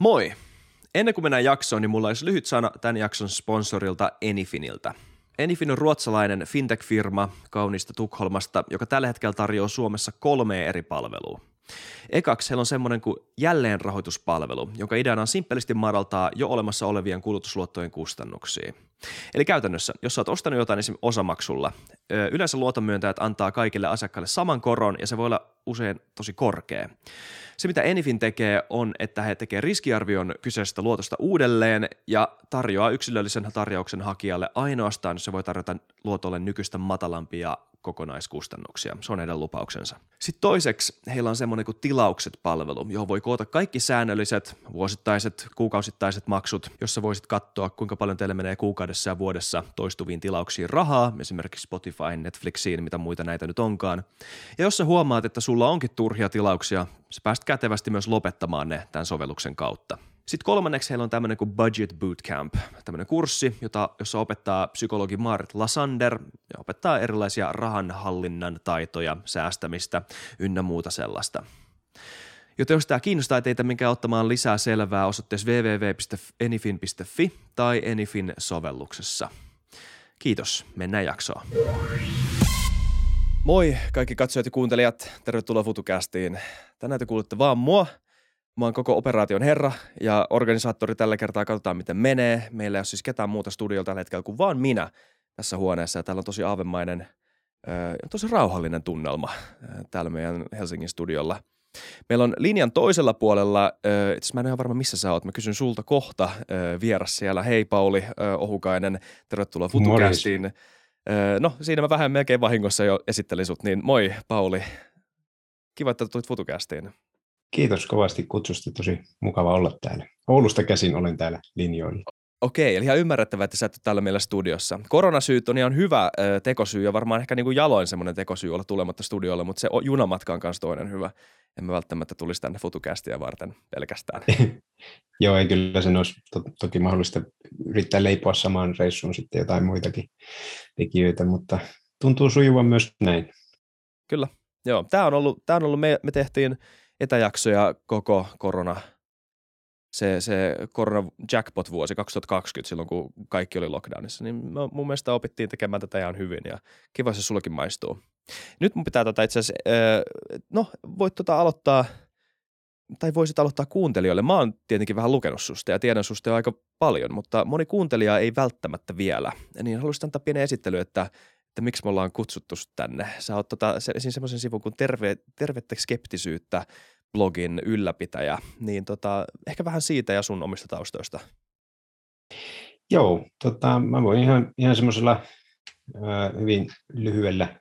Moi! Ennen kuin mennään jaksoon, niin mulla olisi lyhyt sana tämän jakson sponsorilta Enifiniltä. Enifin on ruotsalainen fintech-firma kauniista Tukholmasta, joka tällä hetkellä tarjoaa Suomessa kolme eri palvelua. Ekaksi heillä on semmoinen kuin jälleenrahoituspalvelu, jonka ideana on simppelisti madaltaa jo olemassa olevien kulutusluottojen kustannuksia. Eli käytännössä, jos olet ostanut jotain esimerkiksi osamaksulla, yleensä luotonmyöntäjät antaa kaikille asiakkaille saman koron ja se voi olla usein tosi korkea. Se, mitä Enifin tekee, on, että he tekevät riskiarvion kyseisestä luotosta uudelleen ja tarjoaa yksilöllisen tarjouksen hakijalle ainoastaan, jos se voi tarjota luotolle nykyistä matalampia kokonaiskustannuksia. Se on heidän lupauksensa. Sitten toiseksi heillä on semmoinen kuin tilaukset-palvelu, johon voi koota kaikki säännölliset, vuosittaiset, kuukausittaiset maksut, jossa voisit katsoa, kuinka paljon teille menee kuukaudessa ja vuodessa toistuviin tilauksiin rahaa, esimerkiksi Spotify, Netflixiin, mitä muita näitä nyt onkaan. Ja jos sä huomaat, että sulla onkin turhia tilauksia, sä pääst kätevästi myös lopettamaan ne tämän sovelluksen kautta. Sitten kolmanneksi heillä on tämmöinen kuin Budget Bootcamp, tämmöinen kurssi, jota, jossa opettaa psykologi Marit Lasander ja opettaa erilaisia rahanhallinnan taitoja, säästämistä ynnä muuta sellaista. Joten jos tämä kiinnostaa teitä, minkä ottamaan lisää selvää osoitteessa www.enifin.fi tai Enifin sovelluksessa. Kiitos, mennään jaksoon. Moi kaikki katsojat ja kuuntelijat, tervetuloa FutuCastiin. Tänään te kuulette vaan mua – Mä oon koko operaation herra ja organisaattori tällä kertaa katsotaan miten menee. Meillä ei ole siis ketään muuta studiolta tällä hetkellä kuin vaan minä tässä huoneessa ja täällä on tosi aavemainen, tosi rauhallinen tunnelma täällä meidän Helsingin studiolla. Meillä on linjan toisella puolella, itse mä en ole varma missä sä oot, mä kysyn sulta kohta vieras siellä. Hei Pauli Ohukainen, tervetuloa FutuCastiin. No siinä mä vähän melkein vahingossa jo esittelin sut, niin moi Pauli. Kiva, että tulit FutuCastiin. Kiitos kovasti kutsusta, tosi mukava olla täällä. Oulusta käsin olen täällä linjoilla. Okei, eli ihan ymmärrettävää, että sä et täällä meillä studiossa. Koronasyyt on ihan hyvä ö, tekosyy ja varmaan ehkä niin kuin jaloin semmoinen tekosyy olla tulematta studiolle, mutta se junamatka on myös toinen hyvä. Emme välttämättä tulisi tänne futukästiä varten pelkästään. Joo, ei kyllä sen olisi to- toki mahdollista yrittää leipoa samaan reissuun sitten jotain muitakin tekijöitä, mutta tuntuu sujuvan myös näin. Kyllä, joo. Tämä on ollut, tämä on ollut me, me tehtiin – etäjaksoja koko korona, se, se korona jackpot-vuosi 2020, silloin kun kaikki oli lockdownissa, niin mun mielestä opittiin tekemään tätä ihan hyvin ja kiva se sullekin maistuu. Nyt mun pitää tota itse asiassa, no voit tota aloittaa, tai voisit aloittaa kuuntelijoille. Mä oon tietenkin vähän lukenut susta ja tiedän susta jo aika paljon, mutta moni kuuntelija ei välttämättä vielä. Niin haluaisin antaa pienen esittely, että että miksi me ollaan kutsuttu tänne. Sä oot tota, se, semmoisen sivun kuin terve, Tervettä skeptisyyttä blogin ylläpitäjä, niin tota, ehkä vähän siitä ja sun omista taustoista. Joo, tota, mä voin ihan, ihan semmoisella hyvin lyhyellä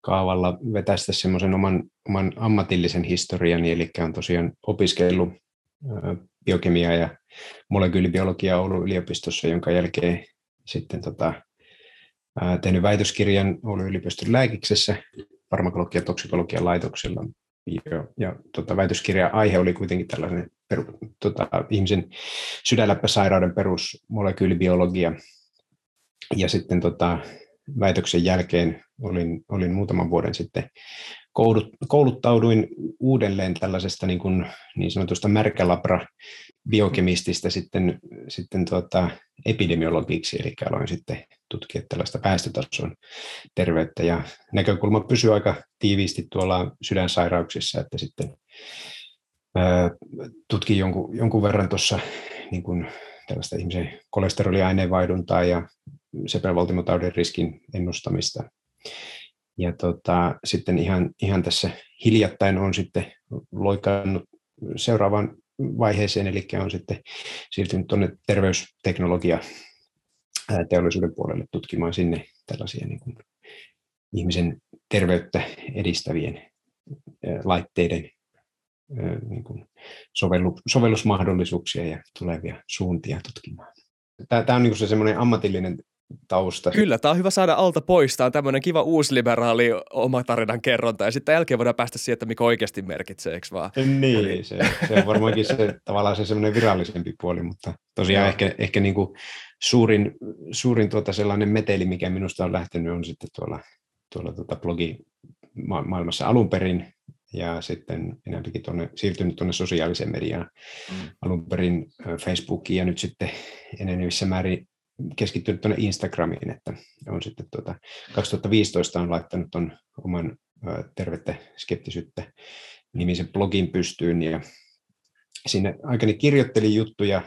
kaavalla vetästä semmoisen oman, oman ammatillisen historiani, eli on tosiaan opiskellut biokemiaa ja molekyylibiologiaa Oulun yliopistossa, jonka jälkeen sitten tota, tehnyt väitöskirjan Oulun yliopiston lääkiksessä farmakologian ja toksikologian laitoksella. Ja, ja tota, väitöskirjan aihe oli kuitenkin tällainen peru, tota, ihmisen sydänläppäsairauden perusmolekyylibiologia. Ja sitten tota, väitöksen jälkeen olin, olin muutaman vuoden sitten koulut, kouluttauduin uudelleen tällaisesta niin, kuin, niin sanotusta märkälabra biokemististä sitten, sitten tuota, epidemiologiksi, eli aloin sitten tutkia tällaista päästötason terveyttä, ja näkökulma pysyy aika tiiviisti tuolla sydänsairauksissa, että sitten tutkin jonkun, jonkun verran tuossa niin kuin tällaista ihmisen kolesteroliaineenvaihduntaa ja sepelvaltimotaudin riskin ennustamista. Ja tota, sitten ihan, ihan tässä hiljattain on sitten loikannut seuraavaan vaiheeseen, eli on sitten siirtynyt tuonne terveysteknologia teollisuuden puolelle tutkimaan sinne tällaisia niin kuin ihmisen terveyttä edistävien laitteiden niin kuin sovellu, sovellusmahdollisuuksia ja tulevia suuntia tutkimaan. Tämä on niin se semmoinen ammatillinen tausta. Kyllä, tämä on hyvä saada alta pois. Tämä on tämmöinen kiva uusliberaali oma tarinan kerronta ja sitten jälkeen voidaan päästä siihen, että mikä oikeasti merkitsee, eikö vaan? Niin, se, se on varmaankin se tavallaan se semmoinen virallisempi puoli, mutta tosiaan ehkä, ehkä niin kuin suurin, suurin tuota sellainen meteli, mikä minusta on lähtenyt, on sitten tuolla, tuolla tuota blogi maailmassa alun perin, ja sitten enemmänkin tuonne, siirtynyt tuonne sosiaaliseen mediaan. Mm. Alun perin Facebookiin ja nyt sitten enenevissä määrin keskittynyt tuonne Instagramiin, että on sitten tuota, 2015 on laittanut tuon oman tervettä skeptisyyttä nimisen blogin pystyyn ja sinne aikani kirjoittelin juttuja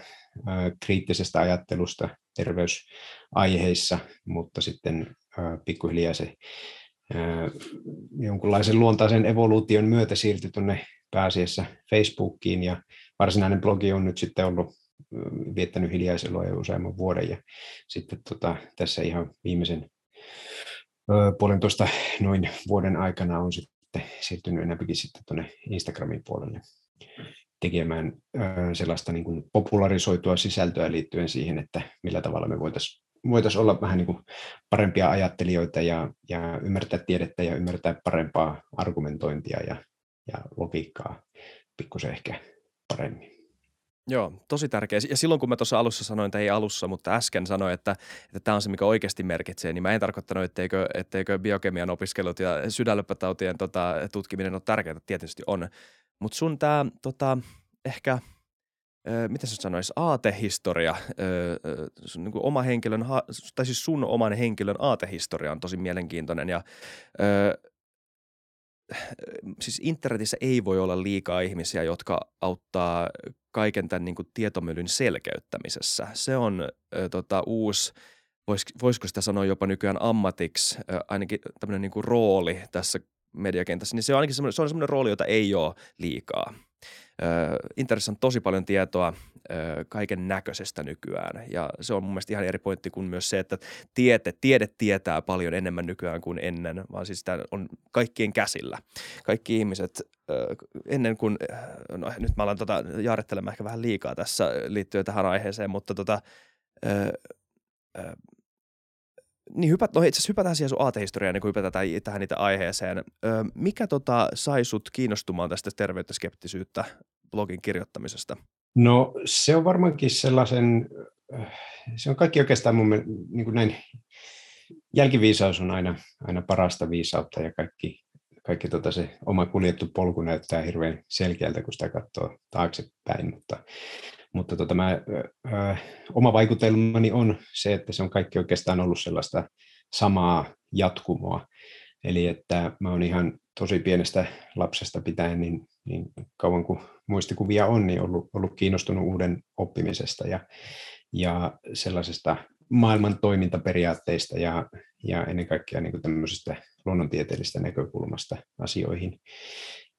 kriittisestä ajattelusta terveysaiheissa, mutta sitten pikkuhiljaa se jonkunlaisen luontaisen evoluution myötä siirtyi tuonne pääasiassa Facebookiin ja varsinainen blogi on nyt sitten ollut viettänyt hiljaiselua jo useamman vuoden ja sitten tota, tässä ihan viimeisen puolentoista noin vuoden aikana on sitten siirtynyt enemmänkin sitten tuonne Instagramin puolelle tekemään sellaista niin kuin popularisoitua sisältöä liittyen siihen, että millä tavalla me voitaisiin voitais olla vähän niin kuin parempia ajattelijoita ja, ja ymmärtää tiedettä ja ymmärtää parempaa argumentointia ja, ja logiikkaa pikkusen ehkä paremmin. Joo, tosi tärkeä. Ja silloin kun mä tuossa alussa sanoin, tai ei alussa, mutta äsken sanoin, että, että tämä on se, mikä oikeasti merkitsee, niin mä en tarkoittanut, etteikö, etteikö biokemian opiskelut ja sydänlöppätautien tota, tutkiminen ole tärkeää, tietysti on. Mutta sun tämä tota, ehkä, ö, mitä sä sanois, aatehistoria, ö, sun, niin oma henkilön, tai siis sun oman henkilön aatehistoria on tosi mielenkiintoinen ja ö, siis internetissä ei voi olla liikaa ihmisiä, jotka auttaa kaiken tämän niin kuin tietomylyn selkeyttämisessä. Se on ö, tota, uusi, vois, voisiko sitä sanoa jopa nykyään ammatiksi, ö, ainakin tämmöinen niin rooli tässä mediakentässä, niin se on ainakin semmoinen, se on semmoinen rooli, jota ei ole liikaa. Internetissä on tosi paljon tietoa kaiken näköisestä nykyään ja se on mun mielestä ihan eri pointti kuin myös se, että tiede, tiede tietää paljon enemmän nykyään kuin ennen, vaan siis sitä on kaikkien käsillä. Kaikki ihmiset ennen kuin, no nyt mä alan tota jaarettelemaan ehkä vähän liikaa tässä liittyen tähän aiheeseen, mutta tota, niin hypät, no itse asiassa hypätään siihen sun aatehistoriaan, niin kun hypätään tähän niitä aiheeseen. Ö, mikä tota, sai sut kiinnostumaan tästä terveyttä skeptisyyttä blogin kirjoittamisesta? No se on varmaankin sellaisen, se on kaikki oikeastaan mun mielestä, niin kuin näin, jälkiviisaus on aina, aina parasta viisautta ja kaikki, kaikki tota se oma kuljettu polku näyttää hirveän selkeältä, kun sitä katsoo taaksepäin, mutta mutta tota, mä, ö, oma vaikutelmani on se, että se on kaikki oikeastaan ollut sellaista samaa jatkumoa. Eli että mä oon ihan tosi pienestä lapsesta pitäen, niin, niin kauan kuin muistikuvia on, niin ollut, ollut kiinnostunut uuden oppimisesta ja, ja sellaisesta maailman toimintaperiaatteista ja, ja ennen kaikkea niin tämmöisestä luonnontieteellisestä näkökulmasta asioihin.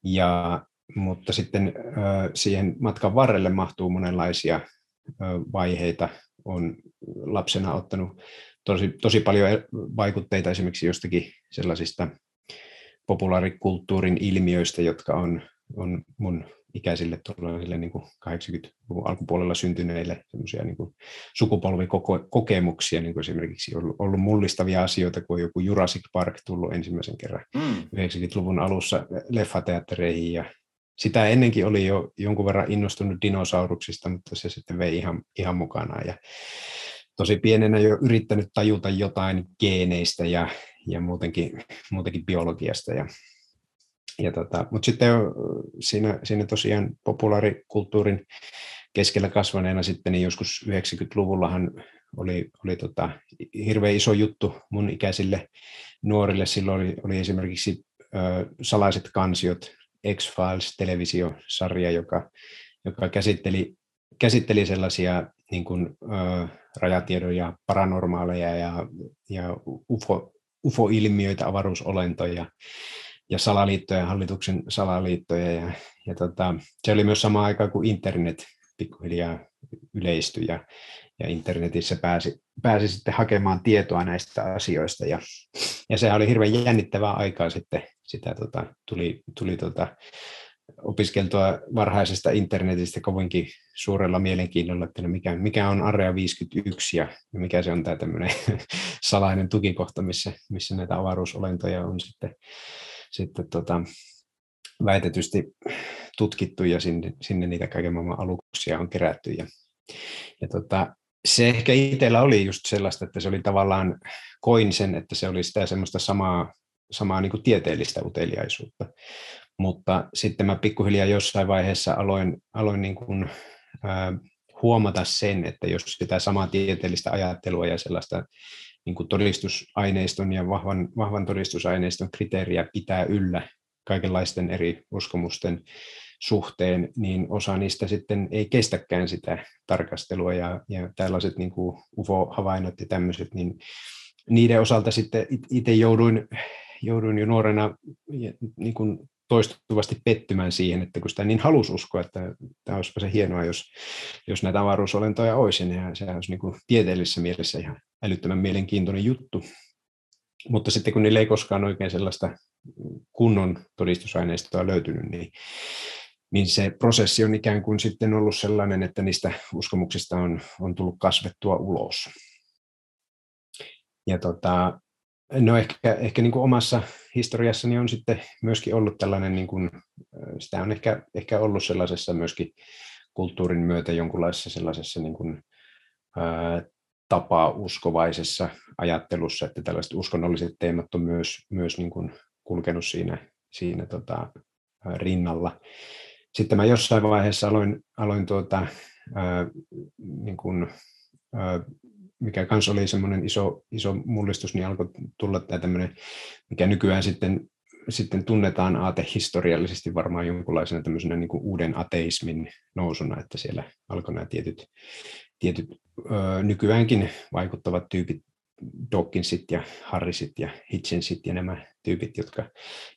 Ja mutta sitten siihen matkan varrelle mahtuu monenlaisia vaiheita. On lapsena ottanut tosi, tosi paljon vaikutteita esimerkiksi jostakin sellaisista populaarikulttuurin ilmiöistä, jotka on, on mun ikäisille niin kuin 80-luvun alkupuolella syntyneille semmoisia niin sukupolvikokemuksia, niin kuin esimerkiksi ollut, ollut mullistavia asioita, kun on joku Jurassic Park tullut ensimmäisen kerran mm. 90-luvun alussa leffateattereihin ja sitä ennenkin oli jo jonkun verran innostunut dinosauruksista, mutta se sitten vei ihan, ihan mukana. Ja tosi pienenä jo yrittänyt tajuta jotain geeneistä ja, ja muutenkin, muutenkin biologiasta. Ja, ja tota, mutta sitten siinä, siinä tosiaan populaarikulttuurin keskellä kasvaneena sitten, niin joskus 90-luvullahan oli, oli tota, hirveän iso juttu mun ikäisille nuorille. Silloin oli, oli esimerkiksi ö, salaiset kansiot X-Files-televisiosarja, joka, joka käsitteli, käsitteli sellaisia niin kuin, ö, rajatiedon ja paranormaaleja ja, ja UFO, UFO-ilmiöitä, avaruusolentoja ja salaliittoja, hallituksen salaliittoja. Ja, ja tota, se oli myös sama aika kuin internet pikkuhiljaa yleistyi ja, ja internetissä pääsi, pääsi sitten hakemaan tietoa näistä asioista. Ja, ja sehän oli hirveän jännittävää aikaa sitten sitä tota, tuli, tuli tota, opiskeltua varhaisesta internetistä kovinkin suurella mielenkiinnolla, että no mikä, mikä on Area 51 ja mikä se on tämä tämmöinen salainen tukikohta, missä, missä näitä avaruusolentoja on sitten, sitten tota, väitetysti tutkittu ja sinne, sinne niitä kaiken maailman aluksia on kerätty. Ja, ja tota, se ehkä itsellä oli just sellaista, että se oli tavallaan, koin sen, että se oli sitä semmoista samaa samaa niin kuin tieteellistä uteliaisuutta. mutta sitten mä pikkuhiljaa jossain vaiheessa aloin, aloin niin kuin, ää, huomata sen, että jos sitä samaa tieteellistä ajattelua ja sellaista niin kuin todistusaineiston ja vahvan, vahvan todistusaineiston kriteeriä pitää yllä kaikenlaisten eri uskomusten suhteen, niin osa niistä sitten ei kestäkään sitä tarkastelua ja, ja tällaiset niin kuin UFO-havainnot ja tämmöiset, niin niiden osalta sitten itse jouduin, jouduin jo nuorena niin kuin toistuvasti pettymään siihen, että kun sitä niin halusi uskoa, että tämä olisi se hienoa, jos, jos näitä avaruusolentoja olisi, niin sehän olisi niin kuin tieteellisessä mielessä ihan älyttömän mielenkiintoinen juttu. Mutta sitten kun niillä ei koskaan oikein sellaista kunnon todistusaineistoa löytynyt, niin, niin se prosessi on ikään kuin sitten ollut sellainen, että niistä uskomuksista on, on tullut kasvettua ulos. Ja tota, no ehkä, ehkä niin kuin omassa historiassani on sitten myöskin ollut tällainen, niin kuin, sitä on ehkä, ehkä ollut sellaisessa myöskin kulttuurin myötä jonkunlaisessa sellaisessa niin kuin, ää, tapa-uskovaisessa ajattelussa, että tällaiset uskonnolliset teemat on myös, myös niin kuin kulkenut siinä, siinä tota, rinnalla. Sitten mä jossain vaiheessa aloin, aloin tuota, ää, niin kuin, ää, mikä kanssa oli semmoinen iso, iso mullistus, niin alkoi tulla tämä tämmöinen, mikä nykyään sitten, sitten tunnetaan aatehistoriallisesti varmaan jonkunlaisena tämmöisenä niin kuin uuden ateismin nousuna, että siellä alkoi nämä tietyt, tietyt ö, nykyäänkin vaikuttavat tyypit, Dawkinsit ja Harrisit ja Hitchensit ja nämä tyypit, jotka,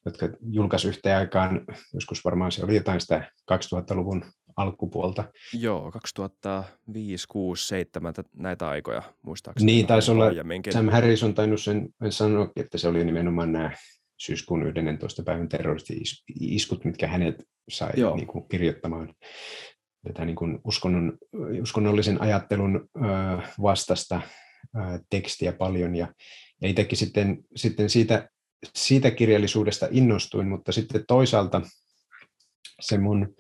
jotka julkaisi yhteen aikaan, joskus varmaan se oli jotain sitä 2000-luvun alkupuolta. Joo, 2005, 6, 7 näitä aikoja muistaakseni. Niin, taisi olla, Sam Harris on tainnut sen sanoa, että se oli nimenomaan nämä syyskuun 11. päivän terroristi-iskut, mitkä hänet sai niin kuin, kirjoittamaan tätä niin kuin uskonnon, uskonnollisen ajattelun vastasta tekstiä paljon. Ja, ja itsekin sitten, sitten siitä, siitä kirjallisuudesta innostuin, mutta sitten toisaalta se mun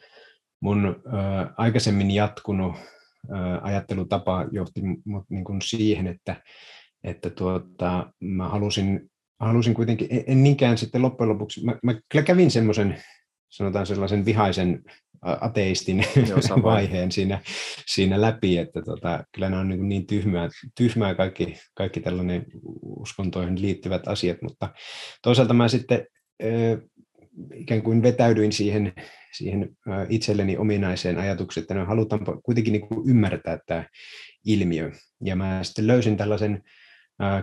mun aikaisemmin jatkunut äh, ajattelutapa johti mut niin kuin siihen, että, että tuota, mä halusin, halusin kuitenkin, en niinkään sitten loppujen lopuksi, mä, mä kyllä kävin semmoisen, sanotaan sellaisen vihaisen ateistin Joo, vaiheen siinä, siinä läpi, että tota, kyllä nämä on niin, niin tyhmää, tyhmää kaikki, kaikki tällainen uskontoihin liittyvät asiat, mutta toisaalta mä sitten ikään kuin vetäydyin siihen, siihen itselleni ominaiseen ajatukseen, että no, halutaan kuitenkin niin kuin ymmärtää tämä ilmiö. Ja mä sitten löysin tällaisen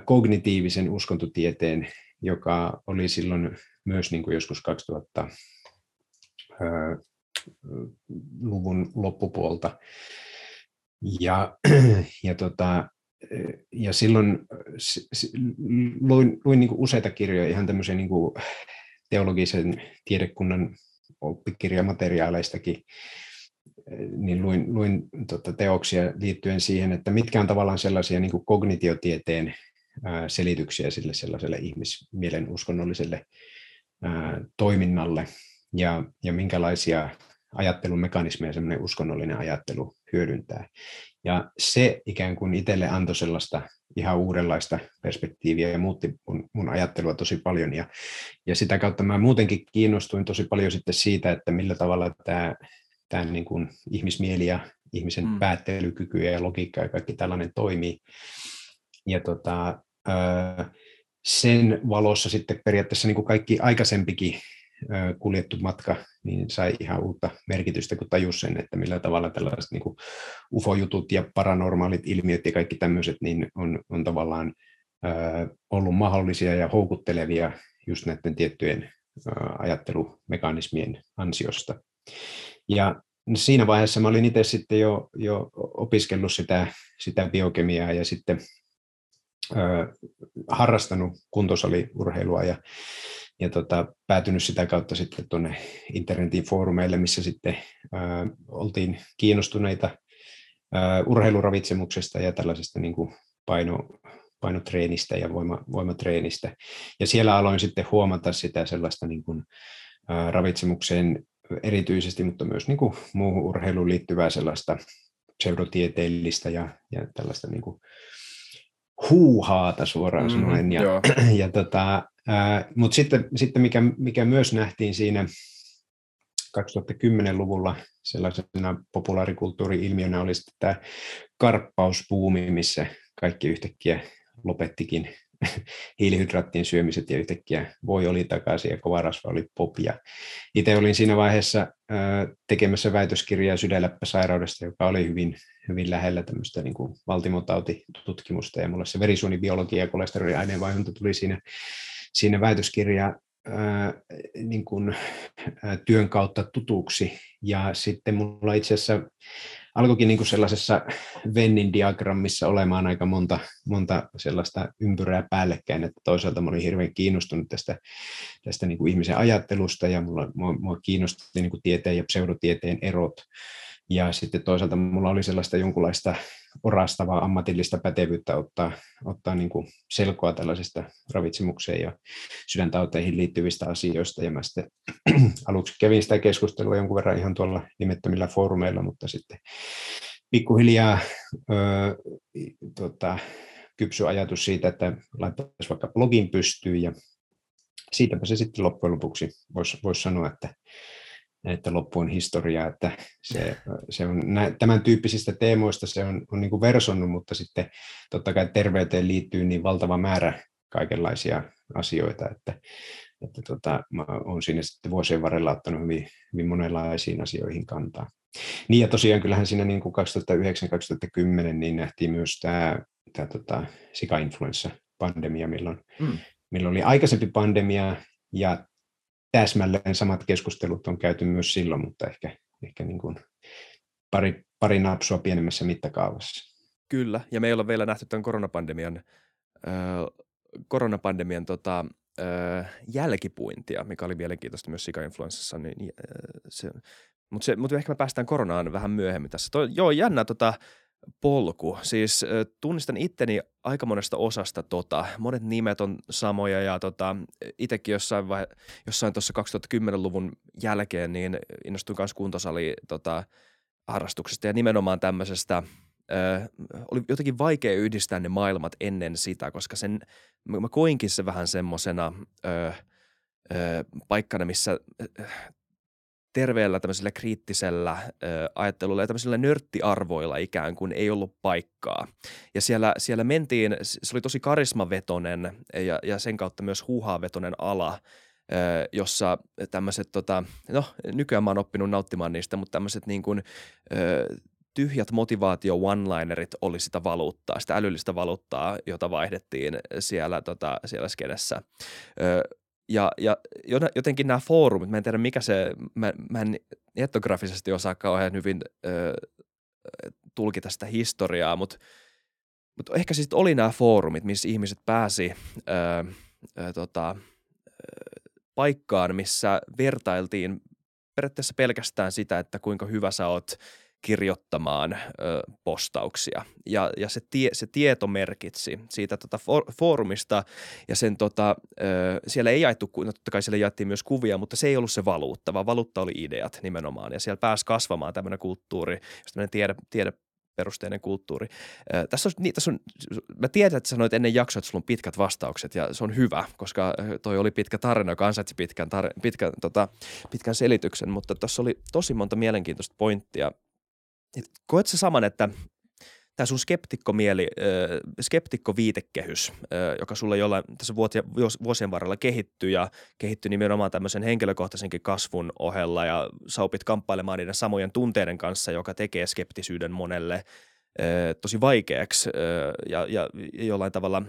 kognitiivisen uskontotieteen, joka oli silloin myös niin kuin joskus 2000-luvun loppupuolta. Ja, ja, tota, ja silloin luin, luin niin kuin useita kirjoja, ihan tämmöisiä niin kuin teologisen tiedekunnan oppikirjamateriaaleistakin, niin luin, luin tota, teoksia liittyen siihen, että mitkä on tavallaan sellaisia niin kognitiotieteen selityksiä sille sellaiselle ihmismielen uskonnolliselle toiminnalle ja, ja minkälaisia ajattelun mekanismeja semmoinen uskonnollinen ajattelu hyödyntää. Ja se ikään kuin itselle antoi sellaista ihan uudenlaista perspektiiviä ja muutti mun, mun ajattelua tosi paljon. Ja, ja sitä kautta mä muutenkin kiinnostuin tosi paljon sitten siitä, että millä tavalla tämä, tämä niin kuin ihmismieli ja ihmisen mm. päättelykyky ja logiikka ja kaikki tällainen toimii. Ja tota, sen valossa sitten periaatteessa niin kuin kaikki aikaisempikin kuljettu matka niin sai ihan uutta merkitystä, kun tajus sen, että millä tavalla tällaiset niin UFO-jutut ja paranormaalit ilmiöt ja kaikki tämmöiset niin on, on tavallaan ollut mahdollisia ja houkuttelevia just näiden tiettyjen ajattelumekanismien ansiosta. Ja siinä vaiheessa mä olin itse sitten jo, jo opiskellut sitä, sitä biokemiaa ja sitten harrastanut kuntosaliurheilua ja ja tota, päätynyt sitä kautta sitten tuonne internetin foorumeille, missä sitten ää, oltiin kiinnostuneita ää, urheiluravitsemuksesta ja tällaisesta niin kuin paino, painotreenistä ja voima, voimatreenistä. Ja siellä aloin sitten huomata sitä sellaista niin kuin, ää, ravitsemukseen erityisesti, mutta myös niin kuin muuhun urheiluun liittyvää sellaista pseudotieteellistä ja, ja tällaista niin kuin huuhaata suoraan mm, sanoen. Ja, ja tota, mutta sitten, sitten mikä, mikä myös nähtiin siinä, 2010-luvulla sellaisena populaarikulttuuri-ilmiönä oli sitten tämä karppauspuumi, missä kaikki yhtäkkiä lopettikin hiilihydraattien syömiset ja yhtäkkiä voi oli takaisin ja kova rasva oli pop. Ja itse olin siinä vaiheessa tekemässä väitöskirjaa sydänläppäsairaudesta, joka oli hyvin, hyvin lähellä tämmöistä niin kuin valtimotautitutkimusta ja mulle se verisuonibiologia ja kolesteroliaineenvaihdunta tuli siinä, siinä väitöskirja niin kuin, työn kautta tutuksi. Ja sitten mulla itse asiassa alkoikin niin kuin sellaisessa Vennin diagrammissa olemaan aika monta, monta sellaista ympyrää päällekkäin, että toisaalta mä olin hirveän kiinnostunut tästä, tästä niin kuin ihmisen ajattelusta ja mulla, mua, mua kiinnosti niin kuin tieteen ja pseudotieteen erot. Ja sitten toisaalta mulla oli sellaista jonkunlaista orastavaa ammatillista pätevyyttä ottaa, ottaa niin kuin selkoa tällaisista ravitsemukseen ja sydäntauteihin liittyvistä asioista. Ja mä sitten aluksi kävin sitä keskustelua jonkun verran ihan tuolla nimettömillä foorumeilla, mutta sitten pikkuhiljaa öö, tota, kypsy ajatus siitä, että laittaisi vaikka blogin pystyyn ja siitäpä se sitten loppujen lopuksi voisi vois sanoa, että että loppu on historiaa, että se, se on tämän tyyppisistä teemoista se on, on niin kuin versonnut, mutta sitten totta kai terveyteen liittyy niin valtava määrä kaikenlaisia asioita, että, että tota, mä olen siinä sitten vuosien varrella ottanut hyvin, hyvin monenlaisiin asioihin kantaa. Niin ja tosiaan kyllähän siinä niin kuin 2009-2010 niin nähtiin myös tämä, tämä tota, sika-influenssa-pandemia, milloin, mm. milloin oli aikaisempi pandemia ja täsmälleen samat keskustelut on käyty myös silloin, mutta ehkä, ehkä niin kuin pari, pari napsua pienemmässä mittakaavassa. Kyllä, ja me ei olla vielä nähty tämän koronapandemian, äh, koronapandemian tota, äh, jälkipuintia, mikä oli mielenkiintoista myös sika-influenssassa. Niin, äh, se, mutta, mutta ehkä me päästään koronaan vähän myöhemmin tässä. Toi, joo, jännä tota, polku. Siis tunnistan itteni aika monesta osasta tota. Monet nimet on samoja ja tota, itsekin jossain, vai, jossain tuossa 2010-luvun jälkeen niin innostuin myös kuntosali tota, harrastuksesta ja nimenomaan tämmöisestä ö, oli jotenkin vaikea yhdistää ne maailmat ennen sitä, koska sen, mä koinkin se vähän semmoisena paikkana, missä terveellä tämmöisellä kriittisellä ö, ajattelulla ja tämmöisillä nörttiarvoilla ikään kuin ei ollut paikkaa. Ja siellä, siellä mentiin, se oli tosi karismavetonen ja, ja sen kautta myös huuhaavetonen ala, ö, jossa tämmöiset, tota, no nykyään mä oon oppinut nauttimaan niistä, mutta tämmöiset niin kuin, ö, tyhjät motivaatio one-linerit oli sitä valuuttaa, sitä älyllistä valuuttaa, jota vaihdettiin siellä, tota, siellä skenessä. Ö, ja, ja jotenkin nämä foorumit, mä en tiedä mikä se, mä, mä en etnografisesti osaa kauhean hyvin ö, tulkita sitä historiaa, mutta, mutta ehkä siis oli nämä foorumit, missä ihmiset pääsi ö, ö, tota, paikkaan, missä vertailtiin periaatteessa pelkästään sitä, että kuinka hyvä sä oot kirjoittamaan ö, postauksia. Ja, ja se, tie, se tieto merkitsi siitä tota for, foorumista ja sen tota, ö, siellä ei jaettu, no totta kai siellä jaettiin myös kuvia, mutta se ei ollut se valuutta, vaan valuutta oli ideat nimenomaan. Ja siellä pääsi kasvamaan tämmöinen kulttuuri, jos tämmöinen tiede, tiede perusteinen kulttuuri. tässä on, niin, tässä on, mä tiedän, että sanoit ennen jaksoa, että sulla on pitkät vastaukset ja se on hyvä, koska toi oli pitkä tarina, joka ansaitsi pitkän, tar- pitkän, tota, pitkän selityksen, mutta tuossa oli tosi monta mielenkiintoista pointtia, Koet se saman, että tämä sun skeptikkomieli, skeptikkoviitekehys, joka sulle jollain tässä vuosien varrella kehittyy ja kehittyy nimenomaan tämmöisen henkilökohtaisenkin kasvun ohella ja sä opit kamppailemaan niiden samojen tunteiden kanssa, joka tekee skeptisyyden monelle tosi vaikeaksi ja, ja jollain tavalla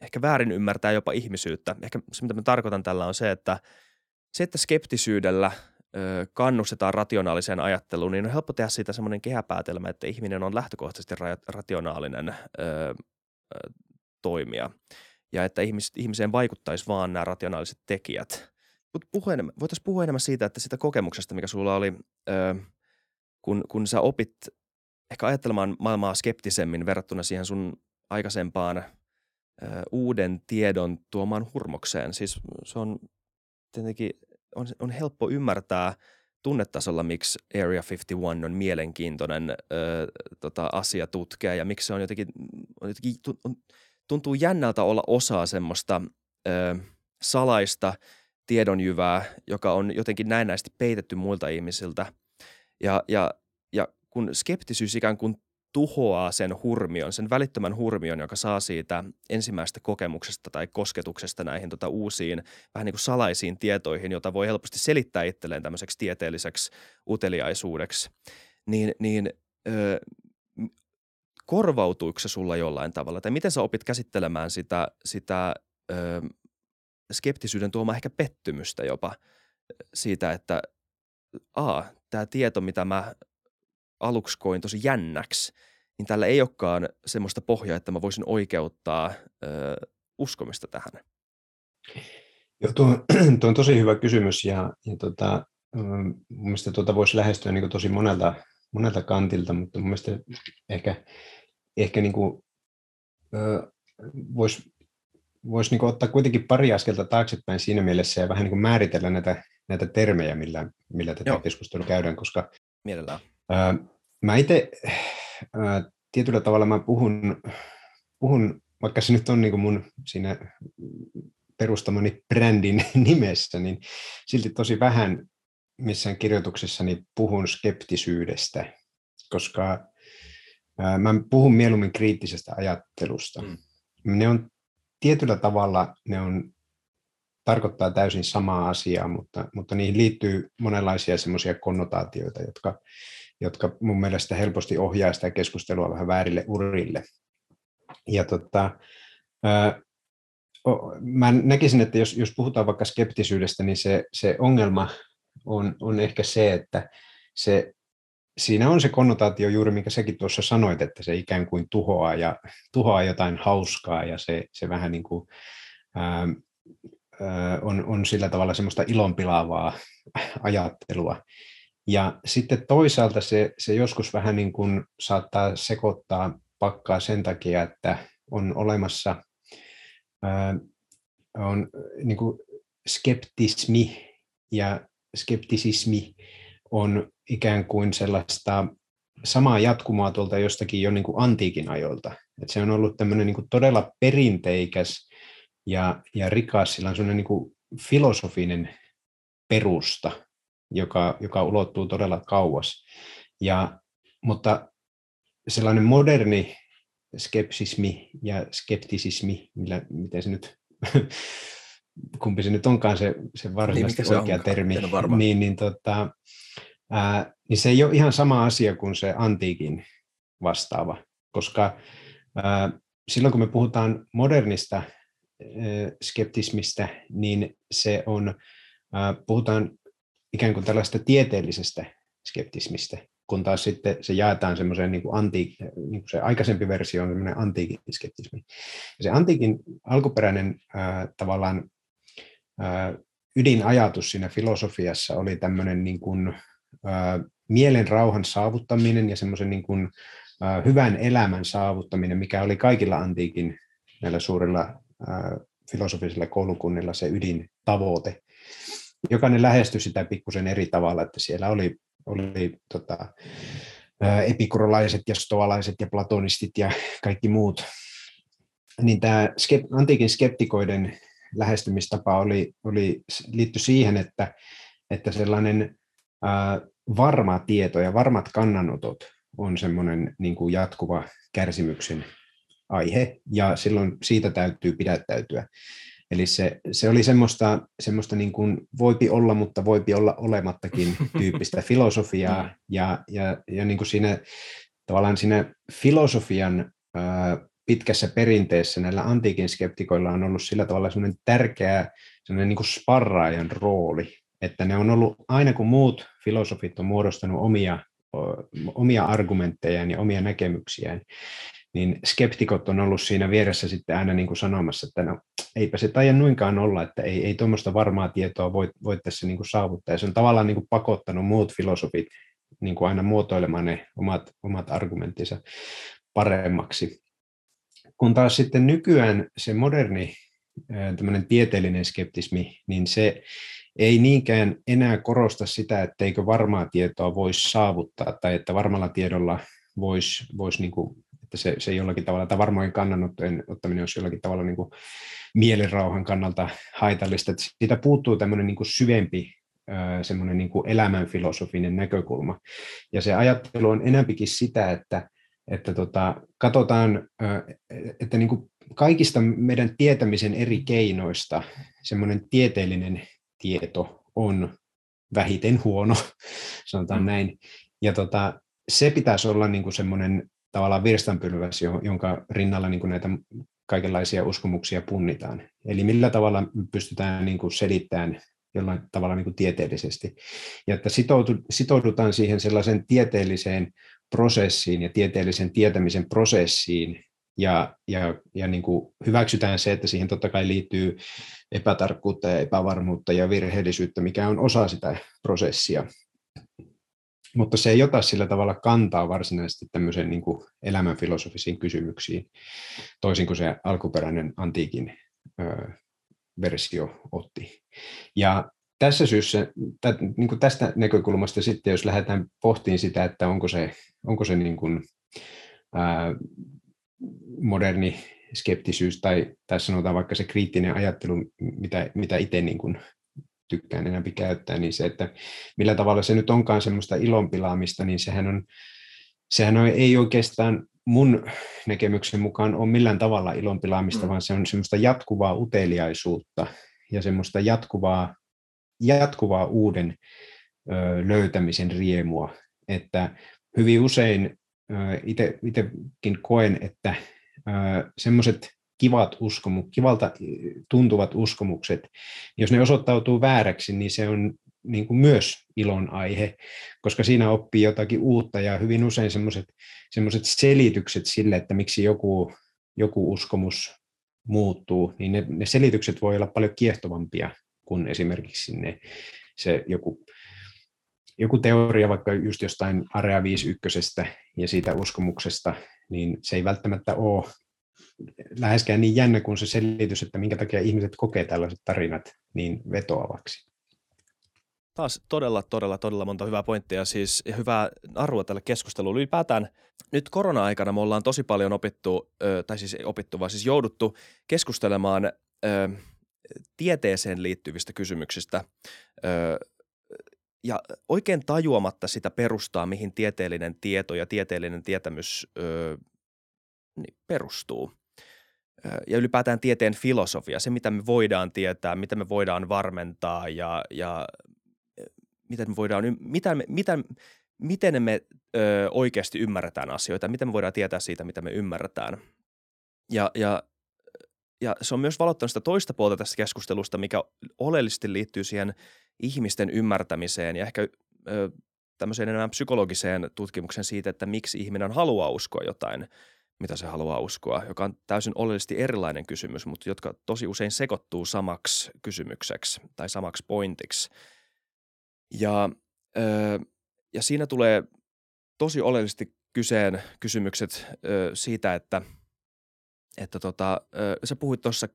ehkä väärin ymmärtää jopa ihmisyyttä. Ehkä se, mitä mä tarkoitan tällä on se, että se, että skeptisyydellä – kannustetaan rationaaliseen ajatteluun, niin on helppo tehdä siitä semmoinen kehäpäätelmä, että ihminen on lähtökohtaisesti rationaalinen ö, toimija ja että ihmis, ihmiseen vaikuttaisi vaan nämä rationaaliset tekijät. Mutta voitaisiin puhua enemmän siitä, että sitä kokemuksesta, mikä sulla oli, ö, kun, kun sä opit ehkä ajattelemaan maailmaa skeptisemmin verrattuna siihen sun aikaisempaan ö, uuden tiedon tuomaan hurmokseen. Siis se on tietenkin on, on helppo ymmärtää tunnetasolla, miksi Area 51 on mielenkiintoinen ö, tota, asia tutkia ja miksi se on jotenkin, on jotenkin tuntuu jännältä olla osaa semmoista ö, salaista tiedonjyvää, joka on jotenkin näennäisesti peitetty muilta ihmisiltä. Ja, ja, ja kun skeptisyys ikään kuin tuhoaa sen hurmion, sen välittömän hurmion, joka saa siitä ensimmäisestä kokemuksesta tai kosketuksesta näihin tota uusiin, vähän niin kuin salaisiin tietoihin, jota voi helposti selittää itselleen tämmöiseksi tieteelliseksi uteliaisuudeksi, niin, niin ö, korvautuiko se sulla jollain tavalla? Tai miten sä opit käsittelemään sitä, sitä ö, skeptisyyden tuomaa ehkä pettymystä jopa siitä, että a, tämä tieto, mitä mä aluksi koin tosi jännäksi, niin tällä ei olekaan semmoista pohjaa, että mä voisin oikeuttaa ö, uskomista tähän. Joo, tuo, tuo on tosi hyvä kysymys ja, ja tota, mielestäni tuota voisi lähestyä niin tosi monelta, monelta kantilta, mutta mun mielestä ehkä, ehkä niin kuin, voisi vois niin ottaa kuitenkin pari askelta taaksepäin siinä mielessä ja vähän niin kuin määritellä näitä, näitä termejä, millä, millä tätä Joo. keskustelua käydään, koska Mielellään. Mä itse tietyllä tavalla mä puhun, puhun vaikka se nyt on niin kuin mun siinä perustamani brändin nimessä, niin silti tosi vähän missään kirjoituksessani puhun skeptisyydestä, koska mä puhun mieluummin kriittisestä ajattelusta. Mm. Ne on tietyllä tavalla, ne on, tarkoittaa täysin samaa asiaa, mutta, mutta niihin liittyy monenlaisia semmoisia konnotaatioita, jotka, jotka mun mielestä helposti ohjaa sitä keskustelua vähän väärille urille. Ja tota, ää, mä näkisin, että jos, jos puhutaan vaikka skeptisyydestä, niin se, se ongelma on, on ehkä se, että se, siinä on se konnotaatio juuri, mikä säkin tuossa sanoit, että se ikään kuin tuhoaa, ja, tuhoaa jotain hauskaa ja se, se vähän niin kuin, ää, ää, on, on sillä tavalla semmoista ilonpilaavaa ajattelua. Ja sitten toisaalta se, se joskus vähän niin kuin saattaa sekoittaa pakkaa sen takia, että on olemassa ää, on niin kuin skeptismi ja skeptisismi on ikään kuin sellaista samaa jatkumaa tuolta jostakin jo niin kuin antiikin ajoilta. Et se on ollut tämmöinen niin kuin todella perinteikäs ja, ja rikas, sillä on niin kuin filosofinen perusta, joka, joka ulottuu todella kauas. Ja, mutta sellainen moderni skepsismi ja skeptisismi, millä, miten se nyt, kumpi se nyt onkaan se, se varsinaisesti niin, oikea se termi, niin, niin, tota, ää, niin se ei ole ihan sama asia kuin se antiikin vastaava, koska ää, silloin kun me puhutaan modernista ää, skeptismistä, niin se on, ää, puhutaan ikään kuin tällaista tieteellisestä skeptismistä, kun taas sitten se jaetaan semmoiseen niin kuin niin kuin se aikaisempi versio on semmoinen antiikin skeptismi. Ja se antiikin alkuperäinen ää, tavallaan ää, ydinajatus siinä filosofiassa oli tämmöinen niin kuin, ää, mielen rauhan saavuttaminen ja semmoisen niin kuin, ää, hyvän elämän saavuttaminen, mikä oli kaikilla antiikin näillä suurilla ää, filosofisilla koulukunnilla se ydintavoite jokainen lähestyi sitä pikkusen eri tavalla, että siellä oli, oli tota, epikurolaiset ja stoalaiset ja platonistit ja kaikki muut. Niin tämä antiikin skeptikoiden lähestymistapa oli, oli, liittyi siihen, että, että sellainen ää, varma tieto ja varmat kannanotot on semmoinen niin kuin jatkuva kärsimyksen aihe, ja silloin siitä täytyy pidättäytyä. Eli se, se oli semmoista, semmoista niin kuin voipi olla, mutta voipi olla olemattakin tyyppistä filosofiaa. Mm. Ja, ja, ja niin kuin siinä, tavallaan siinä filosofian ää, pitkässä perinteessä näillä antiikin skeptikoilla on ollut sillä tavalla semmoinen tärkeä semmoinen niin kuin sparraajan rooli, että ne on ollut, aina kun muut filosofit on muodostanut omia, omia argumenttejaan ja omia näkemyksiään, niin skeptikot on ollut siinä vieressä sitten aina niin kuin sanomassa, että no, eipä se taida noinkaan olla, että ei, ei tuommoista varmaa tietoa voi, voi tässä niin kuin saavuttaa. Ja se on tavallaan niin kuin pakottanut muut filosofit niin kuin aina muotoilemaan ne omat, omat argumenttinsa paremmaksi. Kun taas sitten nykyään se moderni tämmöinen tieteellinen skeptismi, niin se ei niinkään enää korosta sitä, etteikö varmaa tietoa voisi saavuttaa tai että varmalla tiedolla voisi vois niin kuin että se, se jollakin tavalla, tai varmaan kannanottojen ottaminen olisi jollakin tavalla niin kuin mielenrauhan kannalta haitallista, että siitä puuttuu tämmöinen niin kuin syvempi semmoinen niin elämänfilosofinen näkökulma. Ja se ajattelu on enemmänkin sitä, että, että tota, katsotaan, että niin kuin kaikista meidän tietämisen eri keinoista semmoinen tieteellinen tieto on vähiten huono, sanotaan mm. näin. Ja tota, se pitäisi olla niin kuin semmoinen tavallaan virstanpylväs, jonka rinnalla niin kuin näitä kaikenlaisia uskomuksia punnitaan. Eli millä tavalla pystytään niin kuin selittämään jollain tavalla niin kuin tieteellisesti. Ja että sitoudutaan siihen sellaisen tieteelliseen prosessiin ja tieteellisen tietämisen prosessiin, ja, ja, ja niin kuin hyväksytään se, että siihen totta kai liittyy epätarkkuutta ja epävarmuutta ja virheellisyyttä, mikä on osa sitä prosessia. Mutta se ei ota sillä tavalla kantaa varsinaisesti tämmöiseen niin kuin elämänfilosofisiin kysymyksiin, toisin kuin se alkuperäinen antiikin ö, versio otti. Ja tässä syyssä, tä, niin kuin tästä näkökulmasta sitten, jos lähdetään pohtiin sitä, että onko se, onko se niin kuin, ää, moderni skeptisyys tai, tai sanotaan vaikka se kriittinen ajattelu, mitä, mitä itse niin kuin tykkään enemmän käyttää, niin se, että millä tavalla se nyt onkaan semmoista ilonpilaamista, niin sehän, on, sehän on, ei oikeastaan mun näkemyksen mukaan ole millään tavalla ilonpilaamista, mm. vaan se on semmoista jatkuvaa uteliaisuutta ja semmoista jatkuvaa, jatkuvaa uuden ö, löytämisen riemua, että hyvin usein itsekin koen, että semmoiset kivat uskomukset, kivalta tuntuvat uskomukset, jos ne osoittautuu vääräksi, niin se on niin kuin myös ilon aihe, koska siinä oppii jotakin uutta ja hyvin usein semmoiset selitykset sille, että miksi joku, joku uskomus muuttuu, niin ne, ne selitykset voi olla paljon kiehtovampia kuin esimerkiksi ne, se joku joku teoria vaikka just jostain Area 51 ja siitä uskomuksesta, niin se ei välttämättä ole läheskään niin jännä kuin se selitys, että minkä takia ihmiset kokee tällaiset tarinat niin vetoavaksi. Taas todella, todella, todella monta hyvää pointtia, siis hyvää arvoa tälle keskustelulle. Ylipäätään nyt korona-aikana me ollaan tosi paljon opittu, tai siis opittu, vaan siis jouduttu keskustelemaan tieteeseen liittyvistä kysymyksistä ja oikein tajuamatta sitä perustaa, mihin tieteellinen tieto ja tieteellinen tietämys perustuu. Ja ylipäätään tieteen filosofia, se mitä me voidaan tietää, mitä me voidaan varmentaa ja, ja miten me voidaan, mitä mitä, miten me ö, oikeasti ymmärretään asioita, miten me voidaan tietää siitä, mitä me ymmärretään. Ja, ja, ja se on myös valottanut sitä toista puolta tästä keskustelusta, mikä oleellisesti liittyy siihen – ihmisten ymmärtämiseen ja ehkä ö, tämmöiseen enemmän psykologiseen tutkimukseen siitä, että miksi ihminen haluaa uskoa jotain, mitä se haluaa uskoa, joka on täysin oleellisesti erilainen kysymys, mutta jotka tosi usein sekoittuu samaksi kysymykseksi tai samaksi pointiksi. Ja, ö, ja siinä tulee tosi oleellisesti kyseen kysymykset ö, siitä, että, että tota, ö, sä puhuit tuossa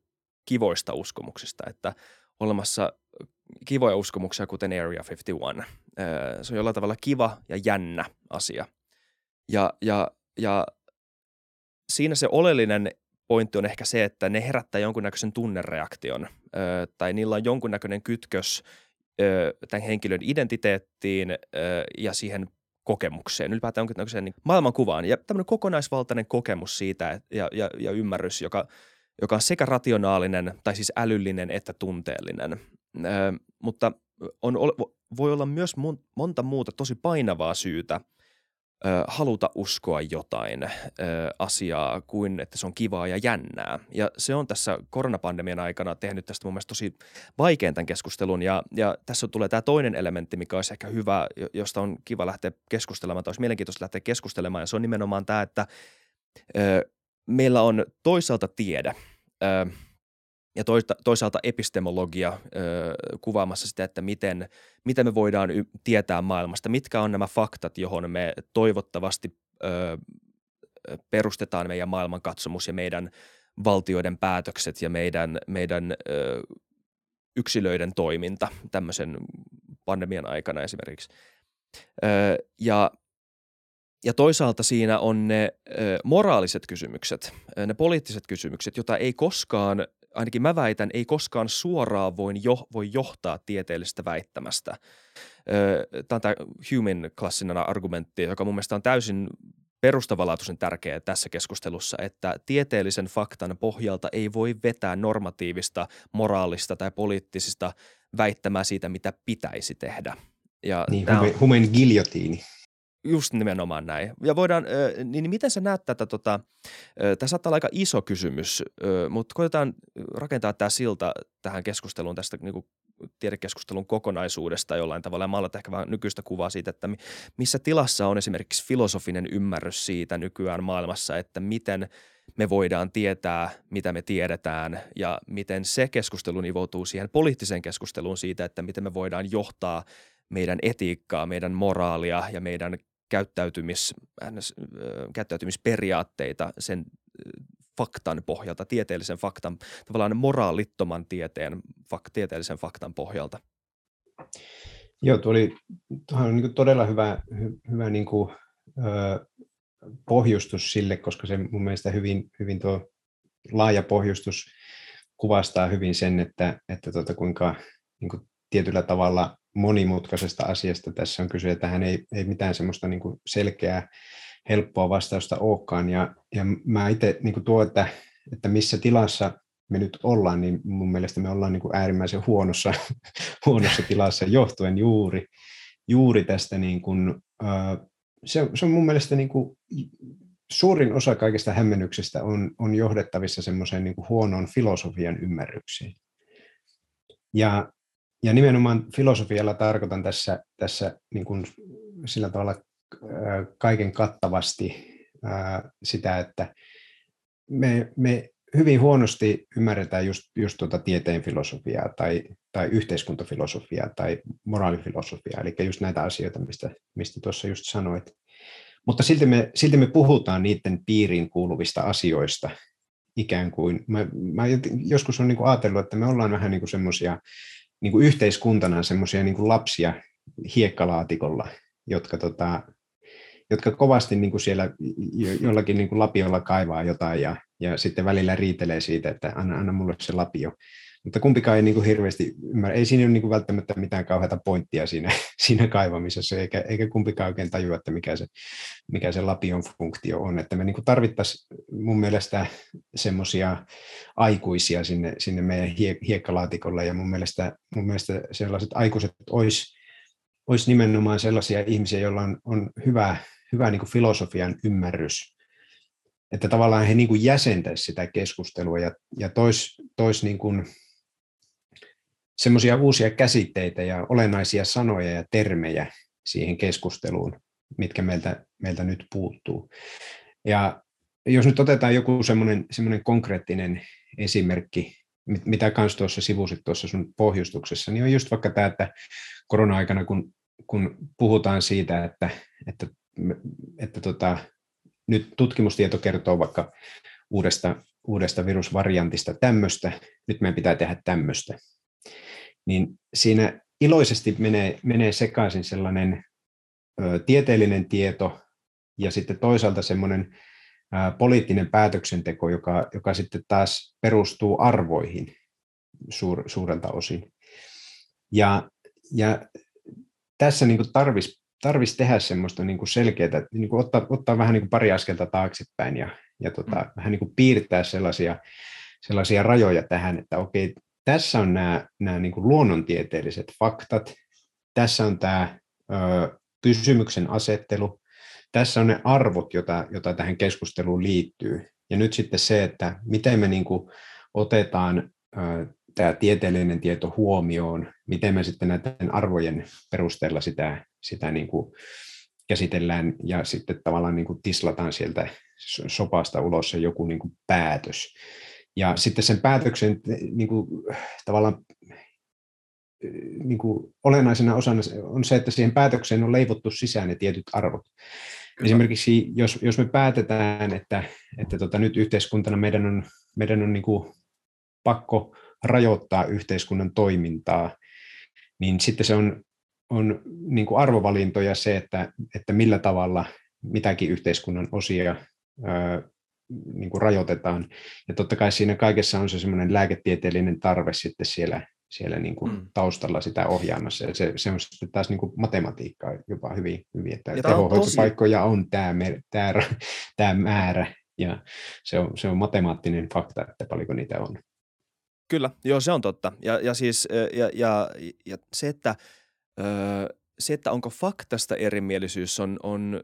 kivoista uskomuksista, että olemassa kivoja uskomuksia, kuten Area 51. Se on jollain tavalla kiva ja jännä asia. Ja, ja, ja siinä se oleellinen pointti on ehkä se, että ne herättää jonkunnäköisen tunnereaktion tai niillä on jonkunnäköinen kytkös tämän henkilön identiteettiin ja siihen kokemukseen, ylipäätään jonkunnäköiseen niin maailmankuvaan. Ja tämmöinen kokonaisvaltainen kokemus siitä ja, ja, ja ymmärrys, joka, joka on sekä rationaalinen tai siis älyllinen että tunteellinen mutta on, voi olla myös monta muuta tosi painavaa syytä haluta uskoa jotain asiaa kuin että se on kivaa ja jännää. Ja se on tässä koronapandemian aikana tehnyt tästä mun mielestä tosi vaikean tämän keskustelun. Ja, ja tässä tulee tämä toinen elementti, mikä olisi ehkä hyvä, josta on kiva lähteä keskustelemaan, tai olisi mielenkiintoista lähteä keskustelemaan. Ja se on nimenomaan tämä, että meillä on toisaalta tiede – ja toisaalta epistemologia kuvaamassa sitä, että miten, miten me voidaan tietää maailmasta, mitkä on nämä faktat, johon me toivottavasti perustetaan meidän maailmankatsomus ja meidän valtioiden päätökset ja meidän, meidän yksilöiden toiminta tämmöisen pandemian aikana esimerkiksi. Ja Ja toisaalta siinä on ne moraaliset kysymykset, ne poliittiset kysymykset, joita ei koskaan, ainakin mä väitän, ei koskaan suoraan voi, jo, voi johtaa tieteellisestä väittämästä. Tämä on tämä Human klassinen argumentti, joka mun mielestä on täysin perustavanlaatuisen tärkeä tässä keskustelussa, että tieteellisen faktan pohjalta ei voi vetää normatiivista, moraalista tai poliittisista väittämää siitä, mitä pitäisi tehdä. Ja niin, humen, humen giljotiini. Just nimenomaan näin. Ja voidaan, niin miten sä näet tätä, tota, tämä saattaa olla aika iso kysymys, mutta koitetaan rakentaa tämä silta tähän keskusteluun tästä niin kuin tiedekeskustelun kokonaisuudesta jollain tavalla maalata ehkä vähän nykyistä kuvaa siitä, että missä tilassa on esimerkiksi filosofinen ymmärrys siitä nykyään maailmassa, että miten me voidaan tietää, mitä me tiedetään ja miten se keskustelu nivoutuu siihen poliittiseen keskusteluun siitä, että miten me voidaan johtaa meidän etiikkaa, meidän moraalia ja meidän käyttäytymis, käyttäytymisperiaatteita sen faktan pohjalta, tieteellisen faktan, tavallaan moraalittoman tieteen, fak, tieteellisen faktan pohjalta. Joo, tuo oli, tuo on niin todella hyvä, hy, hyvä niin kuin, ö, pohjustus sille, koska se mun mielestä hyvin, hyvin tuo laaja pohjustus kuvastaa hyvin sen, että, että tuota, kuinka niin kuin tietyllä tavalla monimutkaisesta asiasta tässä on kyse, että tähän ei, ei mitään semmoista niin kuin selkeää, helppoa vastausta olekaan. Ja, ja mä itse niin tuo, että, että missä tilassa me nyt ollaan, niin mun mielestä me ollaan niin kuin äärimmäisen huonossa, huonossa tilassa johtuen juuri, juuri tästä, niin kuin, se, se on mun mielestä niin kuin, suurin osa kaikesta hämmennyksestä on, on johdettavissa semmoiseen niin huonoon filosofian ymmärryksiin. Ja ja nimenomaan filosofialla tarkoitan tässä, tässä niin kuin sillä tavalla kaiken kattavasti sitä, että me, me hyvin huonosti ymmärretään just, just tuota tieteen filosofiaa tai, tai yhteiskuntafilosofiaa tai moraalifilosofiaa, eli just näitä asioita, mistä, mistä tuossa just sanoit. Mutta silti me, silti me puhutaan niiden piiriin kuuluvista asioista ikään kuin. Mä, mä joskus olen niin ajatellut, että me ollaan vähän niin semmoisia niin kuin yhteiskuntana semmoisia niin lapsia hiekkalaatikolla, jotka, tota, jotka kovasti niin kuin siellä jollakin niin kuin lapiolla kaivaa jotain ja, ja sitten välillä riitelee siitä, että anna, anna mulle se lapio. Mutta kumpikaan ei niin kuin hirveästi ymmärrä. Ei siinä ole niin kuin välttämättä mitään kauheata pointtia siinä, siinä kaivamisessa, eikä, eikä kumpikaan oikein tajua, että mikä se, mikä se lapion funktio on. Että me niin kuin tarvittaisiin mun mielestä semmoisia aikuisia sinne, sinne meidän hie, hiekkalaatikolle, ja mun mielestä, mun mielestä sellaiset aikuiset olisi olis nimenomaan sellaisia ihmisiä, joilla on, on hyvä, hyvä niin kuin filosofian ymmärrys että tavallaan he niin kuin jäsentäisivät sitä keskustelua ja, ja tois, tois niin kuin semmoisia uusia käsitteitä ja olennaisia sanoja ja termejä siihen keskusteluun, mitkä meiltä, meiltä nyt puuttuu. Ja jos nyt otetaan joku semmoinen, semmoinen konkreettinen esimerkki, mitä kanssa tuossa sivusit tuossa sun pohjustuksessa, niin on just vaikka tämä, että korona-aikana, kun, kun puhutaan siitä, että, että, että tota, nyt tutkimustieto kertoo vaikka uudesta, uudesta virusvariantista tämmöistä, nyt meidän pitää tehdä tämmöistä niin siinä iloisesti menee, menee sekaisin sellainen ö, tieteellinen tieto ja sitten toisaalta semmoinen ö, poliittinen päätöksenteko, joka, joka sitten taas perustuu arvoihin suur, suurelta osin. Ja, ja tässä niin tarvitsisi tarvis tehdä semmoista niin selkeää, niin ottaa, ottaa vähän niin pari askelta taaksepäin ja, ja tota, mm. vähän niin piirtää sellaisia, sellaisia rajoja tähän, että okei, tässä on nämä, nämä niin kuin luonnontieteelliset faktat, tässä on tämä ö, kysymyksen asettelu, tässä on ne arvot, joita, joita tähän keskusteluun liittyy. Ja nyt sitten se, että miten me niin kuin otetaan ö, tämä tieteellinen tieto huomioon, miten me sitten näiden arvojen perusteella sitä, sitä niin kuin käsitellään ja sitten tavallaan niin kuin tislataan sieltä sopasta ulos se joku niin kuin päätös. Ja sitten sen päätöksen niin kuin, tavallaan niin kuin olennaisena osana on se, että siihen päätökseen on leivottu sisään ne tietyt arvot. Kyllä. Esimerkiksi jos, jos me päätetään, että, että tota, nyt yhteiskuntana meidän on, meidän on niin kuin pakko rajoittaa yhteiskunnan toimintaa, niin sitten se on, on niin kuin arvovalintoja se, että, että millä tavalla mitäkin yhteiskunnan osia ää, niin kuin rajoitetaan. Ja totta kai siinä kaikessa on se semmoinen lääketieteellinen tarve sitten siellä, siellä niin kuin mm. taustalla sitä ohjaamassa. Ja se, se on sitten taas niin kuin matematiikkaa jopa hyvin, hyvin että tehohoitopaikkoja on tämä, tämä, tämä määrä, ja se on, se on matemaattinen fakta, että paljonko niitä on. Kyllä, joo se on totta. Ja, ja siis ja, ja, ja se, että, se, että onko faktasta erimielisyys on, on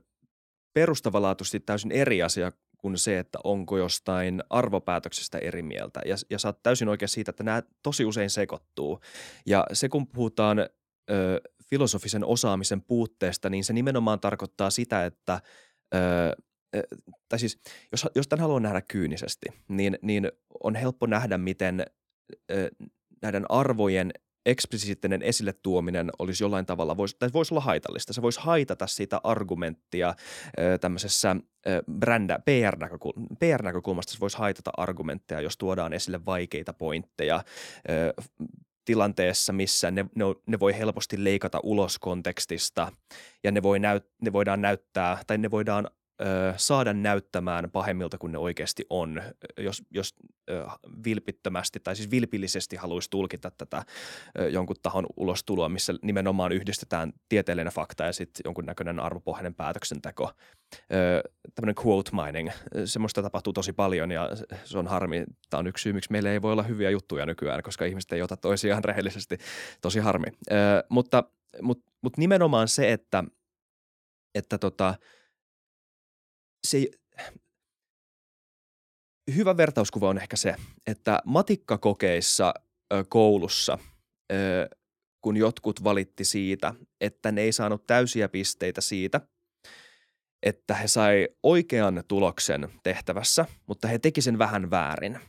perustavanlaatuisesti täysin eri asia kuin se, että onko jostain arvopäätöksestä eri mieltä. Ja, ja sä oot täysin oikein siitä, että nämä tosi usein sekoittuu. Ja se, kun puhutaan ö, filosofisen osaamisen puutteesta, niin se nimenomaan tarkoittaa sitä, että ö, tai siis jos, jos tämän haluaa nähdä kyynisesti, niin, niin on helppo nähdä, miten ö, näiden arvojen eksplisiittinen esille tuominen olisi jollain tavalla, voisi, tai voisi olla haitallista. Se voisi haitata sitä argumenttia tämmöisessä brändä, PR-näkökulmasta, se voisi haitata argumentteja, jos tuodaan esille vaikeita pointteja tilanteessa, missä ne, ne, ne voi helposti leikata ulos kontekstista ja ne, voi näyt, ne voidaan näyttää tai ne voidaan ö, saada näyttämään pahemmilta kuin ne oikeasti on, jos, jos ö, vilpittömästi tai siis vilpillisesti haluaisi tulkita tätä ö, jonkun tahon ulostuloa, missä nimenomaan yhdistetään tieteellinen fakta ja sitten jonkunnäköinen arvopohjainen päätöksenteko. Tämmöinen quote mining, semmoista tapahtuu tosi paljon ja se on harmi. Tämä on yksi syy, miksi meillä ei voi olla hyviä juttuja nykyään, koska ihmiset ei ota toisiaan rehellisesti. Tosi harmi. Ö, mutta, mutta, mutta nimenomaan se, että, että tota – se hyvä vertauskuva on ehkä se, että matikkakokeissa koulussa, kun jotkut valitti siitä, että ne ei saanut täysiä pisteitä siitä, että he sai oikean tuloksen tehtävässä, mutta he teki sen vähän väärin.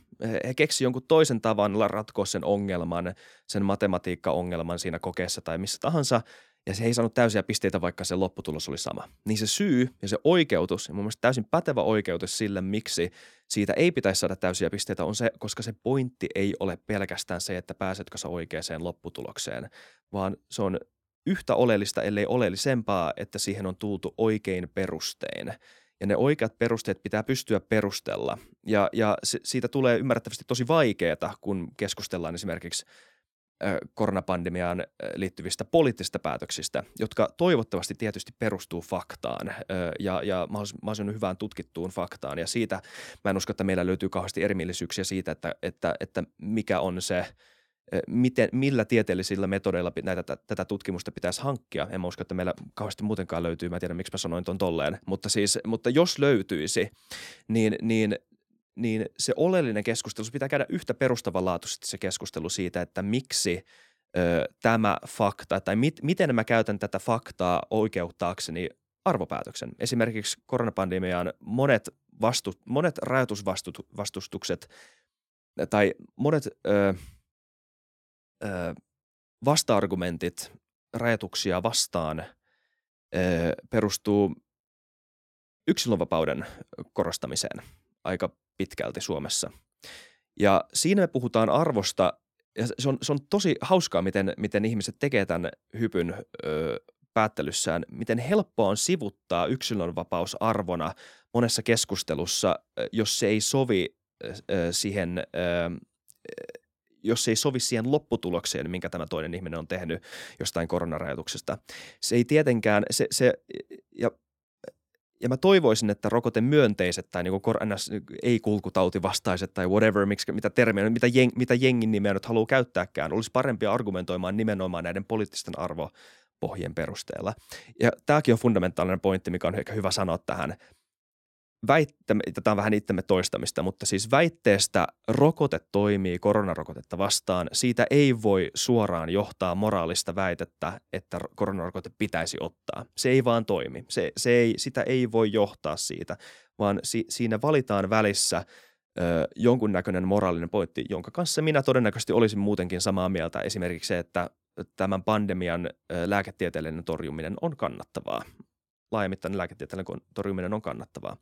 He keksi jonkun toisen tavan ratkoa sen ongelman, sen matematiikka-ongelman siinä kokeessa tai missä tahansa – ja se ei saanut täysiä pisteitä, vaikka se lopputulos oli sama. Niin se syy ja se oikeutus, ja mun mielestä täysin pätevä oikeutus sille, miksi siitä ei pitäisi saada täysiä pisteitä, on se, koska se pointti ei ole pelkästään se, että pääsetkö sä oikeaan lopputulokseen, vaan se on yhtä oleellista, ellei oleellisempaa, että siihen on tultu oikein perustein. Ja ne oikeat perusteet pitää pystyä perustella. Ja, ja siitä tulee ymmärrettävästi tosi vaikeaa, kun keskustellaan esimerkiksi – koronapandemiaan liittyvistä poliittisista päätöksistä, jotka toivottavasti tietysti perustuu faktaan ja, ja mahdollisimman hyvään tutkittuun faktaan. Ja siitä mä en usko, että meillä löytyy kauheasti erimielisyyksiä siitä, että, että, että mikä on se, miten, millä tieteellisillä metodeilla näitä, tätä tutkimusta pitäisi hankkia. En mä usko, että meillä kauheasti muutenkaan löytyy. Mä en tiedä, miksi mä sanoin ton tolleen. Mutta, siis, mutta jos löytyisi, niin, niin niin se oleellinen keskustelu, se pitää käydä yhtä perustavanlaatuisesti se keskustelu siitä, että miksi ö, tämä fakta, tai mit, miten mä käytän tätä faktaa oikeuttaakseni arvopäätöksen. Esimerkiksi koronapandemiaan monet, vastu, monet rajoitusvastustukset tai monet ö, ö, vasta-argumentit rajoituksia vastaan ö, perustuu yksilönvapauden korostamiseen aika pitkälti Suomessa. Ja siinä me puhutaan arvosta, ja se on, se on tosi hauskaa, miten, miten ihmiset tekee tämän hypyn ö, päättelyssään, miten helppoa on sivuttaa yksilönvapaus arvona monessa keskustelussa, jos se ei sovi ö, siihen ö, jos se ei sovi siihen lopputulokseen, minkä tämä toinen ihminen on tehnyt jostain koronarajoituksesta. Se ei tietenkään, se, se ja ja mä toivoisin, että rokote myönteiset tai niin ns. ei-kulkutautivastaiset tai whatever, miksi, mitä termiä, mitä, jeng, mitä jengin nimeä nyt haluaa käyttääkään, olisi parempi argumentoimaan nimenomaan näiden poliittisten arvopohjien perusteella. Ja tämäkin on fundamentaalinen pointti, mikä on ehkä hyvä sanoa tähän – väittämme, tätä on vähän itsemme toistamista, mutta siis väitteestä rokote toimii koronarokotetta vastaan, siitä ei voi suoraan johtaa moraalista väitettä, että koronarokote pitäisi ottaa. Se ei vaan toimi. Se, se ei, sitä ei voi johtaa siitä, vaan si, siinä valitaan välissä ö, jonkunnäköinen moraalinen pointti, jonka kanssa minä todennäköisesti olisin muutenkin samaa mieltä. Esimerkiksi se, että tämän pandemian lääketieteellinen torjuminen on kannattavaa laajamittainen lääketieteellinen torjuminen on kannattavaa.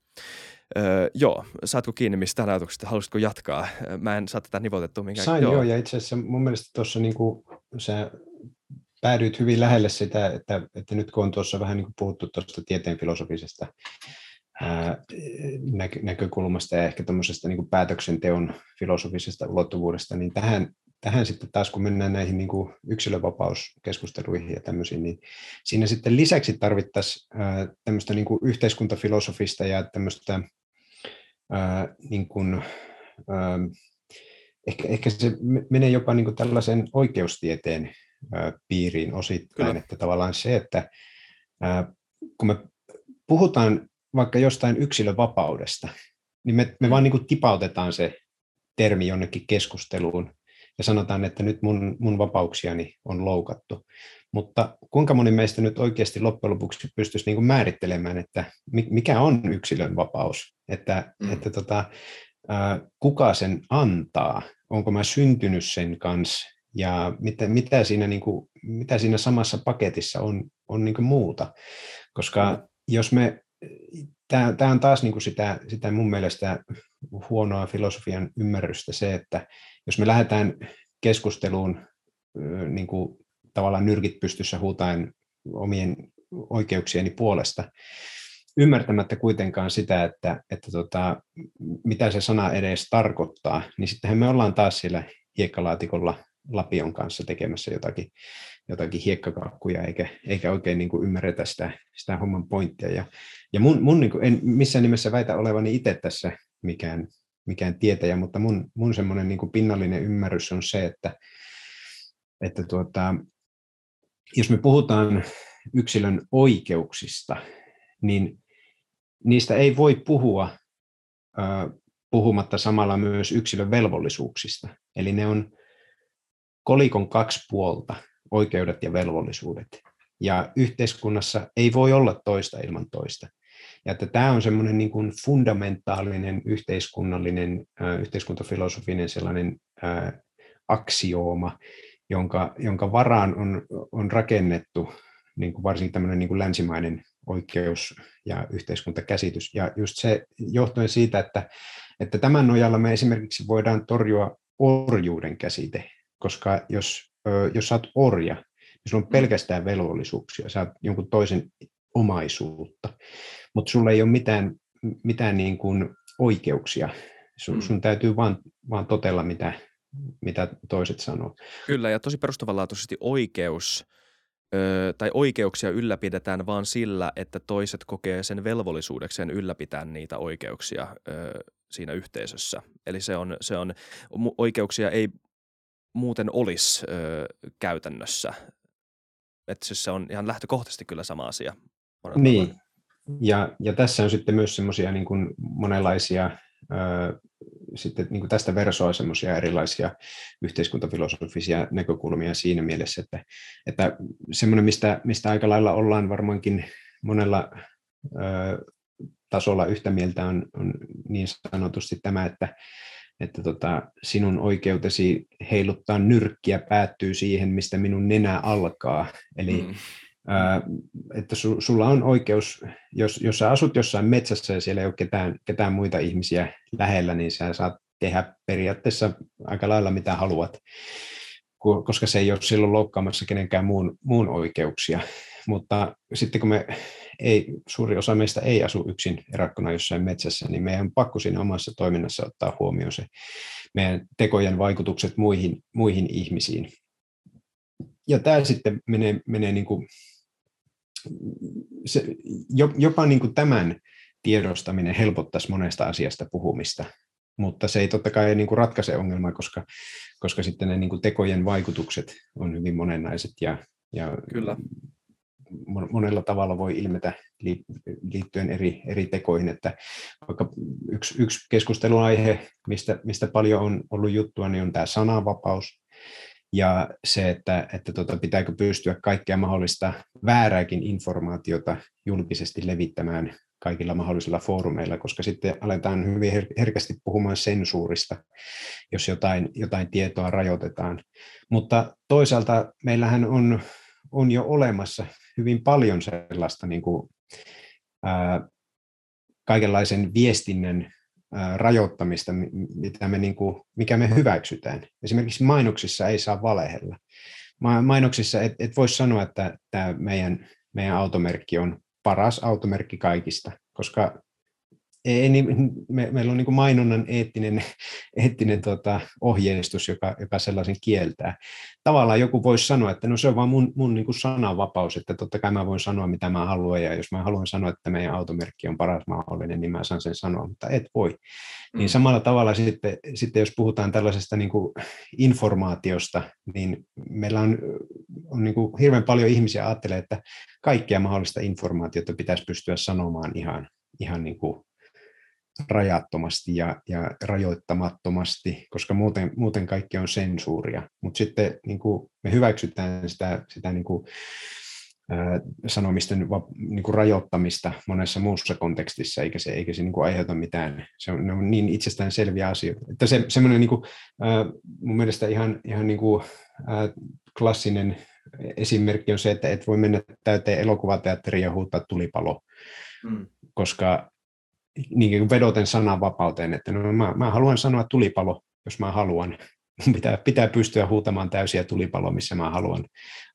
Öö, joo, saatko kiinni mistä ajatuksesta? Haluaisitko jatkaa? Mä en saa tätä nivotettua minkään. Sain joo, joo ja itse asiassa mun mielestä tuossa niinku se päädyit hyvin lähelle sitä, että, että nyt kun on tuossa vähän niin puhuttu tuosta tieteen filosofisesta ää, näkö, näkökulmasta ja ehkä tämmöisestä niin päätöksenteon filosofisesta ulottuvuudesta, niin tähän, tähän sitten taas kun mennään näihin niin kuin yksilövapauskeskusteluihin ja tämmöisiin, niin siinä sitten lisäksi tarvittaisiin tämmöistä niin kuin yhteiskuntafilosofista ja tämmöistä ää, niin kuin, ää, ehkä, ehkä se menee jopa niin kuin tällaisen oikeustieteen piiriin osittain, Kyllä. että tavallaan se, että kun me puhutaan vaikka jostain yksilövapaudesta, niin me, me mm. vaan niin kuin tipautetaan se termi jonnekin keskusteluun ja sanotaan, että nyt mun, mun vapauksiani on loukattu. Mutta kuinka moni meistä nyt oikeasti loppujen lopuksi pystyisi niin kuin määrittelemään, että mikä on yksilön vapaus, että, mm. että tota, kuka sen antaa, onko mä syntynyt sen kanssa ja mitä, mitä, siinä, niin kuin, mitä siinä samassa paketissa on, on niin kuin muuta. Koska mm. jos me, tämä on taas niin kuin sitä, sitä mun mielestä huonoa filosofian ymmärrystä se, että jos me lähdetään keskusteluun niin kuin tavallaan nyrkit pystyssä huutaen omien oikeuksieni puolesta, ymmärtämättä kuitenkaan sitä, että, että tota, mitä se sana edes tarkoittaa, niin sittenhän me ollaan taas siellä hiekkalaatikolla Lapion kanssa tekemässä jotakin, jotakin hiekkakakkuja, eikä, eikä oikein niin kuin ymmärretä sitä, sitä homman pointtia. Ja, ja mun, mun niin kuin, en missään nimessä väitä olevani itse tässä mikään, mikään tietäjä, mutta mun, mun semmoinen niin pinnallinen ymmärrys on se, että, että tuota, jos me puhutaan yksilön oikeuksista, niin niistä ei voi puhua puhumatta samalla myös yksilön velvollisuuksista. Eli ne on kolikon kaksi puolta, oikeudet ja velvollisuudet. Ja yhteiskunnassa ei voi olla toista ilman toista. Ja että tämä on semmoinen niin kuin fundamentaalinen yhteiskunnallinen, äh, yhteiskuntafilosofinen sellainen äh, aksiooma, jonka, jonka varaan on, on rakennettu niin kuin varsinkin tämmöinen niin kuin länsimainen oikeus- ja yhteiskuntakäsitys. Ja just se johtuen siitä, että, että tämän nojalla me esimerkiksi voidaan torjua orjuuden käsite, koska jos, jos sä oot orja, niin sulla on mm. pelkästään velvollisuuksia, sä oot jonkun toisen omaisuutta, mutta sulla ei ole mitään, mitään niin kuin oikeuksia. Sun, mm. sun täytyy vaan, vaan totella, mitä, mitä toiset sanoo. Kyllä, ja tosi perustavanlaatuisesti oikeus ö, tai oikeuksia ylläpidetään vaan sillä, että toiset kokee sen velvollisuudekseen ylläpitää niitä oikeuksia ö, siinä yhteisössä. Eli se on, se on, oikeuksia ei muuten olisi ö, käytännössä. Että siis se on ihan lähtökohtaisesti kyllä sama asia. Niin, ja, ja tässä on sitten myös semmoisia niin kuin monenlaisia sitten niin kuin tästä versoa semmoisia erilaisia yhteiskuntafilosofisia näkökulmia siinä mielessä, että, että semmoinen, mistä, mistä aika lailla ollaan varmaankin monella ö, tasolla yhtä mieltä on, on niin sanotusti tämä, että, että tota, sinun oikeutesi heiluttaa nyrkkiä päättyy siihen, mistä minun nenä alkaa. Eli mm että su, sulla on oikeus, jos, jos sä asut jossain metsässä ja siellä ei ole ketään, ketään muita ihmisiä lähellä, niin sä saat tehdä periaatteessa aika lailla mitä haluat, koska se ei ole silloin loukkaamassa kenenkään muun, muun oikeuksia. Mutta sitten kun me ei, suuri osa meistä ei asu yksin erakkona jossain metsässä, niin meidän on pakko siinä omassa toiminnassa ottaa huomioon se meidän tekojen vaikutukset muihin, muihin ihmisiin. Ja tämä sitten menee, menee niin kuin se, jopa niin kuin tämän tiedostaminen helpottaisi monesta asiasta puhumista, mutta se ei totta kai niin kuin ratkaise ongelmaa, koska, koska sitten ne niin kuin tekojen vaikutukset on hyvin monennaiset ja, ja Kyllä. monella tavalla voi ilmetä liittyen eri, eri tekoihin, että vaikka yksi, yksi keskustelun aihe, mistä, mistä paljon on ollut juttua, niin on tämä sananvapaus, ja se, että, että tota, pitääkö pystyä kaikkea mahdollista väärääkin informaatiota julkisesti levittämään kaikilla mahdollisilla foorumeilla, koska sitten aletaan hyvin herkästi puhumaan sensuurista, jos jotain, jotain tietoa rajoitetaan. Mutta toisaalta meillähän on, on jo olemassa hyvin paljon sellaista niin kuin, ää, kaikenlaisen viestinnän rajoittamista, mitä me, niin kuin, mikä me hyväksytään. Esimerkiksi mainoksissa ei saa valehella. mainoksissa et, et voisi sanoa, että tämä meidän, meidän automerkki on paras automerkki kaikista, koska ei, niin, me, meillä on niin mainonnan eettinen, eettinen tota, ohjeistus, joka, joka sellaisen kieltää. Tavallaan joku voisi sanoa, että no se on vaan mun, mun niin sananvapaus, että totta kai mä voin sanoa mitä mä haluan, ja jos mä haluan sanoa, että meidän automerkki on paras mahdollinen, niin mä saan sen sanoa, mutta et voi. Niin mm. Niin samalla tavalla sitten, sitten jos puhutaan tällaisesta niin kuin informaatiosta, niin meillä on, on niin kuin hirveän paljon ihmisiä ajattelee, että kaikkia mahdollista informaatiota pitäisi pystyä sanomaan ihan, ihan niin kuin rajattomasti ja, ja rajoittamattomasti, koska muuten, muuten kaikki on sensuuria. Mutta sitten niin kuin me hyväksytään sitä, sitä niin kuin, ää, sanomisten va, niin kuin rajoittamista monessa muussa kontekstissa, eikä se, eikä se niin kuin aiheuta mitään. Se on, ne on niin itsestään selviä asioita. Että se, semmoinen niin kuin, ää, mun mielestä ihan, ihan niin kuin, ää, klassinen esimerkki on se, että et voi mennä täyteen elokuvateatteriin ja huutaa tulipalo, mm. koska niin kuin vedoten sananvapauteen, että no, mä, mä haluan sanoa tulipalo, jos mä haluan. Pitää, pitää pystyä huutamaan täysiä tulipaloa, missä mä haluan.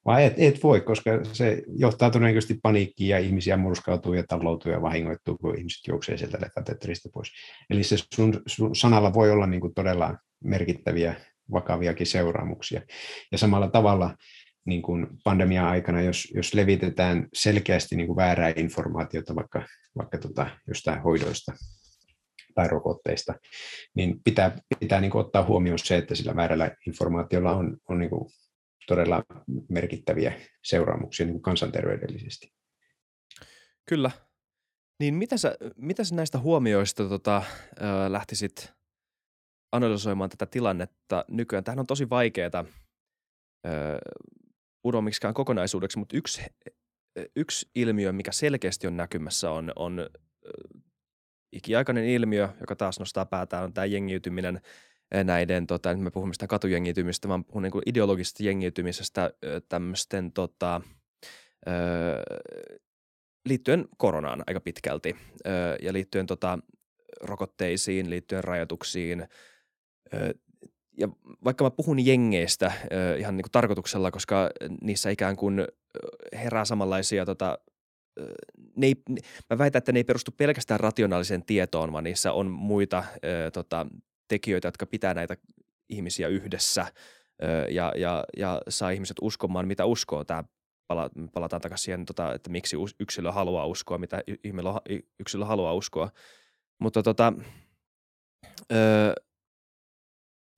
Vai et, et voi, koska se johtaa todennäköisesti paniikkiin ja ihmisiä murskautuu ja taloutuu ja vahingoittuu, kun ihmiset juoksee sieltä leffateatterista pois. Eli se sun, sun sanalla voi olla niin kuin todella merkittäviä, vakaviakin seuraamuksia. Ja samalla tavalla niin kuin pandemia-aikana, jos, jos levitetään selkeästi niin kuin väärää informaatiota vaikka, vaikka tota, jostain hoidoista tai rokotteista, niin pitää, pitää niin kuin ottaa huomioon se, että sillä väärällä informaatiolla on, on niin kuin todella merkittäviä seuraamuksia niin kuin kansanterveydellisesti. Kyllä. Niin mitä sä, mitä sä näistä huomioista tota, äh, lähtisit analysoimaan tätä tilannetta nykyään? Tämähän on tosi vaikeaa miksikään kokonaisuudeksi, mutta yksi, yksi ilmiö, mikä selkeästi on näkymässä, on, on ikiaikainen ilmiö, joka taas nostaa päätään, on tämä jengiytyminen näiden, tota, nyt me puhumme sitä katujengiytymistä, vaan puhun niin ideologisesta jengiytymisestä tämmöisten tota, liittyen koronaan aika pitkälti ja liittyen tota, rokotteisiin, liittyen rajoituksiin, ja vaikka mä puhun jengeistä ihan niin kuin tarkoituksella, koska niissä ikään kuin herää samanlaisia tota, ne ei, mä väitän, että ne ei perustu pelkästään rationaaliseen tietoon, vaan niissä on muita tota, tekijöitä, jotka pitää näitä ihmisiä yhdessä ja, ja, ja saa ihmiset uskomaan, mitä uskoo. Tämä pala, palataan takaisin siihen, tota, että miksi yksilö haluaa uskoa, mitä yksilö haluaa uskoa. Mutta tota,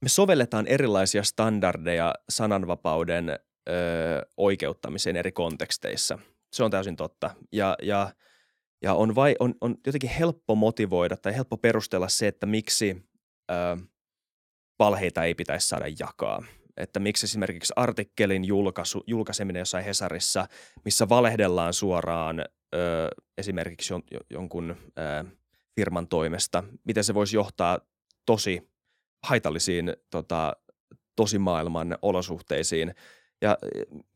me sovelletaan erilaisia standardeja sananvapauden ö, oikeuttamiseen eri konteksteissa. Se on täysin totta. Ja, ja, ja on, vai, on, on jotenkin helppo motivoida tai helppo perustella se, että miksi ö, valheita ei pitäisi saada jakaa. Että miksi esimerkiksi artikkelin julkaisu, julkaiseminen jossain Hesarissa, missä valehdellaan suoraan ö, esimerkiksi jon, jonkun ö, firman toimesta, miten se voisi johtaa tosi haitallisiin tota, tosimaailman olosuhteisiin. Ja,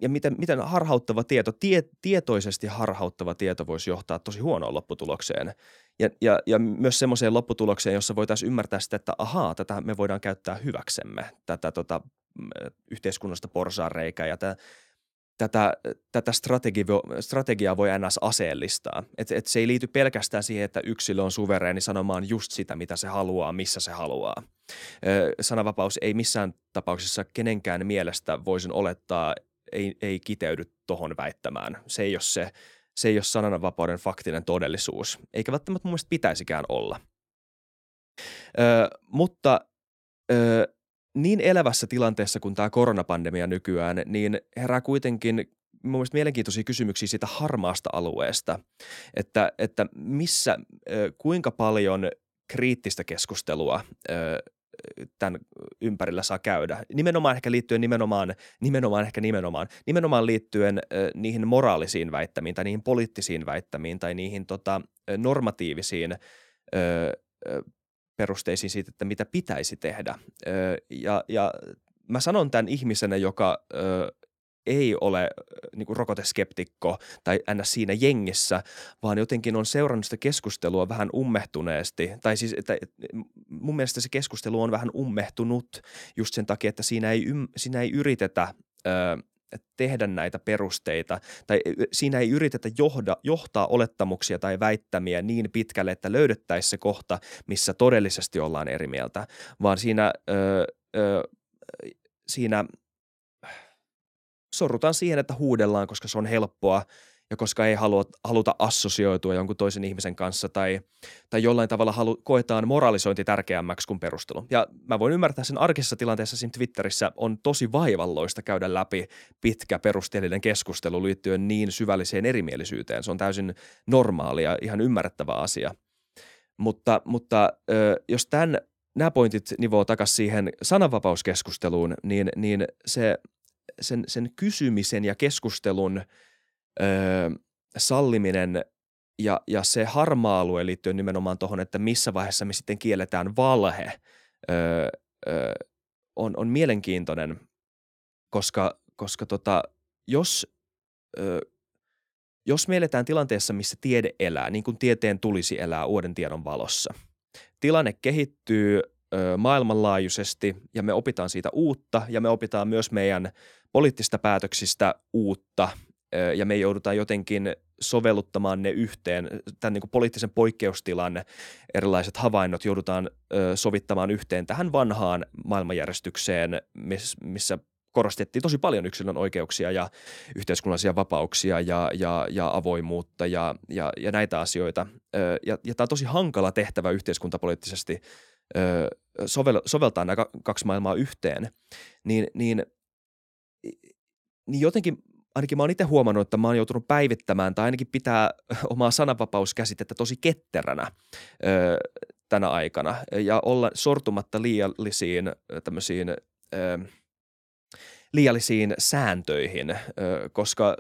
ja miten, miten harhauttava tieto, tie, tietoisesti harhauttava tieto voisi johtaa tosi huonoon lopputulokseen. Ja, ja, ja myös semmoiseen lopputulokseen, jossa voitaisiin ymmärtää sitä, että ahaa, tätä me voidaan käyttää hyväksemme, tätä tota, yhteiskunnasta porsaareikää ja tätä tätä, tätä strategi, strategiaa voi ns. aseellistaa. Et, et se ei liity pelkästään siihen, että yksilö on suvereeni sanomaan just sitä, mitä se haluaa, missä se haluaa. Sananvapaus ei missään tapauksessa kenenkään mielestä voisin olettaa, ei, ei kiteydy tuohon väittämään. Se ei ole se, se ei ole sananvapauden faktinen todellisuus, eikä välttämättä mun mielestä pitäisikään olla. Ö, mutta ö, niin elävässä tilanteessa kuin tämä koronapandemia nykyään, niin herää kuitenkin mun mielestä mielenkiintoisia kysymyksiä siitä harmaasta alueesta, että, että missä, kuinka paljon kriittistä keskustelua tämän ympärillä saa käydä. Nimenomaan ehkä liittyen nimenomaan, nimenomaan ehkä nimenomaan, nimenomaan liittyen niihin moraalisiin väittämiin tai niihin poliittisiin väittämiin tai niihin tota, normatiivisiin perusteisiin siitä, että mitä pitäisi tehdä. Ja, ja mä sanon tämän ihmisenä, joka ei ole niin kuin rokoteskeptikko tai ns. siinä jengissä, vaan jotenkin on seurannut sitä keskustelua vähän ummehtuneesti. Tai siis, että mun mielestä se keskustelu on vähän ummehtunut just sen takia, että siinä ei, siinä ei yritetä ö, tehdä näitä perusteita, tai siinä ei yritetä johda, johtaa olettamuksia tai väittämiä niin pitkälle, että löydettäisiin se kohta, missä todellisesti ollaan eri mieltä, vaan siinä, ö, ö, siinä sorrutaan siihen, että huudellaan, koska se on helppoa ja koska ei halua, haluta assosioitua jonkun toisen ihmisen kanssa tai, tai jollain tavalla halu, koetaan moralisointi tärkeämmäksi kuin perustelu. Ja mä voin ymmärtää sen arkisessa tilanteessa siinä Twitterissä on tosi vaivalloista käydä läpi pitkä perusteellinen keskustelu liittyen niin syvälliseen erimielisyyteen. Se on täysin normaali ja ihan ymmärrettävä asia. Mutta, mutta jos tämän, nämä pointit nivoo takaisin siihen sananvapauskeskusteluun, niin, niin se, sen, sen kysymisen ja keskustelun – öö, salliminen ja, ja se harmaa-alue liittyen nimenomaan tuohon, että missä vaiheessa me sitten kielletään valhe, öö, öö, on, on mielenkiintoinen, koska, koska tota, jos, öö, jos me eletään tilanteessa, missä tiede elää, niin kuin tieteen tulisi elää uuden tiedon valossa, tilanne kehittyy ö, maailmanlaajuisesti ja me opitaan siitä uutta ja me opitaan myös meidän poliittista päätöksistä uutta – ja me joudutaan jotenkin sovelluttamaan ne yhteen. Tämän niin kuin poliittisen poikkeustilan erilaiset havainnot joudutaan sovittamaan yhteen tähän vanhaan maailmanjärjestykseen, missä korostettiin tosi paljon yksilön oikeuksia ja yhteiskunnallisia vapauksia ja, ja, ja avoimuutta ja, ja, ja näitä asioita. Ja, ja tämä on tosi hankala tehtävä yhteiskuntapoliittisesti sovel, soveltaa nämä kaksi maailmaa yhteen. Niin, niin, niin jotenkin ainakin mä oon itse huomannut, että mä oon joutunut päivittämään tai ainakin pitää omaa sananvapauskäsitettä tosi ketteränä ö, tänä aikana. Ja olla sortumatta liiallisiin tämmöisiin liiallisiin sääntöihin, ö, koska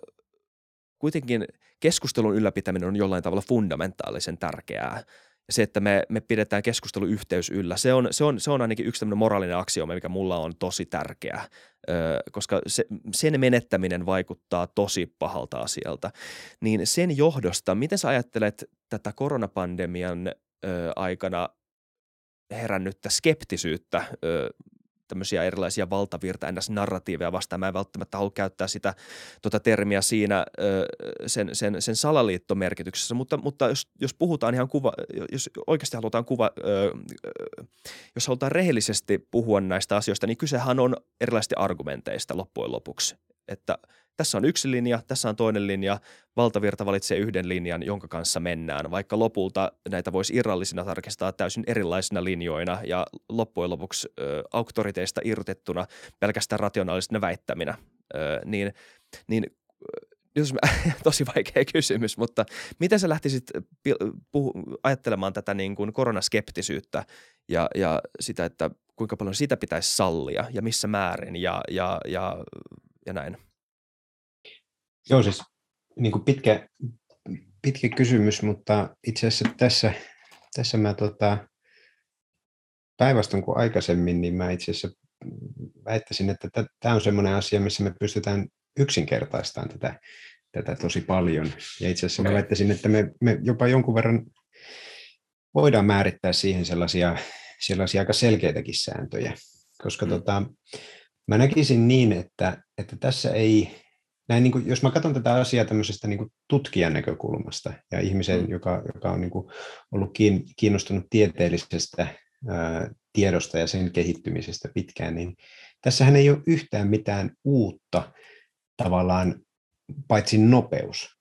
kuitenkin keskustelun ylläpitäminen on jollain tavalla fundamentaalisen tärkeää se, että me, me pidetään keskusteluyhteys yllä, se on, se, on, se on ainakin yksi tämmöinen moraalinen aksioma, mikä mulla on tosi tärkeä, ö, koska se, sen menettäminen vaikuttaa tosi pahalta asialta. Niin sen johdosta, miten sä ajattelet tätä koronapandemian ö, aikana herännyttä skeptisyyttä ö, tämmöisiä erilaisia valtavirta narratiiveja vastaan. Mä en välttämättä halua käyttää sitä tota termiä siinä sen, sen, sen salaliittomerkityksessä, mutta, mutta jos, jos puhutaan ihan kuva, jos oikeasti halutaan kuva, jos halutaan rehellisesti puhua näistä asioista, niin kysehän on erilaisista argumenteista loppujen lopuksi. Että tässä on yksi linja, tässä on toinen linja, valtavirta valitsee yhden linjan, jonka kanssa mennään, vaikka lopulta näitä voisi irrallisina tarkistaa täysin erilaisina linjoina ja loppujen lopuksi ö, auktoriteista irtettuna pelkästään rationaalisina väittäminä, ö, niin, niin jos mä, tosi vaikea kysymys, mutta miten sä lähtisit puhu, ajattelemaan tätä niin kuin koronaskeptisyyttä ja, ja sitä, että kuinka paljon sitä pitäisi sallia ja missä määrin ja, ja, ja, ja näin? Joo, siis niin kuin pitkä, pitkä kysymys, mutta itse asiassa tässä, tässä mä tota, päinvastoin kuin aikaisemmin, niin mä itse asiassa väittäisin, että tämä on sellainen asia, missä me pystytään yksinkertaistamaan tätä, tätä tosi paljon. Ja itse asiassa mä väittäisin, että me, me jopa jonkun verran voidaan määrittää siihen sellaisia, sellaisia aika selkeitäkin sääntöjä, koska mm. tota, mä näkisin niin, että, että tässä ei, näin, niin kuin, jos mä katson tätä asiaa tämmöisestä niin kuin tutkijan näkökulmasta ja ihmisen, mm. joka, joka on niin kuin ollut kiinnostunut tieteellisestä ää, tiedosta ja sen kehittymisestä pitkään, niin tässähän ei ole yhtään mitään uutta tavallaan, paitsi nopeus.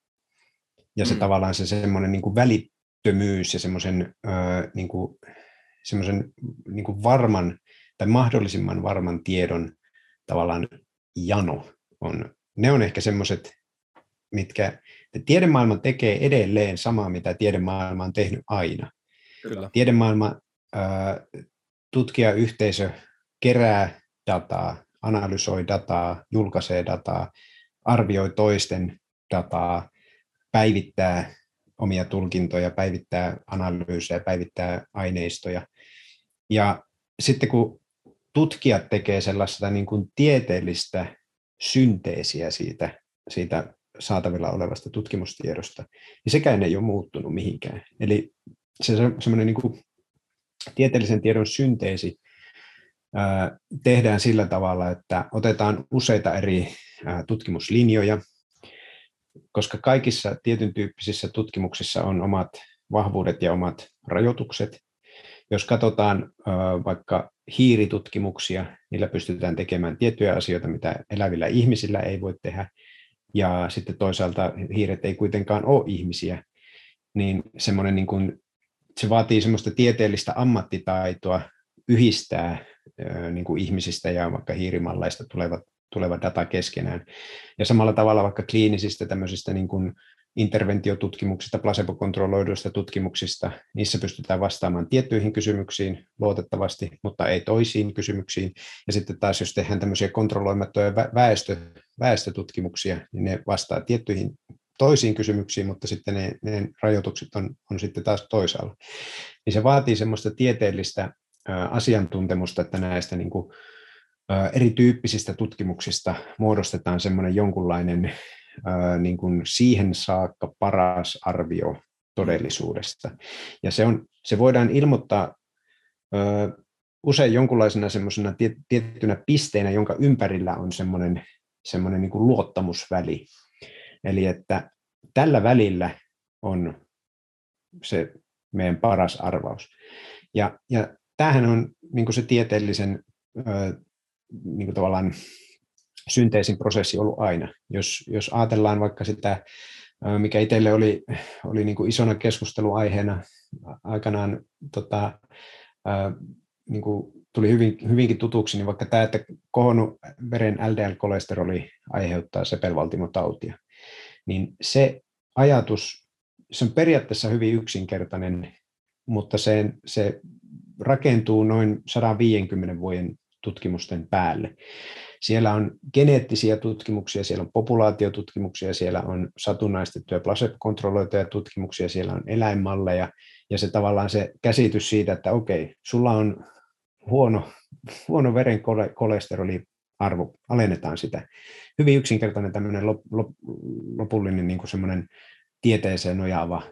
Ja se mm. tavallaan se semmoinen niin kuin välittömyys ja semmoisen niin kuin, semmoisen niin kuin varman tai mahdollisimman varman tiedon tavallaan jano on ne on ehkä semmoiset, mitkä tiedemaailma tekee edelleen samaa, mitä tiedemaailma on tehnyt aina. Kyllä. Tiedemaailma, tutkijayhteisö kerää dataa, analysoi dataa, julkaisee dataa, arvioi toisten dataa, päivittää omia tulkintoja, päivittää analyysejä, päivittää aineistoja. Ja sitten kun tutkijat tekee sellaista niin kuin tieteellistä synteesiä siitä, siitä saatavilla olevasta tutkimustiedosta, niin sekään ei ole muuttunut mihinkään. Eli se semmoinen niin tieteellisen tiedon synteesi ää, tehdään sillä tavalla, että otetaan useita eri tutkimuslinjoja, koska kaikissa tietyn tyyppisissä tutkimuksissa on omat vahvuudet ja omat rajoitukset. Jos katsotaan vaikka hiiritutkimuksia, niillä pystytään tekemään tiettyjä asioita, mitä elävillä ihmisillä ei voi tehdä, ja sitten toisaalta hiiret ei kuitenkaan ole ihmisiä, niin semmoinen niin kuin, se vaatii semmoista tieteellistä ammattitaitoa yhdistää niin kuin ihmisistä ja vaikka hiirimalleista tulevat, tuleva data keskenään. Ja samalla tavalla vaikka kliinisistä tämmöisistä niin kuin interventiotutkimuksista, placebo-kontrolloiduista tutkimuksista, niissä pystytään vastaamaan tiettyihin kysymyksiin luotettavasti, mutta ei toisiin kysymyksiin. Ja sitten taas, jos tehdään tämmöisiä kontrolloimattuja väestö, väestötutkimuksia, niin ne vastaa tiettyihin toisiin kysymyksiin, mutta sitten ne, ne rajoitukset on, on sitten taas toisaalla. Niin se vaatii semmoista tieteellistä asiantuntemusta, että näistä niin kuin, erityyppisistä tutkimuksista muodostetaan semmoinen jonkunlainen niin kuin siihen saakka paras arvio todellisuudesta. Ja se, on, se voidaan ilmoittaa usein jonkunlaisena semmoisena tiettynä pisteenä, jonka ympärillä on semmoinen, semmoinen niin kuin luottamusväli. Eli että tällä välillä on se meidän paras arvaus. Ja, ja tämähän on niin se tieteellisen niin kuin tavallaan synteesin prosessi ollut aina. Jos, jos ajatellaan vaikka sitä, mikä itselle oli, oli niin kuin isona keskusteluaiheena aikanaan, tota, niin kuin tuli hyvin, hyvinkin tutuksi, niin vaikka tämä, että kohonnut veren LDL-kolesteroli aiheuttaa sepelvaltimotautia, niin se ajatus, se on periaatteessa hyvin yksinkertainen, mutta se, se rakentuu noin 150 vuoden tutkimusten päälle. Siellä on geneettisiä tutkimuksia, siellä on populaatiotutkimuksia, siellä on satunnaistettuja placebo-kontrolloituja tutkimuksia, siellä on eläinmalleja, ja se tavallaan se käsitys siitä, että okei, sulla on huono, huono veren kolesteroli arvo, alennetaan sitä. Hyvin yksinkertainen tämmöinen lop, lop, lopullinen niin kuin semmoinen tieteeseen nojaava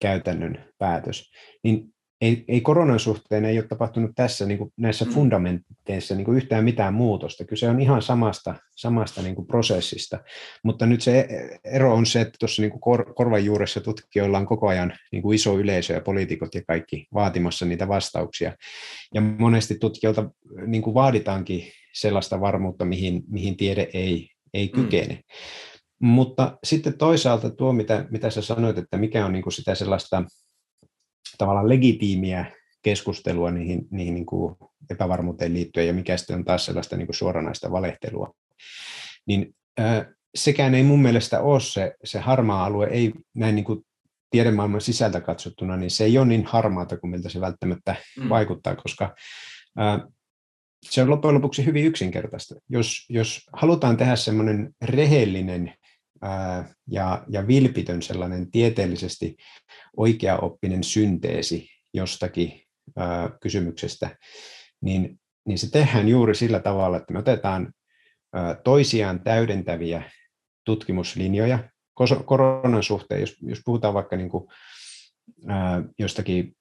käytännön päätös. Niin ei, ei koronan suhteen ei ole tapahtunut tässä niin kuin näissä mm. fundamenteissa niin kuin yhtään mitään muutosta. Kyse on ihan samasta, samasta niin kuin prosessista, mutta nyt se ero on se, että tuossa niin kuin kor, korvan juuressa tutkijoilla on koko ajan niin kuin iso yleisö ja poliitikot ja kaikki vaatimassa niitä vastauksia. Ja monesti tutkijoilta niin kuin vaaditaankin sellaista varmuutta, mihin, mihin tiede ei, ei mm. kykene. Mm. Mutta sitten toisaalta tuo, mitä, mitä sä sanoit, että mikä on niin kuin sitä sellaista tavallaan legitiimiä keskustelua niihin, niihin niin kuin epävarmuuteen liittyen ja mikä sitten on taas sellaista niin kuin suoranaista valehtelua. Niin äh, sekään ei mun mielestä ole se, se harmaa alue, ei näin niin kuin tiedemaailman sisältä katsottuna, niin se ei ole niin harmaata kuin miltä se välttämättä mm. vaikuttaa, koska äh, se on loppujen lopuksi hyvin yksinkertaista. Jos, jos halutaan tehdä semmoinen rehellinen ja, ja vilpitön sellainen tieteellisesti oikeaoppinen synteesi jostakin kysymyksestä, niin, niin se tehdään juuri sillä tavalla, että me otetaan toisiaan täydentäviä tutkimuslinjoja koronan suhteen, jos, jos puhutaan vaikka niin kuin, jostakin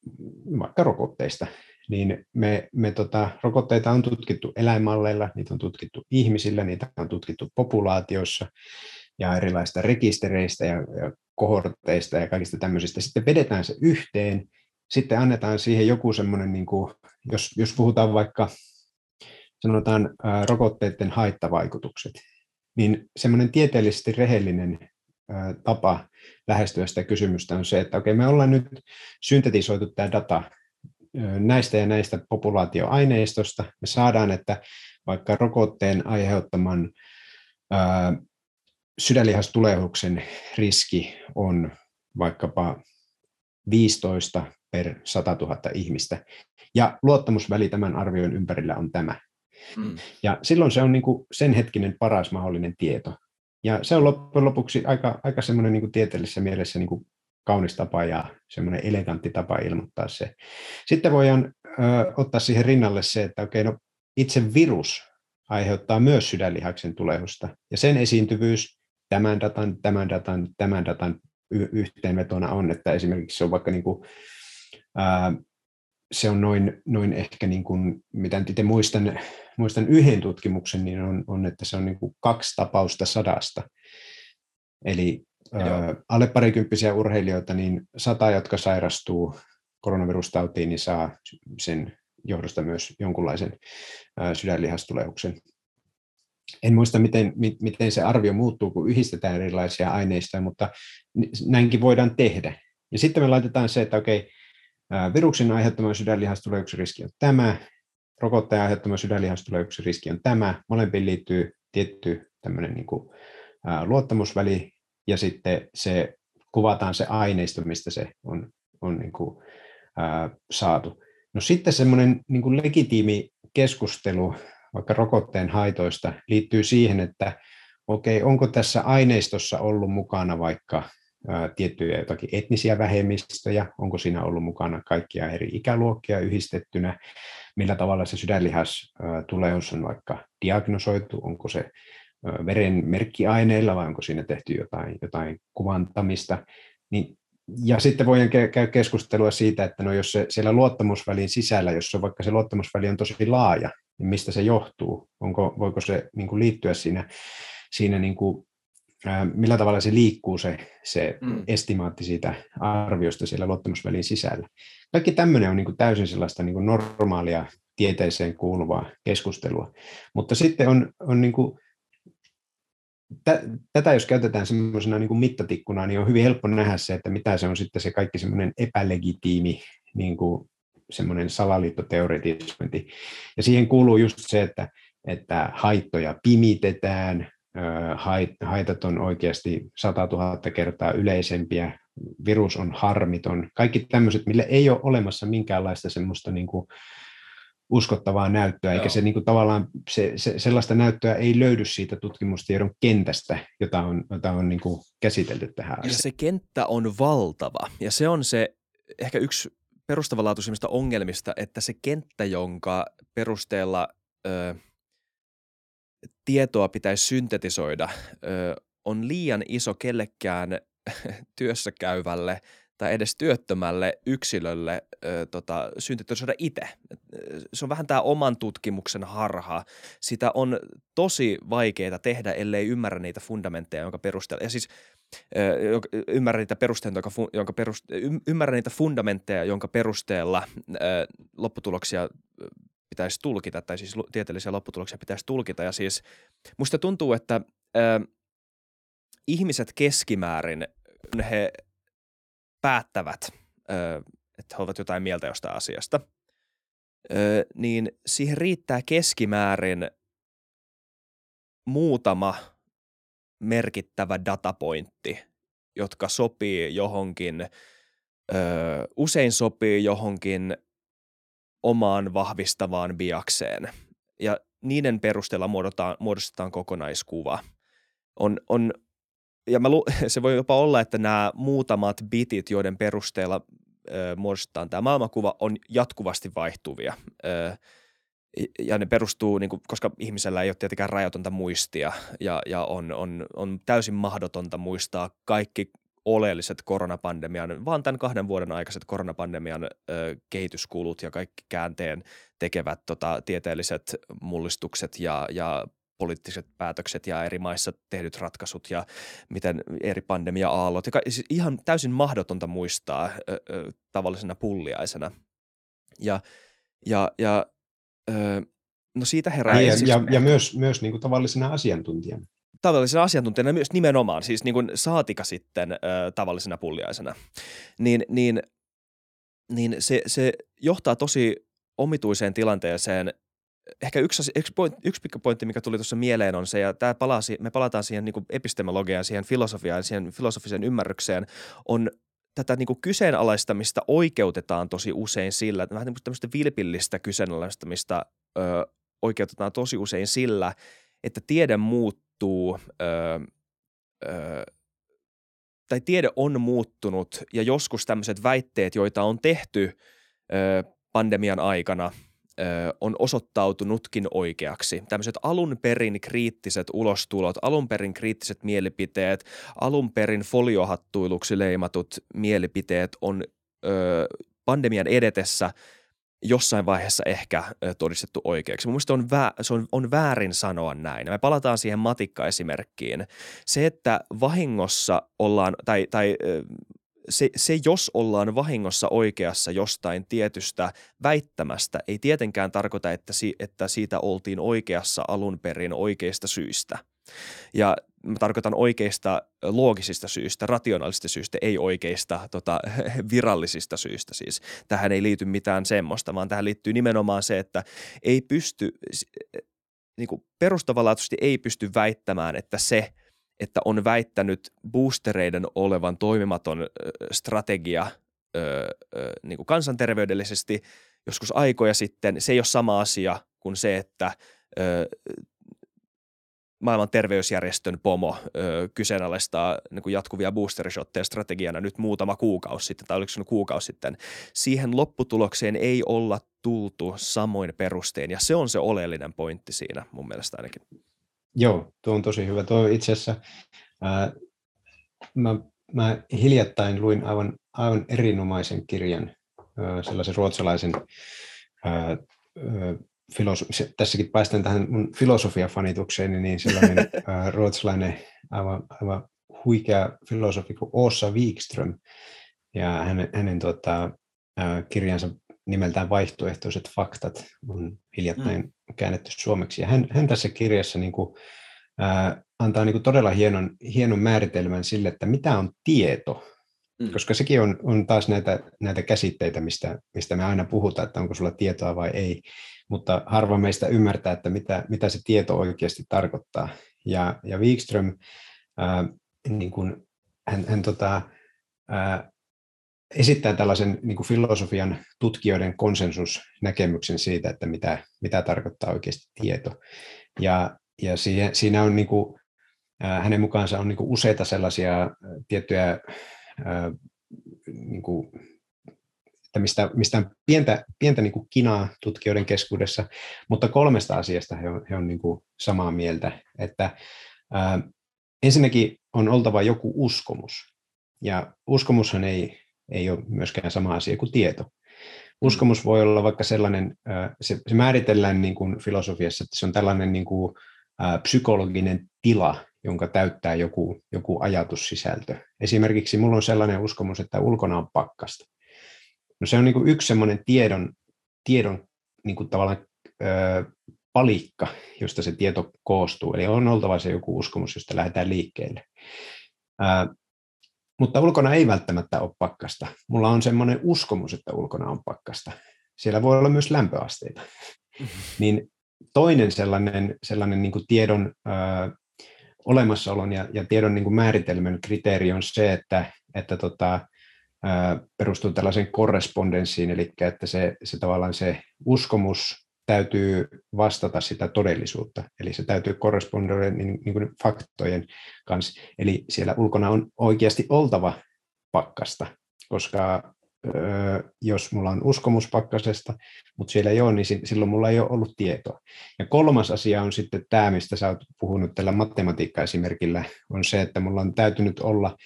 vaikka rokotteista, niin me, me tota, rokotteita on tutkittu eläinmalleilla, niitä on tutkittu ihmisillä, niitä on tutkittu populaatioissa, ja erilaisista rekistereistä ja, ja kohorteista ja kaikista tämmöisistä. Sitten vedetään se yhteen, sitten annetaan siihen joku semmoinen, niin kuin, jos, jos puhutaan vaikka sanotaan ää, rokotteiden haittavaikutukset, niin semmoinen tieteellisesti rehellinen ää, tapa lähestyä sitä kysymystä on se, että okei, me ollaan nyt syntetisoitu tämä data näistä ja näistä populaatioaineistosta. Me saadaan, että vaikka rokotteen aiheuttaman ää, sydänlihastulehuksen riski on vaikkapa 15 per 100 000 ihmistä, ja luottamusväli tämän arvion ympärillä on tämä. Mm. Ja silloin se on niin kuin sen hetkinen paras mahdollinen tieto. Ja se on loppujen lopuksi aika, aika semmoinen niin kuin tieteellisessä mielessä niin kuin kaunis tapa ja semmoinen elegantti tapa ilmoittaa se. Sitten voidaan ö, ottaa siihen rinnalle se, että okei, no itse virus aiheuttaa myös sydänlihaksen tulehusta, ja sen esiintyvyys tämän datan, tämän datan, tämän datan yhteenvetona on, että esimerkiksi se on vaikka niin kuin, ää, se on noin, noin ehkä, niin kuin, mitä itse muistan, muistan yhden tutkimuksen, niin on, on että se on niin kuin kaksi tapausta sadasta. Eli ää, alle parikymppisiä urheilijoita, niin sata, jotka sairastuu koronavirustautiin, niin saa sen johdosta myös jonkunlaisen ää, sydänlihastuleuksen. En muista, miten, miten se arvio muuttuu, kun yhdistetään erilaisia aineistoja, mutta näinkin voidaan tehdä. Ja sitten me laitetaan se, että okei, viruksen aiheuttama sydänlihastuleuksen riski on tämä, rokotteen aiheuttama sydänlihastuleuksen riski on tämä. Molempiin liittyy tietty tämmöinen niin kuin, luottamusväli, ja sitten se kuvataan se aineisto, mistä se on, on niin kuin, ää, saatu. No sitten semmoinen niin legitiimi keskustelu vaikka rokotteen haitoista liittyy siihen, että okei, onko tässä aineistossa ollut mukana vaikka tiettyjä jotakin etnisiä vähemmistöjä, onko siinä ollut mukana kaikkia eri ikäluokkia yhdistettynä, millä tavalla se sydänlihas tuleus on vaikka diagnosoitu, onko se veren merkkiaineilla vai onko siinä tehty jotain, jotain kuvantamista, niin ja sitten voidaan käydä keskustelua siitä, että no jos se siellä luottamusvälin sisällä, jos se vaikka se luottamusväli on tosi laaja, niin mistä se johtuu? Onko, voiko se niin kuin liittyä siinä, siinä niin kuin, ää, millä tavalla se liikkuu se, se mm. estimaatti siitä arviosta siellä luottamusvälin sisällä? Kaikki tämmöinen on niin kuin täysin sellaista niin kuin normaalia tieteeseen kuuluvaa keskustelua. Mutta sitten on, on niin kuin tätä jos käytetään semmoisena niin mittatikkuna, niin on hyvin helppo nähdä se, että mitä se on sitten se kaikki semmoinen epälegitiimi niin kuin semmoinen salaliittoteoretisointi. Ja siihen kuuluu just se, että, että haittoja pimitetään, haitat on oikeasti 100 000 kertaa yleisempiä, virus on harmiton, kaikki tämmöiset, mille ei ole olemassa minkäänlaista semmoista niin kuin uskottavaa näyttöä, eikä se niin kuin, tavallaan se, se, sellaista näyttöä ei löydy siitä tutkimustiedon kentästä, jota on, jota on niin kuin käsitelty tähän asiaan. Ja se kenttä on valtava, ja se on se ehkä yksi perustavanlaatuisimmista ongelmista, että se kenttä, jonka perusteella ö, tietoa pitäisi syntetisoida, ö, on liian iso kellekään työssä käyvälle – tai edes työttömälle yksilölle ö, tota, syntetisoida itse. Se on vähän tämä oman tutkimuksen harha. Sitä on tosi vaikeaa tehdä, ellei ymmärrä niitä fundamentteja, jonka perusteella, ja siis ymmärrä niitä, perusteita, jonka, jonka perust, ymmärrä niitä fundamentteja, jonka perusteella lopputuloksia pitäisi tulkita, tai siis tieteellisiä lopputuloksia pitäisi tulkita. Ja siis musta tuntuu, että ihmiset keskimäärin, he päättävät, että he ovat jotain mieltä jostain asiasta, niin siihen riittää keskimäärin muutama merkittävä datapointti, jotka sopii johonkin, usein sopii johonkin omaan vahvistavaan biakseen. Ja niiden perusteella muodostetaan, muodostetaan kokonaiskuva. On, on ja mä lu- se voi jopa olla, että nämä muutamat bitit, joiden perusteella ö, muodostetaan tämä maailmankuva, on jatkuvasti vaihtuvia. Ö, ja ne perustuu, niin kuin, koska ihmisellä ei ole tietenkään rajatonta muistia ja, ja on, on, on täysin mahdotonta muistaa kaikki oleelliset koronapandemian, vaan tämän kahden vuoden aikaiset koronapandemian ö, kehityskulut ja kaikki käänteen tekevät tota, tieteelliset mullistukset ja, ja poliittiset päätökset ja eri maissa tehdyt ratkaisut ja miten eri pandemia-aallot. Ja siis ihan täysin mahdotonta muistaa ö, ö, tavallisena pulliaisena. Ja, ja, ja ö, no siitä herää... Niin, ja, ja, ja myös, myös niin kuin tavallisena asiantuntijana. Tavallisena asiantuntijana myös nimenomaan, siis niin kuin saatika sitten ö, tavallisena pulliaisena. Niin, niin, niin se, se johtaa tosi omituiseen tilanteeseen, ehkä yksi, yksi, point, yksi pointti, mikä tuli tuossa mieleen on se, ja tämä palaa, me palataan siihen niin epistemologiaan, siihen filosofiaan, siihen filosofiseen ymmärrykseen, on tätä niin kuin kyseenalaistamista oikeutetaan tosi usein sillä, että vähän niin tämmöistä vilpillistä kyseenalaistamista ö, oikeutetaan tosi usein sillä, että tiede muuttuu ö, ö, tai tiede on muuttunut ja joskus tämmöiset väitteet, joita on tehty ö, pandemian aikana – on osoittautunutkin oikeaksi. Tämmöiset alun perin kriittiset ulostulot, alun perin kriittiset mielipiteet, alun perin foliohattuiluksi leimatut mielipiteet on ö, pandemian edetessä jossain vaiheessa ehkä todistettu oikeaksi. Mun on, vä- se on, on väärin sanoa näin. Me palataan siihen matikkaesimerkkiin. Se, että vahingossa ollaan, tai, tai se, se, jos ollaan vahingossa oikeassa jostain tietystä väittämästä, ei tietenkään tarkoita, että, si, että siitä oltiin oikeassa alun perin oikeista syistä. Ja mä tarkoitan oikeista loogisista syistä, rationaalisista syistä, ei oikeista tota, virallisista syistä siis. Tähän ei liity mitään semmoista, vaan tähän liittyy nimenomaan se, että ei pysty, niin perustavanlaatuisesti ei pysty väittämään, että se, että on väittänyt boostereiden olevan toimimaton strategia niin kuin kansanterveydellisesti joskus aikoja sitten, se ei ole sama asia kuin se, että maailman terveysjärjestön pomo ö, kyseenalaistaa niin kuin jatkuvia boosterishotteja strategiana nyt muutama kuukausi sitten, tai oliko se kuukausi sitten. Siihen lopputulokseen ei olla tultu samoin perustein, ja se on se oleellinen pointti siinä mun mielestä ainakin. Joo, tuo on tosi hyvä. Tuo itse asiassa, ää, mä, mä hiljattain luin aivan, aivan erinomaisen kirjan, ää, sellaisen ruotsalaisen ää, ää, filosofi, tässäkin päästään tähän mun filosofiafanitukseen, niin sellainen ää, ruotsalainen aivan, aivan huikea filosofi kuin Åsa Wikström ja hänen, hänen tota, ää, kirjansa nimeltään Vaihtoehtoiset faktat on hiljattain mm. käännetty suomeksi. Ja hän, hän tässä kirjassa niin kuin, ää, antaa niin kuin todella hienon, hienon määritelmän sille, että mitä on tieto. Mm. Koska sekin on, on taas näitä, näitä käsitteitä, mistä, mistä me aina puhutaan, että onko sulla tietoa vai ei mutta harva meistä ymmärtää, että mitä, mitä se tieto oikeasti tarkoittaa. Ja, ja Wikström, ää, niin kuin, hän, hän tota, ää, esittää tällaisen niin kuin filosofian tutkijoiden konsensusnäkemyksen siitä, että mitä, mitä tarkoittaa oikeasti tieto. Ja, ja siihen, siinä on niin kuin, ää, hänen mukaansa on niin kuin useita sellaisia tiettyjä ää, niin kuin että mistä, mistä on pientä, pientä niin kuin kinaa tutkijoiden keskuudessa, mutta kolmesta asiasta he on, he on niin kuin samaa mieltä. Että, ää, ensinnäkin on oltava joku uskomus, ja uskomushan ei, ei ole myöskään sama asia kuin tieto. Uskomus voi olla vaikka sellainen, se, se määritellään niin kuin filosofiassa, että se on tällainen niin kuin, psykologinen tila, jonka täyttää joku, joku ajatussisältö. Esimerkiksi minulla on sellainen uskomus, että ulkona on pakkasta. No se on niin kuin yksi semmoinen tiedon, tiedon niin kuin tavallaan ö, palikka, josta se tieto koostuu. Eli on oltava se joku uskomus, josta lähdetään liikkeelle. Ö, mutta ulkona ei välttämättä ole pakkasta. Mulla on semmoinen uskomus, että ulkona on pakkasta. Siellä voi olla myös lämpöasteita. Mm-hmm. Niin toinen sellainen, sellainen niin kuin tiedon ö, olemassaolon ja, ja tiedon niin kuin määritelmän kriteeri on se, että, että tota, perustuu tällaiseen korrespondenssiin, eli että se, se tavallaan se uskomus täytyy vastata sitä todellisuutta, eli se täytyy korrespondoida niin, niin kuin faktojen kanssa. Eli siellä ulkona on oikeasti oltava pakkasta, koska jos mulla on uskomus pakkasesta, mutta siellä ei ole, niin silloin mulla ei ole ollut tietoa. Ja kolmas asia on sitten tämä, mistä sä oot puhunut tällä matematiikka-esimerkillä, on se, että mulla on täytynyt olla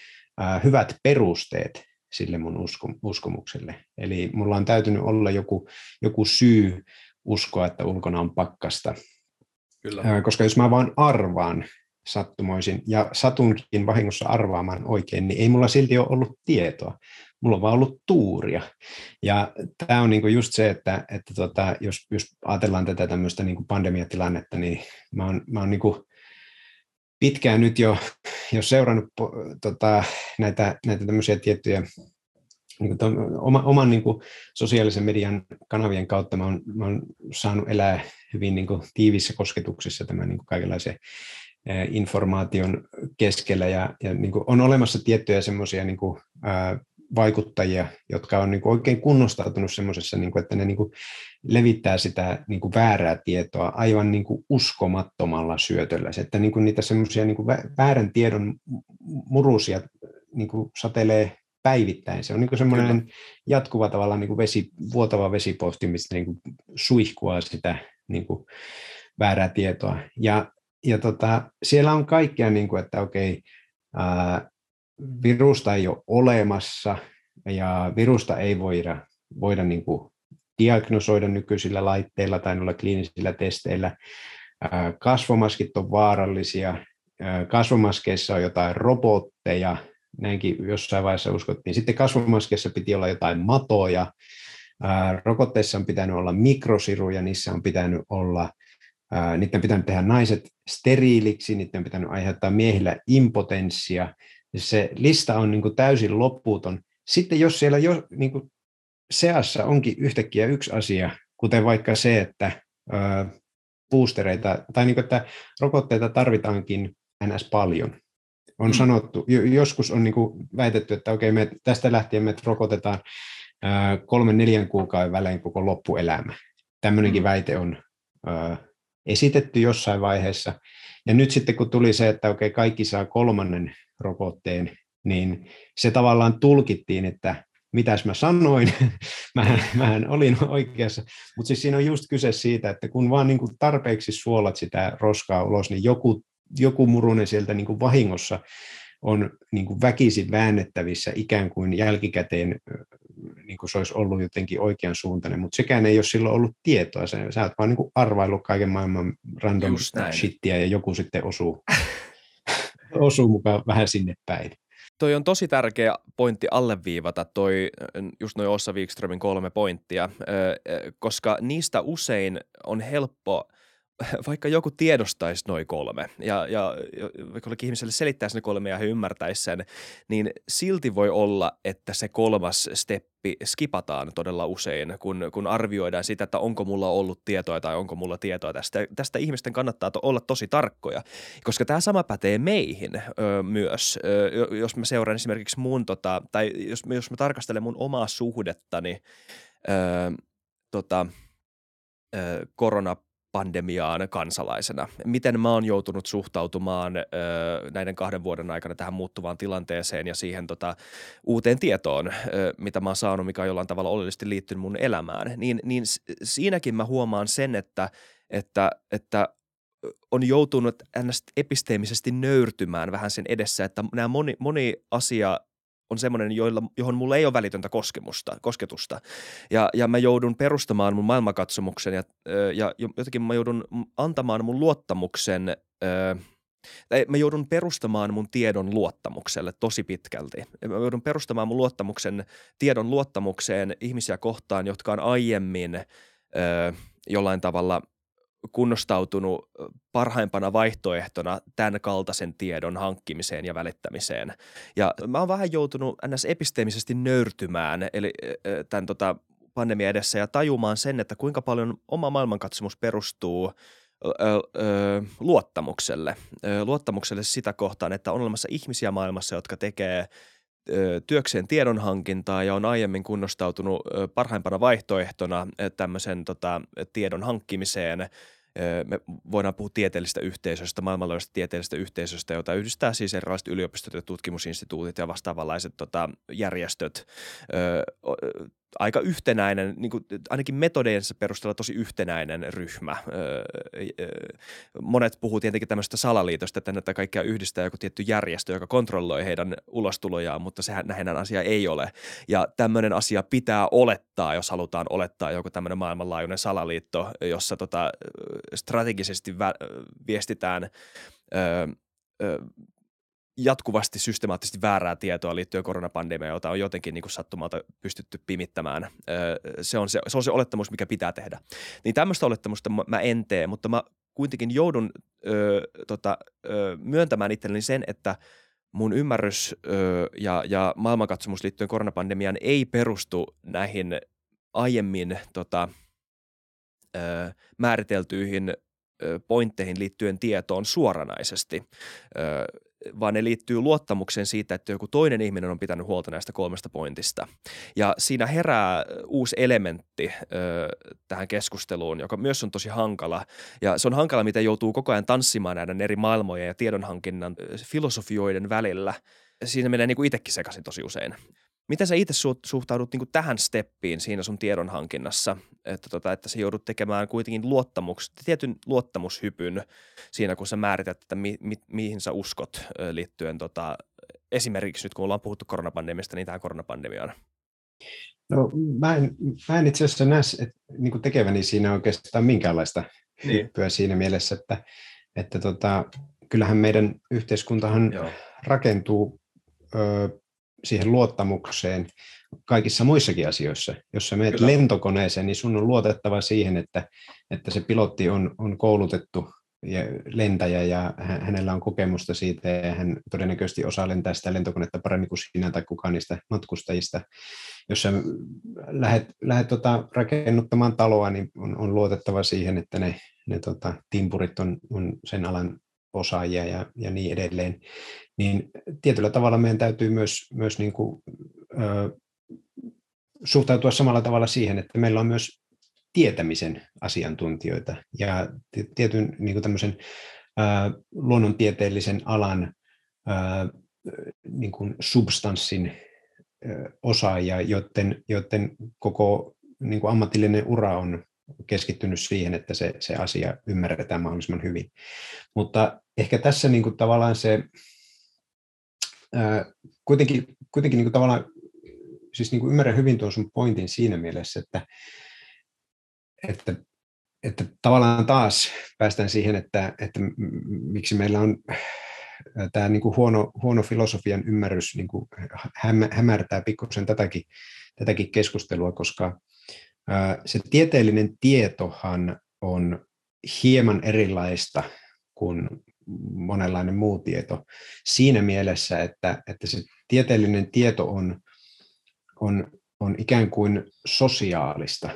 hyvät perusteet sille mun usko, uskomukselle. Eli mulla on täytynyt olla joku, joku syy uskoa, että ulkona on pakkasta. Kyllä. Koska jos mä vaan arvaan sattumoisin ja satunkin vahingossa arvaamaan oikein, niin ei mulla silti ole ollut tietoa. Mulla on vaan ollut tuuria. Ja tämä on niinku just se, että, että tota, jos, jos ajatellaan tätä tämmöistä niinku pandemiatilannetta, niin mä oon, mä oon niinku pitkään nyt jo, jo seurannut tota, näitä, näitä tämmöisiä tiettyjä niin kuin oma, oman niin kuin sosiaalisen median kanavien kautta mä oon, mä oon saanut elää hyvin niin kuin tiivissä kosketuksissa tämän niin kuin kaikenlaisen informaation keskellä ja, ja niin kuin on olemassa tiettyjä semmoisia niin vaikuttajia, jotka on niin kuin oikein kunnostautunut semmoisessa, niin että ne niin kuin levittää sitä niin kuin väärää tietoa aivan niin kuin uskomattomalla syötöllä. Se, että niin kuin niitä semmoisia niin väärän tiedon murusia niin kuin satelee päivittäin. Se on niin semmoinen Kyllä. jatkuva tavallaan niin kuin vesi, vuotava vesipohti, mistä niin kuin suihkua sitä niin kuin väärää tietoa. Ja, ja tota, siellä on kaikkea, niin kuin, että okei, ää, virusta ei ole olemassa ja virusta ei voida, voida niin kuin diagnosoida nykyisillä laitteilla tai noilla kliinisillä testeillä. Kasvomaskit on vaarallisia, kasvomaskeissa on jotain robotteja, näinkin jossain vaiheessa uskottiin. Sitten kasvomaskeissa piti olla jotain matoja, rokotteissa on pitänyt olla mikrosiruja, niissä on pitänyt olla, niiden pitänyt tehdä naiset steriiliksi, niiden pitänyt aiheuttaa miehillä impotenssia. Se lista on niin täysin loppuuton. Sitten jos siellä jo, niin seassa onkin yhtäkkiä yksi asia, kuten vaikka se, että boostereita, tai niin kuin, että rokotteita tarvitaankin ns. paljon. On mm. sanottu, joskus on niin kuin väitetty, että okei, me tästä lähtien me rokotetaan kolmen neljän kuukauden välein koko loppuelämä. Tämmöinenkin mm. väite on esitetty jossain vaiheessa. Ja nyt sitten kun tuli se, että okei, kaikki saa kolmannen rokotteen, niin se tavallaan tulkittiin, että mitäs mä sanoin, mähän, mähän olin oikeassa. Mutta siis siinä on just kyse siitä, että kun vaan niin kuin tarpeeksi suolat sitä roskaa ulos, niin joku, joku murunen sieltä niin kuin vahingossa on niin kuin väkisin väännettävissä ikään kuin jälkikäteen niin kuin se olisi ollut jotenkin oikean suuntainen, mutta sekään ei ole silloin ollut tietoa. Sä, sä oot vaan niin kuin arvaillut kaiken maailman random shittiä ja joku sitten osuu, osuu mukaan vähän sinne päin. Toi on tosi tärkeä pointti alleviivata, toi just noin Ossa Wikströmin kolme pointtia, koska niistä usein on helppo vaikka joku tiedostaisi noin kolme ja, ja vaikka ihmiselle selittäisi ne kolme ja he ymmärtäisi sen, niin silti voi olla, että se kolmas steppi skipataan todella usein, kun, kun arvioidaan sitä, että onko mulla ollut tietoa tai onko mulla tietoa tästä. Tästä ihmisten kannattaa to- olla tosi tarkkoja, koska tämä sama pätee meihin ö, myös. Ö, jos mä seuraan esimerkiksi mun, tota, tai jos, jos mä tarkastelen mun omaa suhdettani ö, tota, korona pandemiaan kansalaisena. Miten mä oon joutunut suhtautumaan ö, näiden kahden vuoden aikana tähän muuttuvaan tilanteeseen ja siihen tota, uuteen tietoon, ö, mitä mä oon saanut, mikä on jollain tavalla oleellisesti liittynyt mun elämään. Niin, niin siinäkin mä huomaan sen, että, että, että on joutunut episteemisesti nöyrtymään vähän sen edessä, että nämä moni, moni asia on semmoinen, joilla, johon mulla ei ole välitöntä koskemusta, kosketusta. Ja, ja mä joudun perustamaan mun maailmankatsomuksen ja, ja jotenkin mä joudun antamaan mun luottamuksen, tai mä joudun perustamaan mun tiedon luottamukselle tosi pitkälti. Mä joudun perustamaan mun luottamuksen, tiedon luottamukseen ihmisiä kohtaan, jotka on aiemmin jollain tavalla – kunnostautunut parhaimpana vaihtoehtona tämän kaltaisen tiedon hankkimiseen ja välittämiseen. Ja mä oon vähän joutunut ns. episteemisesti nöyrtymään, eli tämän tota, pandemia edessä ja tajumaan sen, että kuinka paljon oma maailmankatsomus perustuu luottamukselle. Luottamukselle sitä kohtaan, että on olemassa ihmisiä maailmassa, jotka tekee työkseen tiedonhankintaa ja on aiemmin kunnostautunut parhaimpana vaihtoehtona tämmöisen tota, tiedon hankkimiseen – me voidaan puhua tieteellisestä yhteisöstä, maailmanlaajuisesta tieteellisestä yhteisöstä, jota yhdistää siis erilaiset yliopistot ja tutkimusinstituutit ja vastaavanlaiset tota, järjestöt. Aika yhtenäinen, niin kuin, ainakin metodeensa perusteella tosi yhtenäinen ryhmä. Monet puhuu tietenkin tämmöistä salaliitosta, että näitä kaikkia yhdistää joku tietty järjestö, joka kontrolloi heidän ulostulojaan, mutta sehän näin asia ei ole. Ja tämmöinen asia pitää olettaa, jos halutaan olettaa joku tämmöinen maailmanlaajuinen salaliitto, jossa tota, strategisesti vä- viestitään ö, ö, jatkuvasti systemaattisesti väärää tietoa liittyen koronapandemiaan, jota on jotenkin niin kuin sattumalta pystytty pimittämään. Se on se, se on se olettamus, mikä pitää tehdä. Niin tämmöistä olettamusta mä en tee, mutta mä kuitenkin joudun ö, tota, ö, myöntämään itselleni sen, että mun ymmärrys ö, ja, ja maailmankatsomus liittyen koronapandemiaan ei perustu näihin aiemmin tota, ö, määriteltyihin pointteihin liittyen tietoon suoranaisesti vaan ne liittyy luottamukseen siitä, että joku toinen ihminen on pitänyt huolta näistä kolmesta pointista. Ja siinä herää uusi elementti ö, tähän keskusteluun, joka myös on tosi hankala. Ja se on hankala, miten joutuu koko ajan tanssimaan näiden eri maailmojen ja tiedonhankinnan filosofioiden välillä. Siinä menee niin kuin itsekin sekaisin tosi usein. Miten sä itse suhtaudut niin tähän steppiin siinä sun tiedonhankinnassa, että, tota, että sä joudut tekemään kuitenkin luottamus, tietyn luottamushypyn siinä, kun sä määrität, että mi, mi, mihin sä uskot liittyen tota, esimerkiksi nyt, kun ollaan puhuttu koronapandemiasta, niin tähän koronapandemiaan? No, mä en, mä en itse asiassa näe että, niin tekeväni siinä oikeastaan minkäänlaista niin. hyppyä siinä mielessä, että, että tota, kyllähän meidän yhteiskuntahan Joo. rakentuu ö, siihen luottamukseen kaikissa muissakin asioissa. Jos sä menet Kyllä. lentokoneeseen, niin sun on luotettava siihen, että, että se pilotti on, on koulutettu ja lentäjä ja hänellä on kokemusta siitä ja hän todennäköisesti osaa lentää sitä lentokonetta paremmin kuin sinä tai kukaan niistä matkustajista. Jos sä lähdet, lähdet tota, rakennuttamaan taloa, niin on, on luotettava siihen, että ne, ne tota, timpurit on, on sen alan osaajia ja, ja niin edelleen. Niin tietyllä tavalla meidän täytyy myös, myös niin kuin, ö, suhtautua samalla tavalla siihen, että meillä on myös tietämisen asiantuntijoita ja tietyn niin kuin tämmöisen ää, luonnontieteellisen alan ää, niin kuin substanssin ää, osaajia, joiden, joiden koko niin kuin ammatillinen ura on keskittynyt siihen, että se, se asia ymmärretään mahdollisimman hyvin. Mutta ehkä tässä niin kuin tavallaan se, ää, kuitenkin, kuitenkin niin kuin tavallaan, siis niin kuin ymmärrän hyvin tuon sun pointin siinä mielessä, että, että, että tavallaan taas päästään siihen, että, että miksi meillä on tämä niin kuin huono, huono filosofian ymmärrys niin kuin hämärtää pikkusen tätäkin, tätäkin keskustelua, koska se tieteellinen tietohan on hieman erilaista kuin monenlainen muu tieto siinä mielessä, että, että se tieteellinen tieto on, on, on ikään kuin sosiaalista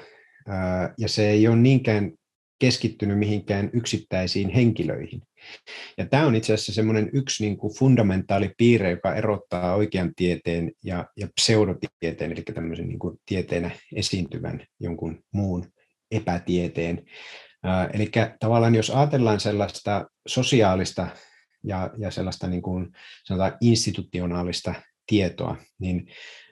ja se ei ole niinkään keskittynyt mihinkään yksittäisiin henkilöihin. Ja tämä on itse asiassa semmoinen yksi niin kuin fundamentaali piirre, joka erottaa oikean tieteen ja, ja pseudotieteen, eli tämmöisen niin kuin tieteenä esiintyvän jonkun muun epätieteen. Ää, eli tavallaan jos ajatellaan sellaista sosiaalista ja, ja sellaista niin kuin, sanotaan institutionaalista tietoa, niin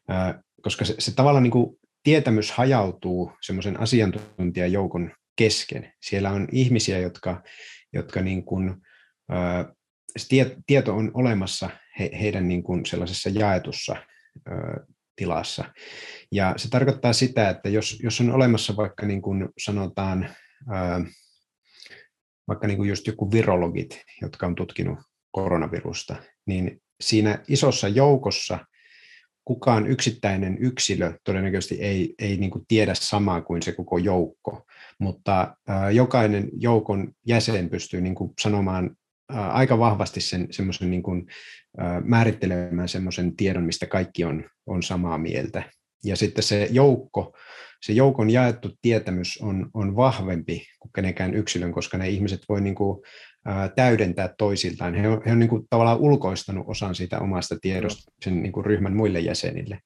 ää, koska se, se tavallaan niin kuin tietämys hajautuu semmoisen asiantuntijajoukon kesken. Siellä on ihmisiä, jotka, jotka niin kuin, ää, tieto on olemassa he, heidän niin kuin sellaisessa jaetussa tilassa. Ja se tarkoittaa sitä, että jos, jos on olemassa vaikka niin kuin sanotaan, vaikka niin kuin just joku virologit, jotka on tutkinut koronavirusta, niin siinä isossa joukossa kukaan yksittäinen yksilö todennäköisesti ei, ei niin kuin tiedä samaa kuin se koko joukko, mutta äh, jokainen joukon jäsen pystyy niin kuin sanomaan äh, aika vahvasti sen semmoisen niin kuin, määrittelemään semmoisen tiedon, mistä kaikki on, on samaa mieltä. Ja sitten se joukko, se joukon jaettu tietämys on, on vahvempi kuin kenenkään yksilön, koska ne ihmiset voi niin kuin, täydentää toisiltaan. He on, he on niin kuin tavallaan ulkoistanut osan siitä omasta tiedosta sen niin kuin ryhmän muille jäsenille.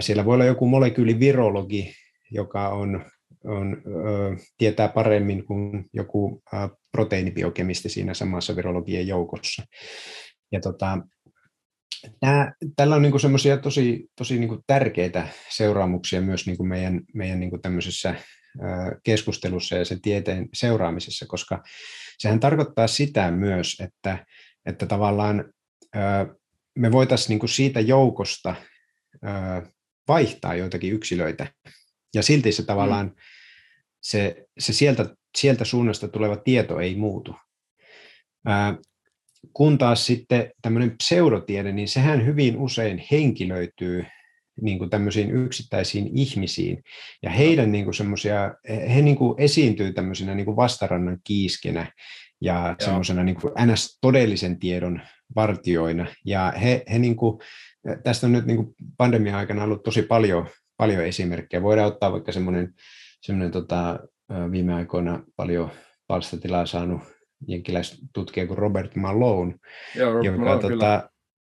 Siellä voi olla joku molekyylivirologi, joka on, on, tietää paremmin kuin joku proteiinibiokemisti siinä samassa virologien joukossa. Ja tota, Tää, tällä on niin semmoisia tosi, tosi niin tärkeitä seuraamuksia myös niin meidän, meidän niin tämmöisessä keskustelussa ja sen tieteen seuraamisessa, koska sehän tarkoittaa sitä myös, että, että tavallaan me voitaisiin niin siitä joukosta vaihtaa joitakin yksilöitä, ja silti se tavallaan se, se sieltä, sieltä suunnasta tuleva tieto ei muutu. Kun taas sitten tämmöinen pseudotiede, niin sehän hyvin usein henkilöityy niin kuin tämmöisiin yksittäisiin ihmisiin. Ja heidän niin kuin semmoisia, he niin kuin esiintyy tämmöisinä niin kuin vastarannan kiiskenä ja semmoisena niin kuin NS-todellisen tiedon vartioina. Ja he, he niin kuin, tästä on nyt niin kuin pandemian aikana ollut tosi paljon, paljon esimerkkejä. Voidaan ottaa vaikka semmoinen, semmoinen tota, viime aikoina paljon palstatilaa saanut jenkkiläistutkija kuin Robert Malone, Joo, Robert joka, Malone, tota,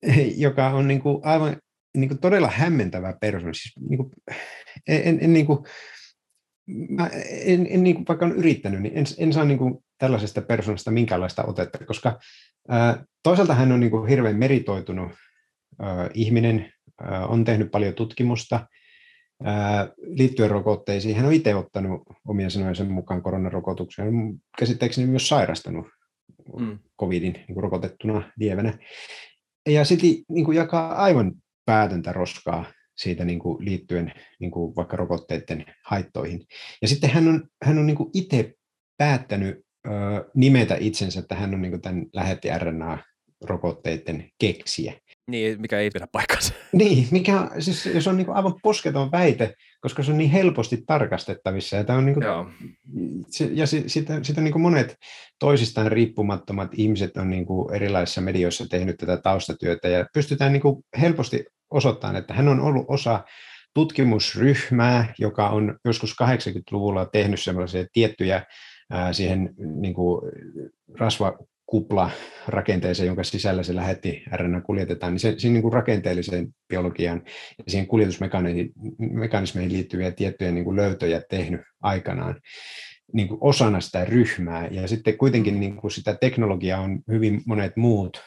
joka on niin kuin aivan niin kuin todella hämmentävä persoona. Siis, niin kuin, en, en, en, niin kuin, mä en, en niin kuin, vaikka on yrittänyt, niin en, en saa niin kuin, tällaisesta persoonasta minkäänlaista otetta, koska ää, toisaalta hän on niin kuin, hirveän meritoitunut ää, ihminen, ää, on tehnyt paljon tutkimusta ää, liittyen rokotteisiin. Hän on itse ottanut omien sanojensa mukaan koronarokotuksia, käsittääkseni myös sairastanut mm. covidin niin kuin, rokotettuna lievänä. Ja sitten niin kuin, jakaa aivan päätöntä roskaa siitä niin kuin liittyen niin kuin vaikka rokotteiden haittoihin. Ja sitten hän on, hän on niin kuin itse päättänyt ö, nimetä itsensä, että hän on niin kuin tämän lähetti RNA-rokotteiden keksiä. Niin, mikä ei pidä paikkansa. Niin, mikä, siis, jos on niin aivan posketon väite, koska se on niin helposti tarkastettavissa. Ja, tämä on niin kuin, se, ja sitä, sitä, sitä niin kuin monet toisistaan riippumattomat ihmiset on niin kuin erilaisissa medioissa tehnyt tätä taustatyötä, ja pystytään niin kuin helposti osoittamaan, että hän on ollut osa tutkimusryhmää, joka on joskus 80-luvulla tehnyt sellaisia tiettyjä siihen niin kuin rasva kupla rakenteeseen, jonka sisällä se lähetti RNA kuljetetaan, niin se, siinä niin kuin rakenteelliseen biologiaan ja siihen kuljetusmekanismeihin liittyviä tiettyjä niin kuin löytöjä tehnyt aikanaan niin kuin osana sitä ryhmää. Ja sitten kuitenkin niin kuin sitä teknologiaa on hyvin monet muut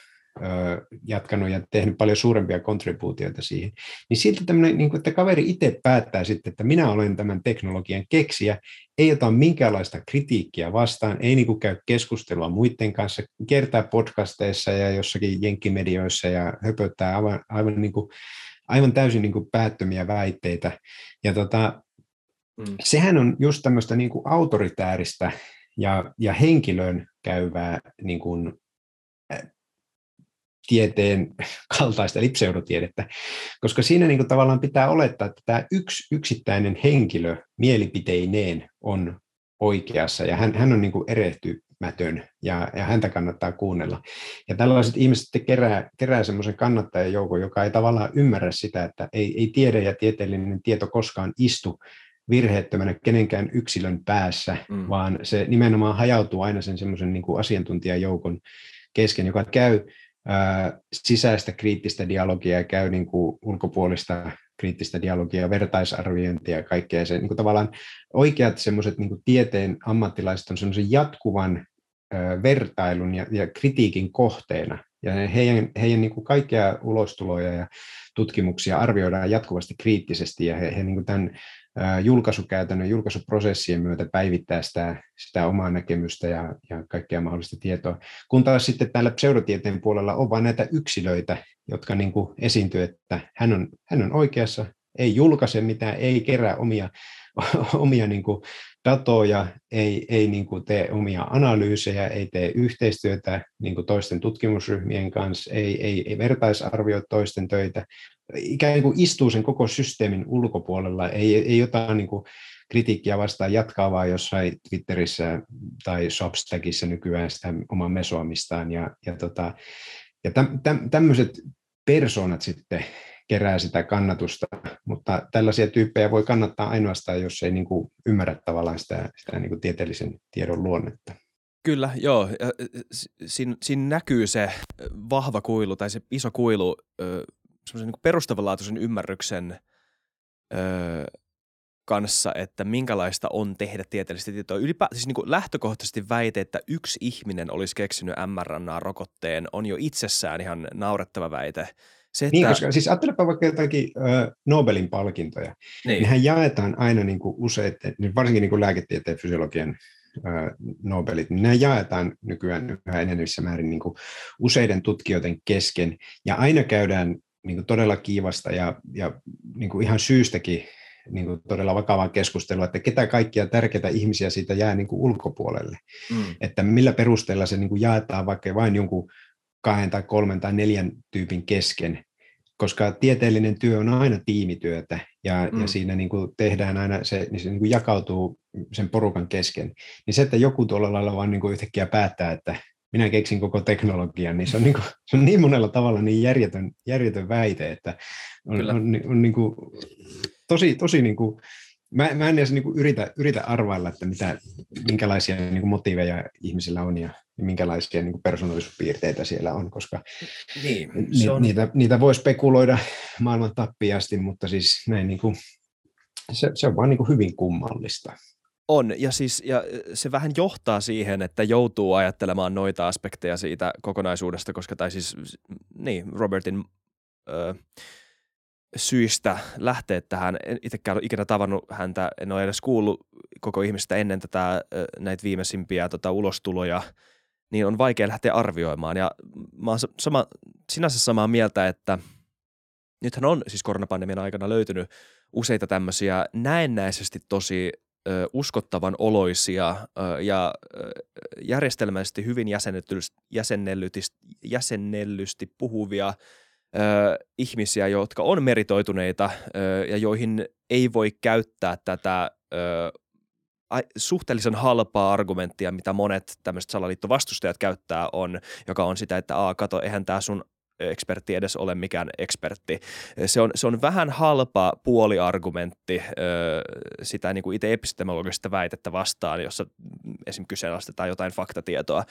jatkanut ja tehnyt paljon suurempia kontribuutioita siihen, niin silti tämmöinen, niin kuin, että kaveri itse päättää sitten, että minä olen tämän teknologian keksiä, ei ota minkäänlaista kritiikkiä vastaan, ei niin kuin käy keskustelua muiden kanssa, kertaa podcasteissa ja jossakin jenkkimedioissa ja höpöttää aivan, aivan, niin kuin, aivan täysin niin kuin päättömiä väitteitä. Ja tota, mm. sehän on just tämmöistä niin kuin autoritääristä ja, ja henkilön käyvää niin kuin, tieteen kaltaista, eli pseudotiedettä, koska siinä niin kuin tavallaan pitää olettaa, että tämä yksi yksittäinen henkilö mielipiteineen on oikeassa, ja hän, hän on niin kuin erehtymätön, ja, ja häntä kannattaa kuunnella. Ja tällaiset ihmiset kerää, kerää semmoisen kannattajajoukon, joka ei tavallaan ymmärrä sitä, että ei, ei tiede ja tieteellinen tieto koskaan istu virheettömänä kenenkään yksilön päässä, mm. vaan se nimenomaan hajautuu aina sen semmoisen niin kuin asiantuntijajoukon kesken, joka käy sisäistä kriittistä dialogia ja käy niin kuin ulkopuolista kriittistä dialogia, vertaisarviointia ja kaikkea. Se, niin kuin tavallaan oikeat semmoiset niin tieteen ammattilaiset on semmoisen jatkuvan vertailun ja, ja kritiikin kohteena. Ja heidän, heidän niin kuin kaikkia ulostuloja ja tutkimuksia arvioidaan jatkuvasti kriittisesti, ja he, he niin kuin tämän julkaisukäytännön, julkaisuprosessien myötä päivittää sitä, sitä omaa näkemystä ja, ja kaikkea mahdollista tietoa. Kun taas sitten täällä pseudotieteen puolella on vain näitä yksilöitä, jotka niin kuin esiintyy, että hän on, hän on oikeassa, ei julkaise mitään, ei kerää omia, omia niin kuin datoja, ei, ei niin kuin tee omia analyysejä, ei tee yhteistyötä niin kuin toisten tutkimusryhmien kanssa, ei, ei, ei vertaisarvioi toisten töitä, ikään kuin istuu sen koko systeemin ulkopuolella, ei, ei jotain niin kuin kritiikkiä vastaan jatkaa vaan jossain Twitterissä tai Substackissa nykyään sitä omaa mesoamistaan. Ja, ja, tota, ja täm, täm, tämmöiset persoonat sitten kerää sitä kannatusta, mutta tällaisia tyyppejä voi kannattaa ainoastaan, jos ei niin kuin ymmärrä tavallaan sitä, sitä niin kuin tieteellisen tiedon luonnetta. Kyllä, joo. Siinä, näkyy se vahva kuilu tai se iso kuilu semmoisen niin perustavanlaatuisen ymmärryksen öö, kanssa, että minkälaista on tehdä tieteellistä tietoa. Ylipä, siis niin kuin lähtökohtaisesti väite, että yksi ihminen olisi keksinyt mRNA-rokotteen, on jo itsessään ihan naurettava väite. Se, että... Niin, koska siis ajattelepa vaikka jotakin äh, Nobelin palkintoja. Niin. Nehän jaetaan aina niin kuin niin varsinkin niin kuin lääketieteen fysiologian Nobelit, niin nämä jaetaan nykyään yhä enenevissä määrin niin kuin useiden tutkijoiden kesken, ja aina käydään niin kuin todella kiivasta ja, ja niin kuin ihan syystäkin niin kuin todella vakavaa keskustelua, että ketä kaikkia tärkeitä ihmisiä siitä jää niin kuin ulkopuolelle. Mm. Että millä perusteella se niin kuin jaetaan vaikka vain jonkun kahden tai kolmen tai neljän tyypin kesken, koska tieteellinen työ on aina tiimityötä ja, mm. ja siinä niin kuin tehdään aina, se, niin se niin kuin jakautuu sen porukan kesken. Niin se, että joku tuolla lailla vaan niin kuin yhtäkkiä päättää, että minä keksin koko teknologian, niin se on niin, kuin, se on niin monella tavalla niin järjetön, järjetön väite, että on, on, on, on niin kuin, tosi, tosi niin kuin, mä, mä en edes niin kuin yritä, yritä arvailla, että mitä, minkälaisia niin kuin motiiveja ihmisillä on ja minkälaisia niin kuin persoonallisuuspiirteitä siellä on, koska niin, ni, on... niitä, niitä voi spekuloida maailman tappiasti, mutta siis näin niin kuin, se, se on vaan niin kuin hyvin kummallista. On, ja, siis, ja se vähän johtaa siihen, että joutuu ajattelemaan noita aspekteja siitä kokonaisuudesta, koska tai siis, niin, Robertin ö, syistä lähteä tähän. En itsekään ole ikinä tavannut häntä, en ole edes kuullut koko ihmistä ennen tätä näitä viimeisimpiä tota, ulostuloja, niin on vaikea lähteä arvioimaan. Ja mä oon sama, sinänsä samaa mieltä, että nythän on siis koronapandemian aikana löytynyt useita tämmöisiä näennäisesti tosi uskottavan oloisia ja järjestelmällisesti hyvin jäsennellysti, puhuvia ihmisiä, jotka on meritoituneita ja joihin ei voi käyttää tätä suhteellisen halpaa argumenttia, mitä monet tämmöiset salaliittovastustajat käyttää on, joka on sitä, että a, kato, eihän tämä sun ekspertti edes ole mikään ekspertti. Se on, se on vähän halpa puoliargumentti sitä niin kuin itse epistemologista väitettä vastaan, jossa esim. kyseenalaistetaan jotain faktatietoa.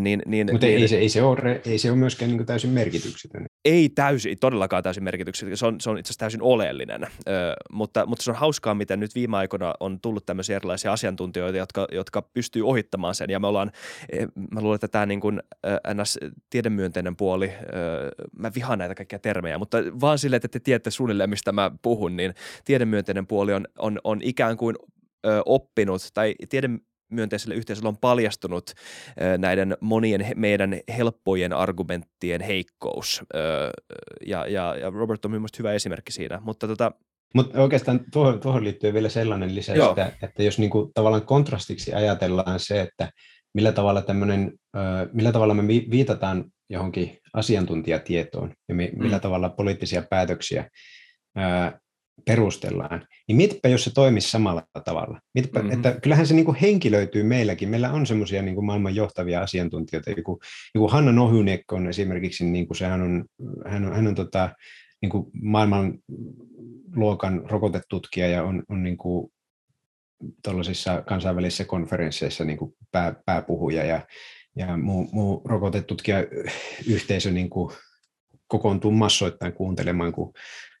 Niin, niin, Mutta niin, ei, se, ei, se ole, ei se ole myöskään niin kuin täysin merkityksetön. Ei täysin, todellakaan täysin merkityksetön. Se on, se on itse asiassa täysin oleellinen, Ö, mutta, mutta se on hauskaa, miten nyt viime aikoina on tullut tämmöisiä erilaisia asiantuntijoita, jotka, jotka pystyy ohittamaan sen. Ja me ollaan, e, mä luulen, että tämä niin kuin, ns. tiedemyönteinen puoli mä vihaan näitä kaikkia termejä, mutta vaan sille, että te tiedätte suunnilleen, mistä mä puhun, niin tiedemyönteinen puoli on, on, on ikään kuin ö, oppinut tai tiedemyönteiselle yhteisölle on paljastunut näiden monien meidän helppojen argumenttien heikkous. Ja, ja, ja Robert on myös hyvä esimerkki siinä, mutta tota, mutta oikeastaan tuohon, tuohon liittyy vielä sellainen lisä, että, että jos niinku tavallaan kontrastiksi ajatellaan se, että millä tavalla, tämmönen, millä tavalla me viitataan johonkin asiantuntijatietoon ja millä mm. tavalla poliittisia päätöksiä perustellaan, niin mietipä, jos se toimisi samalla tavalla. Mietipä, mm-hmm. että kyllähän se niin kuin henkilöityy meilläkin. Meillä on semmoisia niin maailman johtavia asiantuntijoita. Joku, joku Hanna Nohynek on esimerkiksi, niin kuin sehän on, hän on, hän on tota, niin kuin maailman luokan rokotetutkija ja on, on niin kuin tuollaisissa kansainvälisissä konferensseissa niin kuin pää, pääpuhuja ja, ja muu, muu rokotetutkijayhteisö niin kuin kokoontuu massoittain kuuntelemaan, kun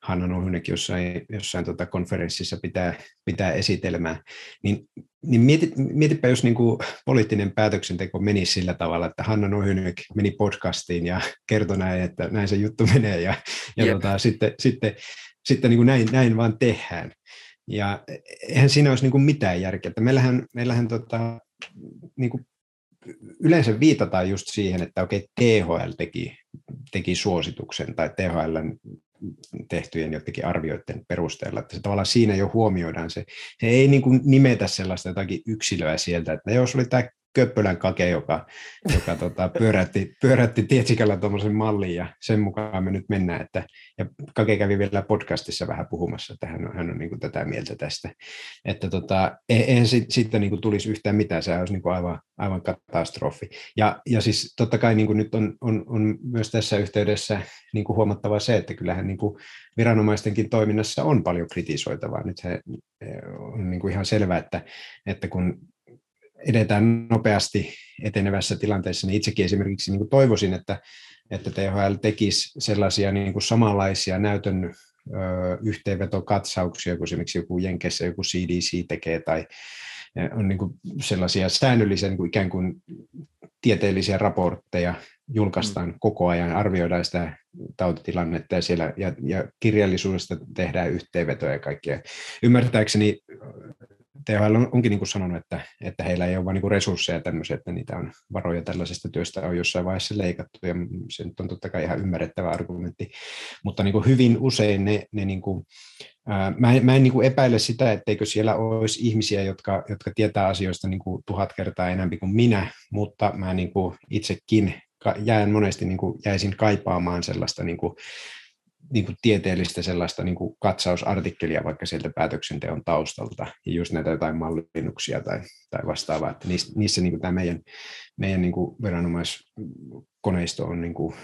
Hanna Nohynek jossain, jossain tota konferenssissa pitää, pitää esitelmää, niin, niin mieti, mietipä, jos niin kuin poliittinen päätöksenteko menisi sillä tavalla, että Hanna Nohynek meni podcastiin ja kertoi näin, että näin se juttu menee, ja, ja tota, sitten, sitten, sitten niin kuin näin, näin vaan tehdään. Ja eihän siinä olisi niin mitään järkeä. Että meillähän, meillähän tota, niin kuin yleensä viitataan just siihen, että okei, THL teki, teki suosituksen tai THL tehtyjen jotenkin arvioiden perusteella, että se tavallaan siinä jo huomioidaan se. Se ei niin kuin nimetä sellaista jotakin yksilöä sieltä, että jos oli tämä Köppölän kake, joka, joka tota, pyörätti, pyörätti Tietsikällä tuommoisen mallin ja sen mukaan me nyt mennään. Että, ja Kake kävi vielä podcastissa vähän puhumassa, että hän on, hän on niin kuin tätä mieltä tästä. Että tota, e, eihän sitten niin kuin tulisi yhtään mitään, se olisi niin kuin aivan, aivan katastrofi. Ja, ja siis totta kai niin kuin nyt on, on, on myös tässä yhteydessä niin kuin huomattava se, että kyllähän niin kuin viranomaistenkin toiminnassa on paljon kritisoitavaa. Nyt se on niin kuin ihan selvää, että, että kun edetään nopeasti etenevässä tilanteessa, niin itsekin esimerkiksi niin kuin toivoisin, että, että THL tekisi sellaisia niin kuin samanlaisia näytön ö, yhteenvetokatsauksia kuin esimerkiksi joku Jenkeissä joku CDC tekee tai on niin kuin sellaisia säännöllisiä niin kuin ikään kuin tieteellisiä raportteja julkaistaan mm. koko ajan, arvioidaan sitä tautitilannetta ja, siellä, ja, ja kirjallisuudesta tehdään yhteenvetoja ja kaikkea. Ymmärtääkseni THL on, onkin niin sanonut, että, että heillä ei ole vain niin resursseja tämmöisiä, että niitä on varoja tällaisesta työstä on jossain vaiheessa leikattu, ja se nyt on totta kai ihan ymmärrettävä argumentti, mutta niin kuin hyvin usein ne, ne niin kuin, ää, mä en, mä en niin kuin epäile sitä, etteikö siellä olisi ihmisiä, jotka, jotka tietää asioista niin kuin tuhat kertaa enemmän kuin minä, mutta mä niin kuin itsekin jään monesti niin kuin jäisin kaipaamaan sellaista niin kuin niin kuin tieteellistä sellaista niin kuin katsausartikkelia vaikka sieltä päätöksenteon taustalta, ja just näitä jotain mallinnuksia tai, tai vastaavaa, että niissä, niissä niin kuin tämä meidän, meidän niin kuin viranomaiskoneisto on, niin kuin,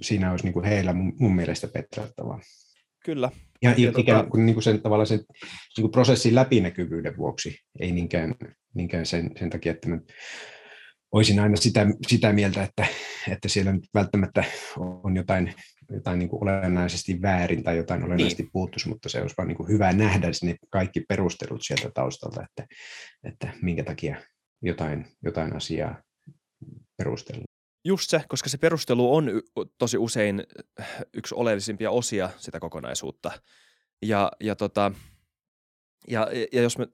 siinä olisi niin kuin heillä mun, mun mielestä petrattavaa. Kyllä. Ja, ja ikään tota kuin, niin kuin sen, tavallaan sen niin kuin prosessin läpinäkyvyyden vuoksi, ei niinkään, niinkään sen, sen takia, että me olisin aina sitä, sitä mieltä, että, että siellä nyt välttämättä on jotain, jotain niin kuin olennaisesti väärin tai jotain niin. olennaisesti niin. puuttuisi, mutta se olisi vaan niin kuin hyvä nähdä ne kaikki perustelut sieltä taustalta, että, että minkä takia jotain, jotain asiaa perustellaan. Just se, koska se perustelu on tosi usein yksi oleellisimpia osia sitä kokonaisuutta. Ja, ja, tota, ja, ja jos me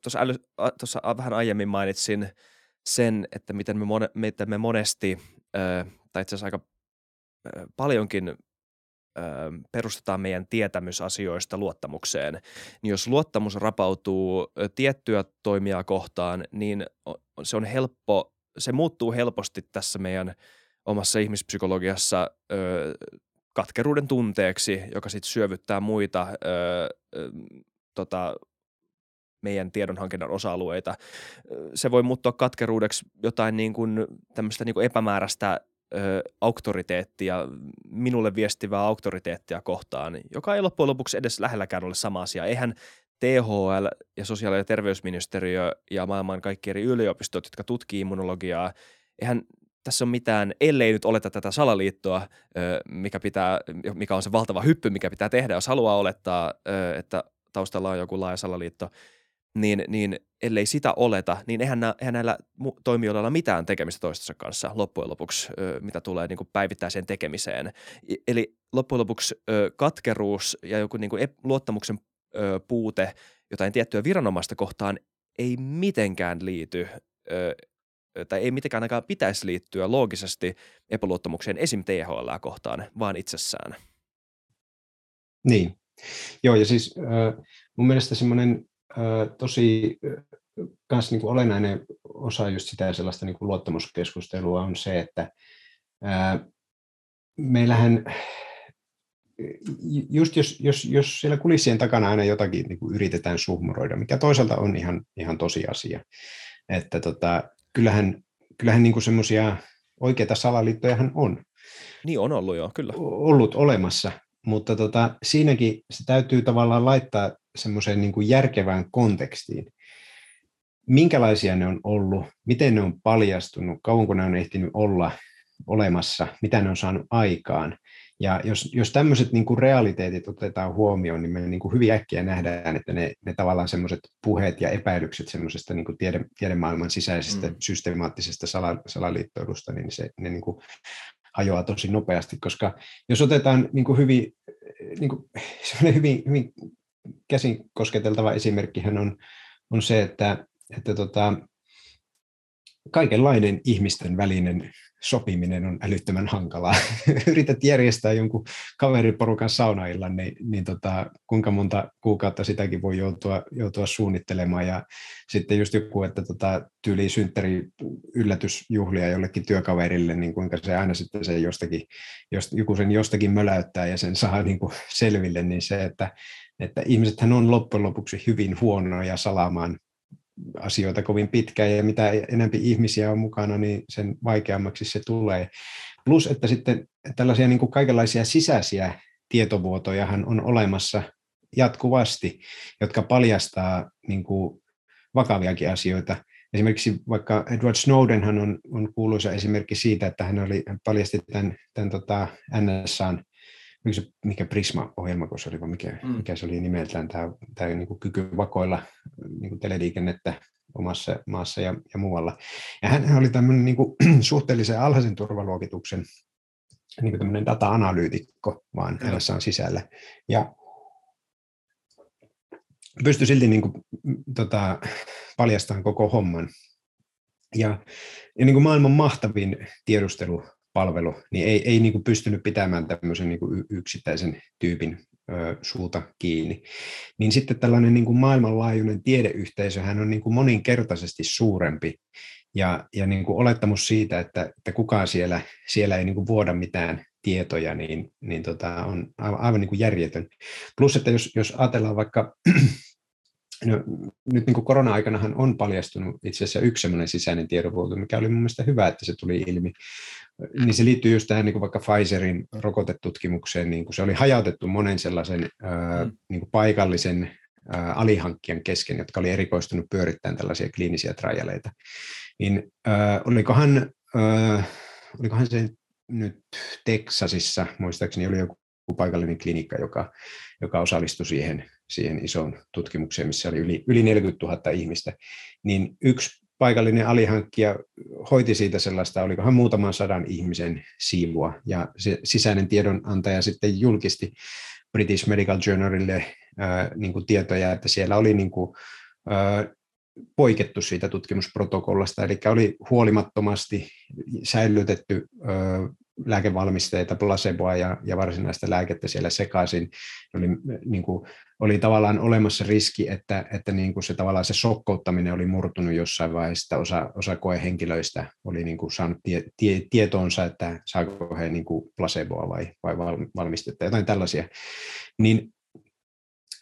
tuossa vähän aiemmin mainitsin sen, että miten me, mone, miten me monesti, ö, tai itse asiassa aika ö, paljonkin perustetaan meidän tietämysasioista luottamukseen, niin jos luottamus rapautuu tiettyä toimijaa kohtaan, niin se on helppo, se muuttuu helposti tässä meidän omassa ihmispsykologiassa ö, katkeruuden tunteeksi, joka sitten syövyttää muita ö, ö, tota, meidän tiedonhankinnan osa-alueita. Se voi muuttua katkeruudeksi jotain niin kuin tämmöistä niin kuin epämääräistä ö, auktoriteettia, minulle viestivää auktoriteettia kohtaan, joka ei loppujen lopuksi edes lähelläkään ole sama asia. Eihän THL ja sosiaali- ja terveysministeriö ja maailman kaikki eri yliopistot, jotka tutkii immunologiaa, eihän tässä on mitään, ellei nyt oleta tätä salaliittoa, mikä, pitää, mikä on se valtava hyppy, mikä pitää tehdä, jos haluaa olettaa, että taustalla on joku laaja salaliitto – niin, niin ellei sitä oleta, niin eihän, nä, eihän näillä toimijoilla ole mitään tekemistä toistensa kanssa loppujen lopuksi, mitä tulee niin kuin päivittäiseen tekemiseen. Eli loppujen lopuksi katkeruus ja joku niin kuin luottamuksen puute jotain tiettyä viranomaista kohtaan ei mitenkään liity tai ei mitenkään ainakaan pitäisi liittyä loogisesti epäluottamukseen esim. THL kohtaan, vaan itsessään. Niin. Joo, ja siis mun mielestä semmoinen tosi kans niin kuin olennainen osa just sitä sellaista niin kuin luottamuskeskustelua on se, että ää, meillähän just jos, jos, jos siellä kulissien takana aina jotakin niin kuin yritetään suhmuroida, mikä toisaalta on ihan, ihan tosiasia, että tota, kyllähän, kyllähän niin semmoisia oikeita salaliittojahan on. Niin on ollut jo, kyllä. Ollut olemassa, mutta tota, siinäkin se täytyy tavallaan laittaa semmoiseen niin kuin järkevään kontekstiin. Minkälaisia ne on ollut, miten ne on paljastunut, kauanko ne on ehtinyt olla olemassa, mitä ne on saanut aikaan. Ja jos, jos tämmöiset niin kuin realiteetit otetaan huomioon, niin me niin kuin hyvin äkkiä nähdään, että ne, ne tavallaan semmoiset puheet ja epäilykset semmoisesta niin kuin tiede, tiedemaailman sisäisestä mm. systemaattisesta sala, salaliittoilusta, niin se, ne niin kuin hajoaa tosi nopeasti, koska jos otetaan niin kuin hyvin, niin kuin, hyvin, hyvin käsin kosketeltava esimerkkihän on, on se, että, että tota, kaikenlainen ihmisten välinen sopiminen on älyttömän hankalaa. Yrität järjestää jonkun kaveriporukan saunaillan, niin, niin tota, kuinka monta kuukautta sitäkin voi joutua, joutua suunnittelemaan. Ja sitten just joku, että tota, tyyli synttäri yllätysjuhlia jollekin työkaverille, niin kuinka se aina sitten se jostakin, jost, joku sen jostakin möläyttää ja sen saa niin kuin selville, niin se, että, että ihmisethän on loppujen lopuksi hyvin huonoja salaamaan asioita kovin pitkään ja mitä enemmän ihmisiä on mukana, niin sen vaikeammaksi se tulee. Plus, että sitten tällaisia niin kuin kaikenlaisia sisäisiä tietovuotojahan on olemassa jatkuvasti, jotka paljastaa niin kuin vakaviakin asioita. Esimerkiksi vaikka Edward Snowdenhan on, on kuuluisa esimerkki siitä, että hän oli, paljasti tämän, tämän tota NSAn se, mikä Prisma-ohjelma, kun se oli, mikä, mm. mikä se oli nimeltään, tämä, tämä niin kuin kyky vakoilla niin kuin teleliikennettä omassa maassa ja, ja muualla. Ja hän oli tämmöinen niin kuin, suhteellisen alhaisen turvaluokituksen niin kuin tämmöinen data-analyytikko vaan mm. hänessä on sisällä. Ja pystyi silti niin kuin, tota, paljastamaan koko homman. Ja, ja niin kuin maailman mahtavin tiedustelu palvelu, niin ei, ei niin kuin pystynyt pitämään tämmöisen niin kuin yksittäisen tyypin suuta kiinni. Niin sitten tällainen niin kuin maailmanlaajuinen tiedeyhteisöhän on niin kuin moninkertaisesti suurempi ja, ja niin kuin olettamus siitä, että, että kukaan siellä, siellä ei niin kuin vuoda mitään tietoja, niin, niin tota, on aivan, aivan niin kuin järjetön. Plus, että jos, jos ajatellaan vaikka No, nyt niin kuin korona-aikanahan on paljastunut itse asiassa yksi sellainen sisäinen tiedonvuoto, mikä oli mun mielestä hyvä, että se tuli ilmi. Niin se liittyy just tähän niin kuin vaikka Pfizerin rokotetutkimukseen, niin kuin se oli hajautettu monen sellaisen ää, mm. niin kuin paikallisen ää, alihankkijan kesken, jotka oli erikoistunut pyörittämään tällaisia kliinisiä trialeita. Niin ää, olikohan, ää, olikohan se nyt Teksasissa, muistaakseni oli joku paikallinen klinikka, joka, joka osallistui siihen, siihen isoon tutkimukseen, missä oli yli, yli 40 000 ihmistä, niin yksi paikallinen alihankkija hoiti siitä sellaista, olikohan muutaman sadan ihmisen siivua, ja se sisäinen tiedonantaja sitten julkisti British Medical Journalille ää, niin kuin tietoja, että siellä oli niin kuin, ää, poikettu siitä tutkimusprotokollasta, eli oli huolimattomasti säilytetty ää, lääkevalmisteita, placeboa ja, ja varsinaista lääkettä siellä sekaisin. Oli, niin kuin, oli tavallaan olemassa riski, että, että niin kuin se tavallaan se sokkouttaminen oli murtunut jossain vaiheessa, osa, osa koehenkilöistä oli niin kuin saanut tie, tie, tietoonsa, että saako he niin kuin placeboa vai, vai valmistetta, jotain tällaisia. Niin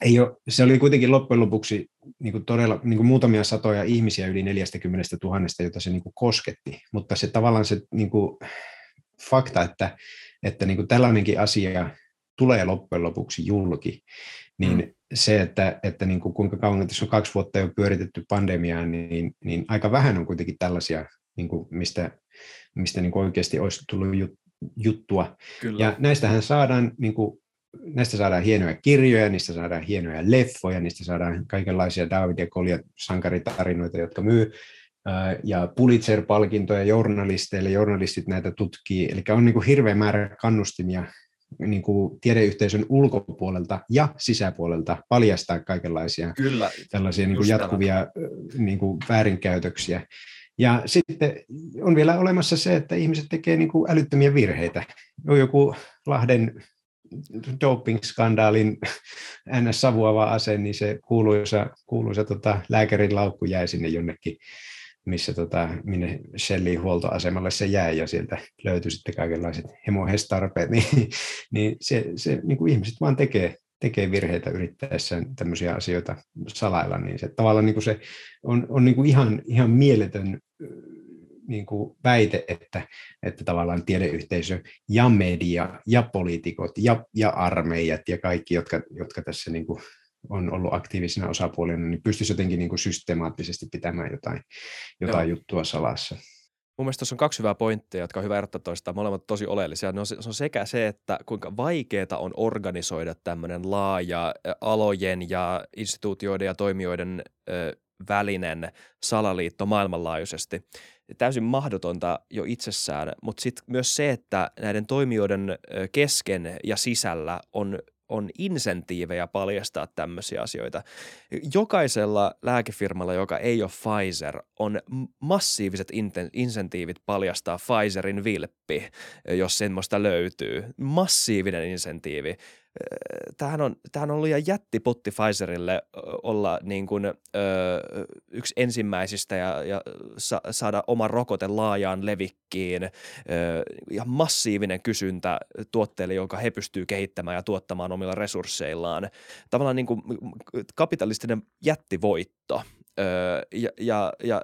ei ole, se oli kuitenkin loppujen lopuksi niin kuin todella niin kuin muutamia satoja ihmisiä yli 40 000, joita se niin kuin kosketti, mutta se tavallaan se niin kuin, fakta, että, että niin kuin tällainenkin asia tulee loppujen lopuksi julki, niin mm. se, että, että niin kuin kuinka kauan tässä on kaksi vuotta jo pyöritetty pandemiaa, niin, niin aika vähän on kuitenkin tällaisia, niin kuin mistä, mistä niin kuin oikeasti olisi tullut juttua. Kyllä. Ja näistähän saadaan niin kuin näistä saadaan hienoja kirjoja, niistä saadaan hienoja leffoja, niistä saadaan kaikenlaisia David ja Goliat sankaritarinoita, jotka myy, ja Pulitzer-palkintoja journalisteille, journalistit näitä tutkii, eli on niin kuin hirveä määrä kannustimia niin kuin tiedeyhteisön ulkopuolelta ja sisäpuolelta paljastaa kaikenlaisia Kyllä, tällaisia niin kuin jatkuvia niin kuin väärinkäytöksiä. Ja sitten on vielä olemassa se, että ihmiset tekee niin kuin älyttömiä virheitä. On joku Lahden doping-skandaalin ns. savuava ase, niin se kuuluisa, kuuluisa tota, lääkärin laukku jäi sinne jonnekin, missä tota, minne Shellin huoltoasemalle se jäi ja sieltä löytyi sitten kaikenlaiset hemohestarpeet, niin, niin, se, se niin kuin ihmiset vaan tekee, tekee virheitä yrittäessään tämmöisiä asioita salailla, niin se tavallaan niin kuin se on, on niin kuin ihan, ihan mieletön niin kuin väite, että, että tavallaan tiedeyhteisö ja media ja poliitikot ja, ja armeijat ja kaikki, jotka, jotka tässä niin kuin on ollut aktiivisina osapuolina, niin pystyisi jotenkin niin kuin systemaattisesti pitämään jotain, jotain juttua salassa. Mun mielestä tuossa on kaksi hyvää pointtia, jotka on hyvä erottaa toistaan. Molemmat tosi oleellisia. Ne on, se on sekä se, että kuinka vaikeaa on organisoida tämmöinen laaja alojen ja instituutioiden ja toimijoiden ö, välinen salaliitto maailmanlaajuisesti täysin mahdotonta jo itsessään, mutta sitten myös se, että näiden toimijoiden kesken ja sisällä on on insentiivejä paljastaa tämmöisiä asioita. Jokaisella lääkefirmalla, joka ei ole Pfizer, on massiiviset insentiivit paljastaa Pfizerin vilppi, jos semmoista löytyy. Massiivinen insentiivi tämähän on, tämähän on liian jättipotti Pfizerille olla niin kuin, ö, yksi ensimmäisistä ja, ja sa, saada oma rokote laajaan levikkiin ö, ja massiivinen kysyntä tuotteille, jonka he pystyvät kehittämään ja tuottamaan omilla resursseillaan. Tavallaan niin kuin kapitalistinen jättivoitto – ja, ja, ja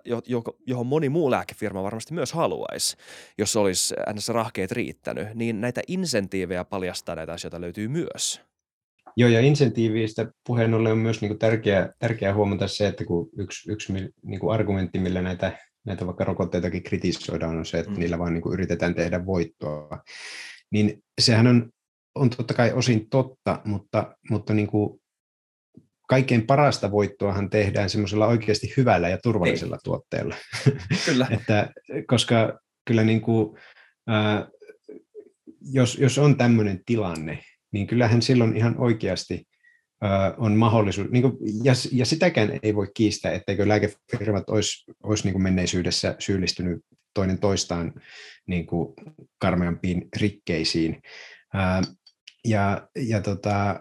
johon moni muu lääkefirma varmasti myös haluaisi, jos olisi ns. rahkeet riittänyt, niin näitä insentiivejä paljastaa näitä asioita löytyy myös. Joo, ja insentiivistä puheen ollen on myös niin kuin tärkeää, tärkeää huomata se, että kun yksi, yksi niin kuin argumentti, millä näitä, näitä vaikka rokotteitakin kritisoidaan, on se, että mm. niillä vaan niin kuin yritetään tehdä voittoa. Niin sehän on, on totta kai osin totta, mutta, mutta niin kuin kaikkein parasta voittoahan tehdään semmoisella oikeasti hyvällä ja turvallisella Ei. Niin. tuotteella. Kyllä. että, koska kyllä niin kuin, äh, jos, jos on tämmöinen tilanne, niin kyllähän silloin ihan oikeasti äh, on mahdollisuus, niin kuin, ja, ja sitäkään ei voi kiistää, etteikö lääkefirmat olisi, olisi niin kuin menneisyydessä syyllistynyt toinen toistaan niin kuin karmeampiin rikkeisiin. Äh, ja, ja tota,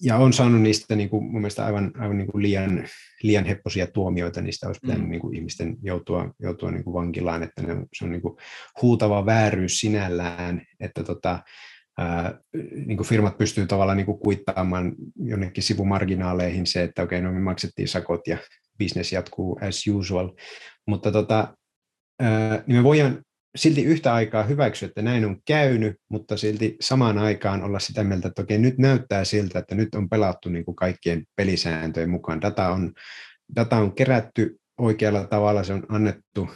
ja on saanut niistä niin kuin, mun mielestä aivan, aivan niin kuin liian, liian hepposia tuomioita, niistä olisi pitänyt mm. niin kuin, ihmisten joutua, joutua niin kuin vankilaan, että ne se on niin kuin, huutava vääryys sinällään, että tota, ää, niin kuin firmat pystyy tavallaan niin kuin, kuittaamaan jonnekin sivumarginaaleihin se, että okei, okay, no me maksettiin sakot ja business jatkuu as usual, mutta tota, ää, niin me voidaan silti yhtä aikaa hyväksyä, että näin on käynyt, mutta silti samaan aikaan olla sitä mieltä, että okei, nyt näyttää siltä, että nyt on pelattu niin kuin kaikkien pelisääntöjen mukaan. Data on, data on kerätty oikealla tavalla, se on annettu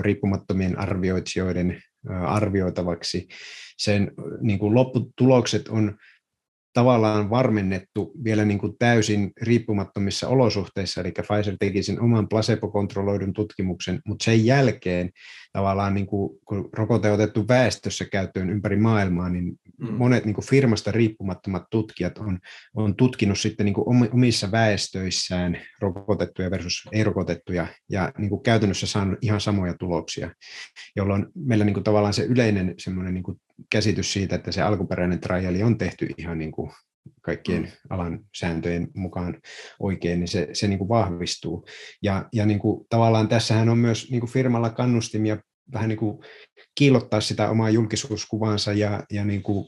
riippumattomien arvioitsijoiden arvioitavaksi. Sen niin kuin lopputulokset on tavallaan varmennettu vielä niin kuin täysin riippumattomissa olosuhteissa, eli Pfizer teki sen oman placebo-kontrolloidun tutkimuksen, mutta sen jälkeen tavallaan niin kuin, kun rokote on otettu väestössä käyttöön ympäri maailmaa, niin mm. monet niin kuin firmasta riippumattomat tutkijat on, on tutkinut sitten niin kuin omissa väestöissään rokotettuja versus ei-rokotettuja, ja niin kuin käytännössä saanut ihan samoja tuloksia, jolloin meillä niin kuin tavallaan se yleinen semmoinen niin kuin käsitys siitä, että se alkuperäinen triali on tehty ihan niin kuin kaikkien mm. alan sääntöjen mukaan oikein, niin se, se niin kuin vahvistuu. Ja, ja niin kuin, tavallaan tässähän on myös niin kuin firmalla kannustimia vähän niin kuin kiillottaa sitä omaa julkisuuskuvansa ja, ja niin kuin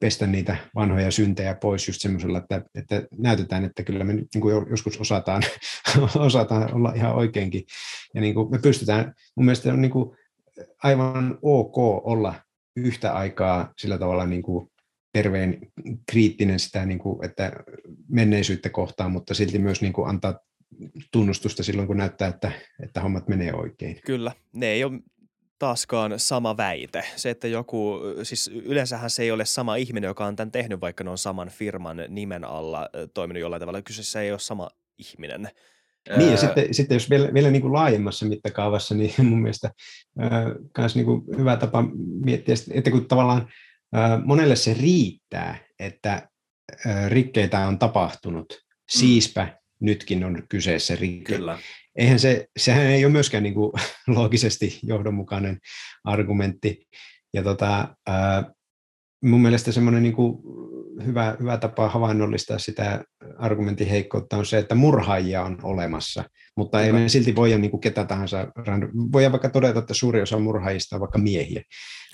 pestä niitä vanhoja syntejä pois just semmoisella, että, että näytetään, että kyllä me nyt niin kuin joskus osataan, osataan olla ihan oikeinkin. Ja niin kuin me pystytään, mun mielestä on niin kuin aivan ok olla yhtä aikaa sillä tavalla niin kuin terveen kriittinen sitä, niin kuin, että menneisyyttä kohtaan, mutta silti myös niin kuin antaa tunnustusta silloin, kun näyttää, että, että hommat menee oikein. Kyllä, ne ei ole taaskaan sama väite. Se, että joku, siis yleensähän se ei ole sama ihminen, joka on tämän tehnyt, vaikka ne on saman firman nimen alla toiminut jollain tavalla. Kyseessä ei ole sama ihminen. Niin, ja sitten, sitten jos vielä, vielä niin kuin laajemmassa mittakaavassa, niin mun mielestä myös niin kuin hyvä tapa miettiä, että kun tavallaan monelle se riittää, että rikkeitä on tapahtunut, mm. siispä nytkin on kyseessä rikki. Kyllä. Eihän se, sehän ei ole myöskään niin kuin loogisesti johdonmukainen argumentti. Ja tota, mun mielestä semmoinen niin kuin hyvä, hyvä tapa havainnollistaa sitä argumentin heikkoutta on se, että murhaajia on olemassa, mutta ei me silti voida niin kuin ketä tahansa, voidaan vaikka todeta, että suuri osa murhaajista on vaikka miehiä,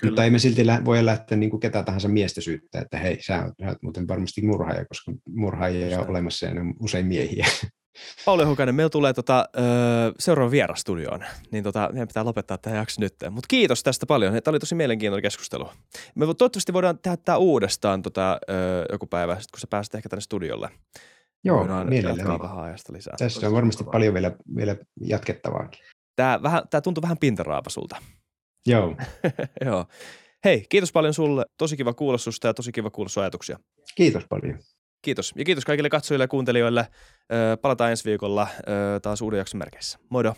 Kyllä. mutta ei me silti lä- voi lähteä niin kuin ketä tahansa miestä syyttää, että hei, sä oot, sä oot muuten varmasti murhaaja, koska murhaajia on olemassa ja ne on usein miehiä. Pauli Hukainen, meillä tulee tota, ö, seuraava vieras studioon, niin tota, meidän pitää lopettaa tämä jakso nyt. Mutta kiitos tästä paljon, tämä oli tosi mielenkiintoinen keskustelu. Me toivottavasti voidaan tehdä tämä uudestaan tota, ö, joku päivä, sit kun sä pääset ehkä tänne studiolle. Joo, voidaan mielelläni. vähän ajasta lisää. Tässä on varmasti kovaa. paljon vielä, vielä jatkettavaakin. Tämä, vähän, tämä tuntuu vähän pintaraapasulta. Joo. Joo. Hei, kiitos paljon sulle. Tosi kiva kuulla susta ja tosi kiva kuulla sun ajatuksia. Kiitos paljon. Kiitos. Ja kiitos kaikille katsojille ja kuuntelijoille. Palataan ensi viikolla taas uuden jakson merkeissä. Moido!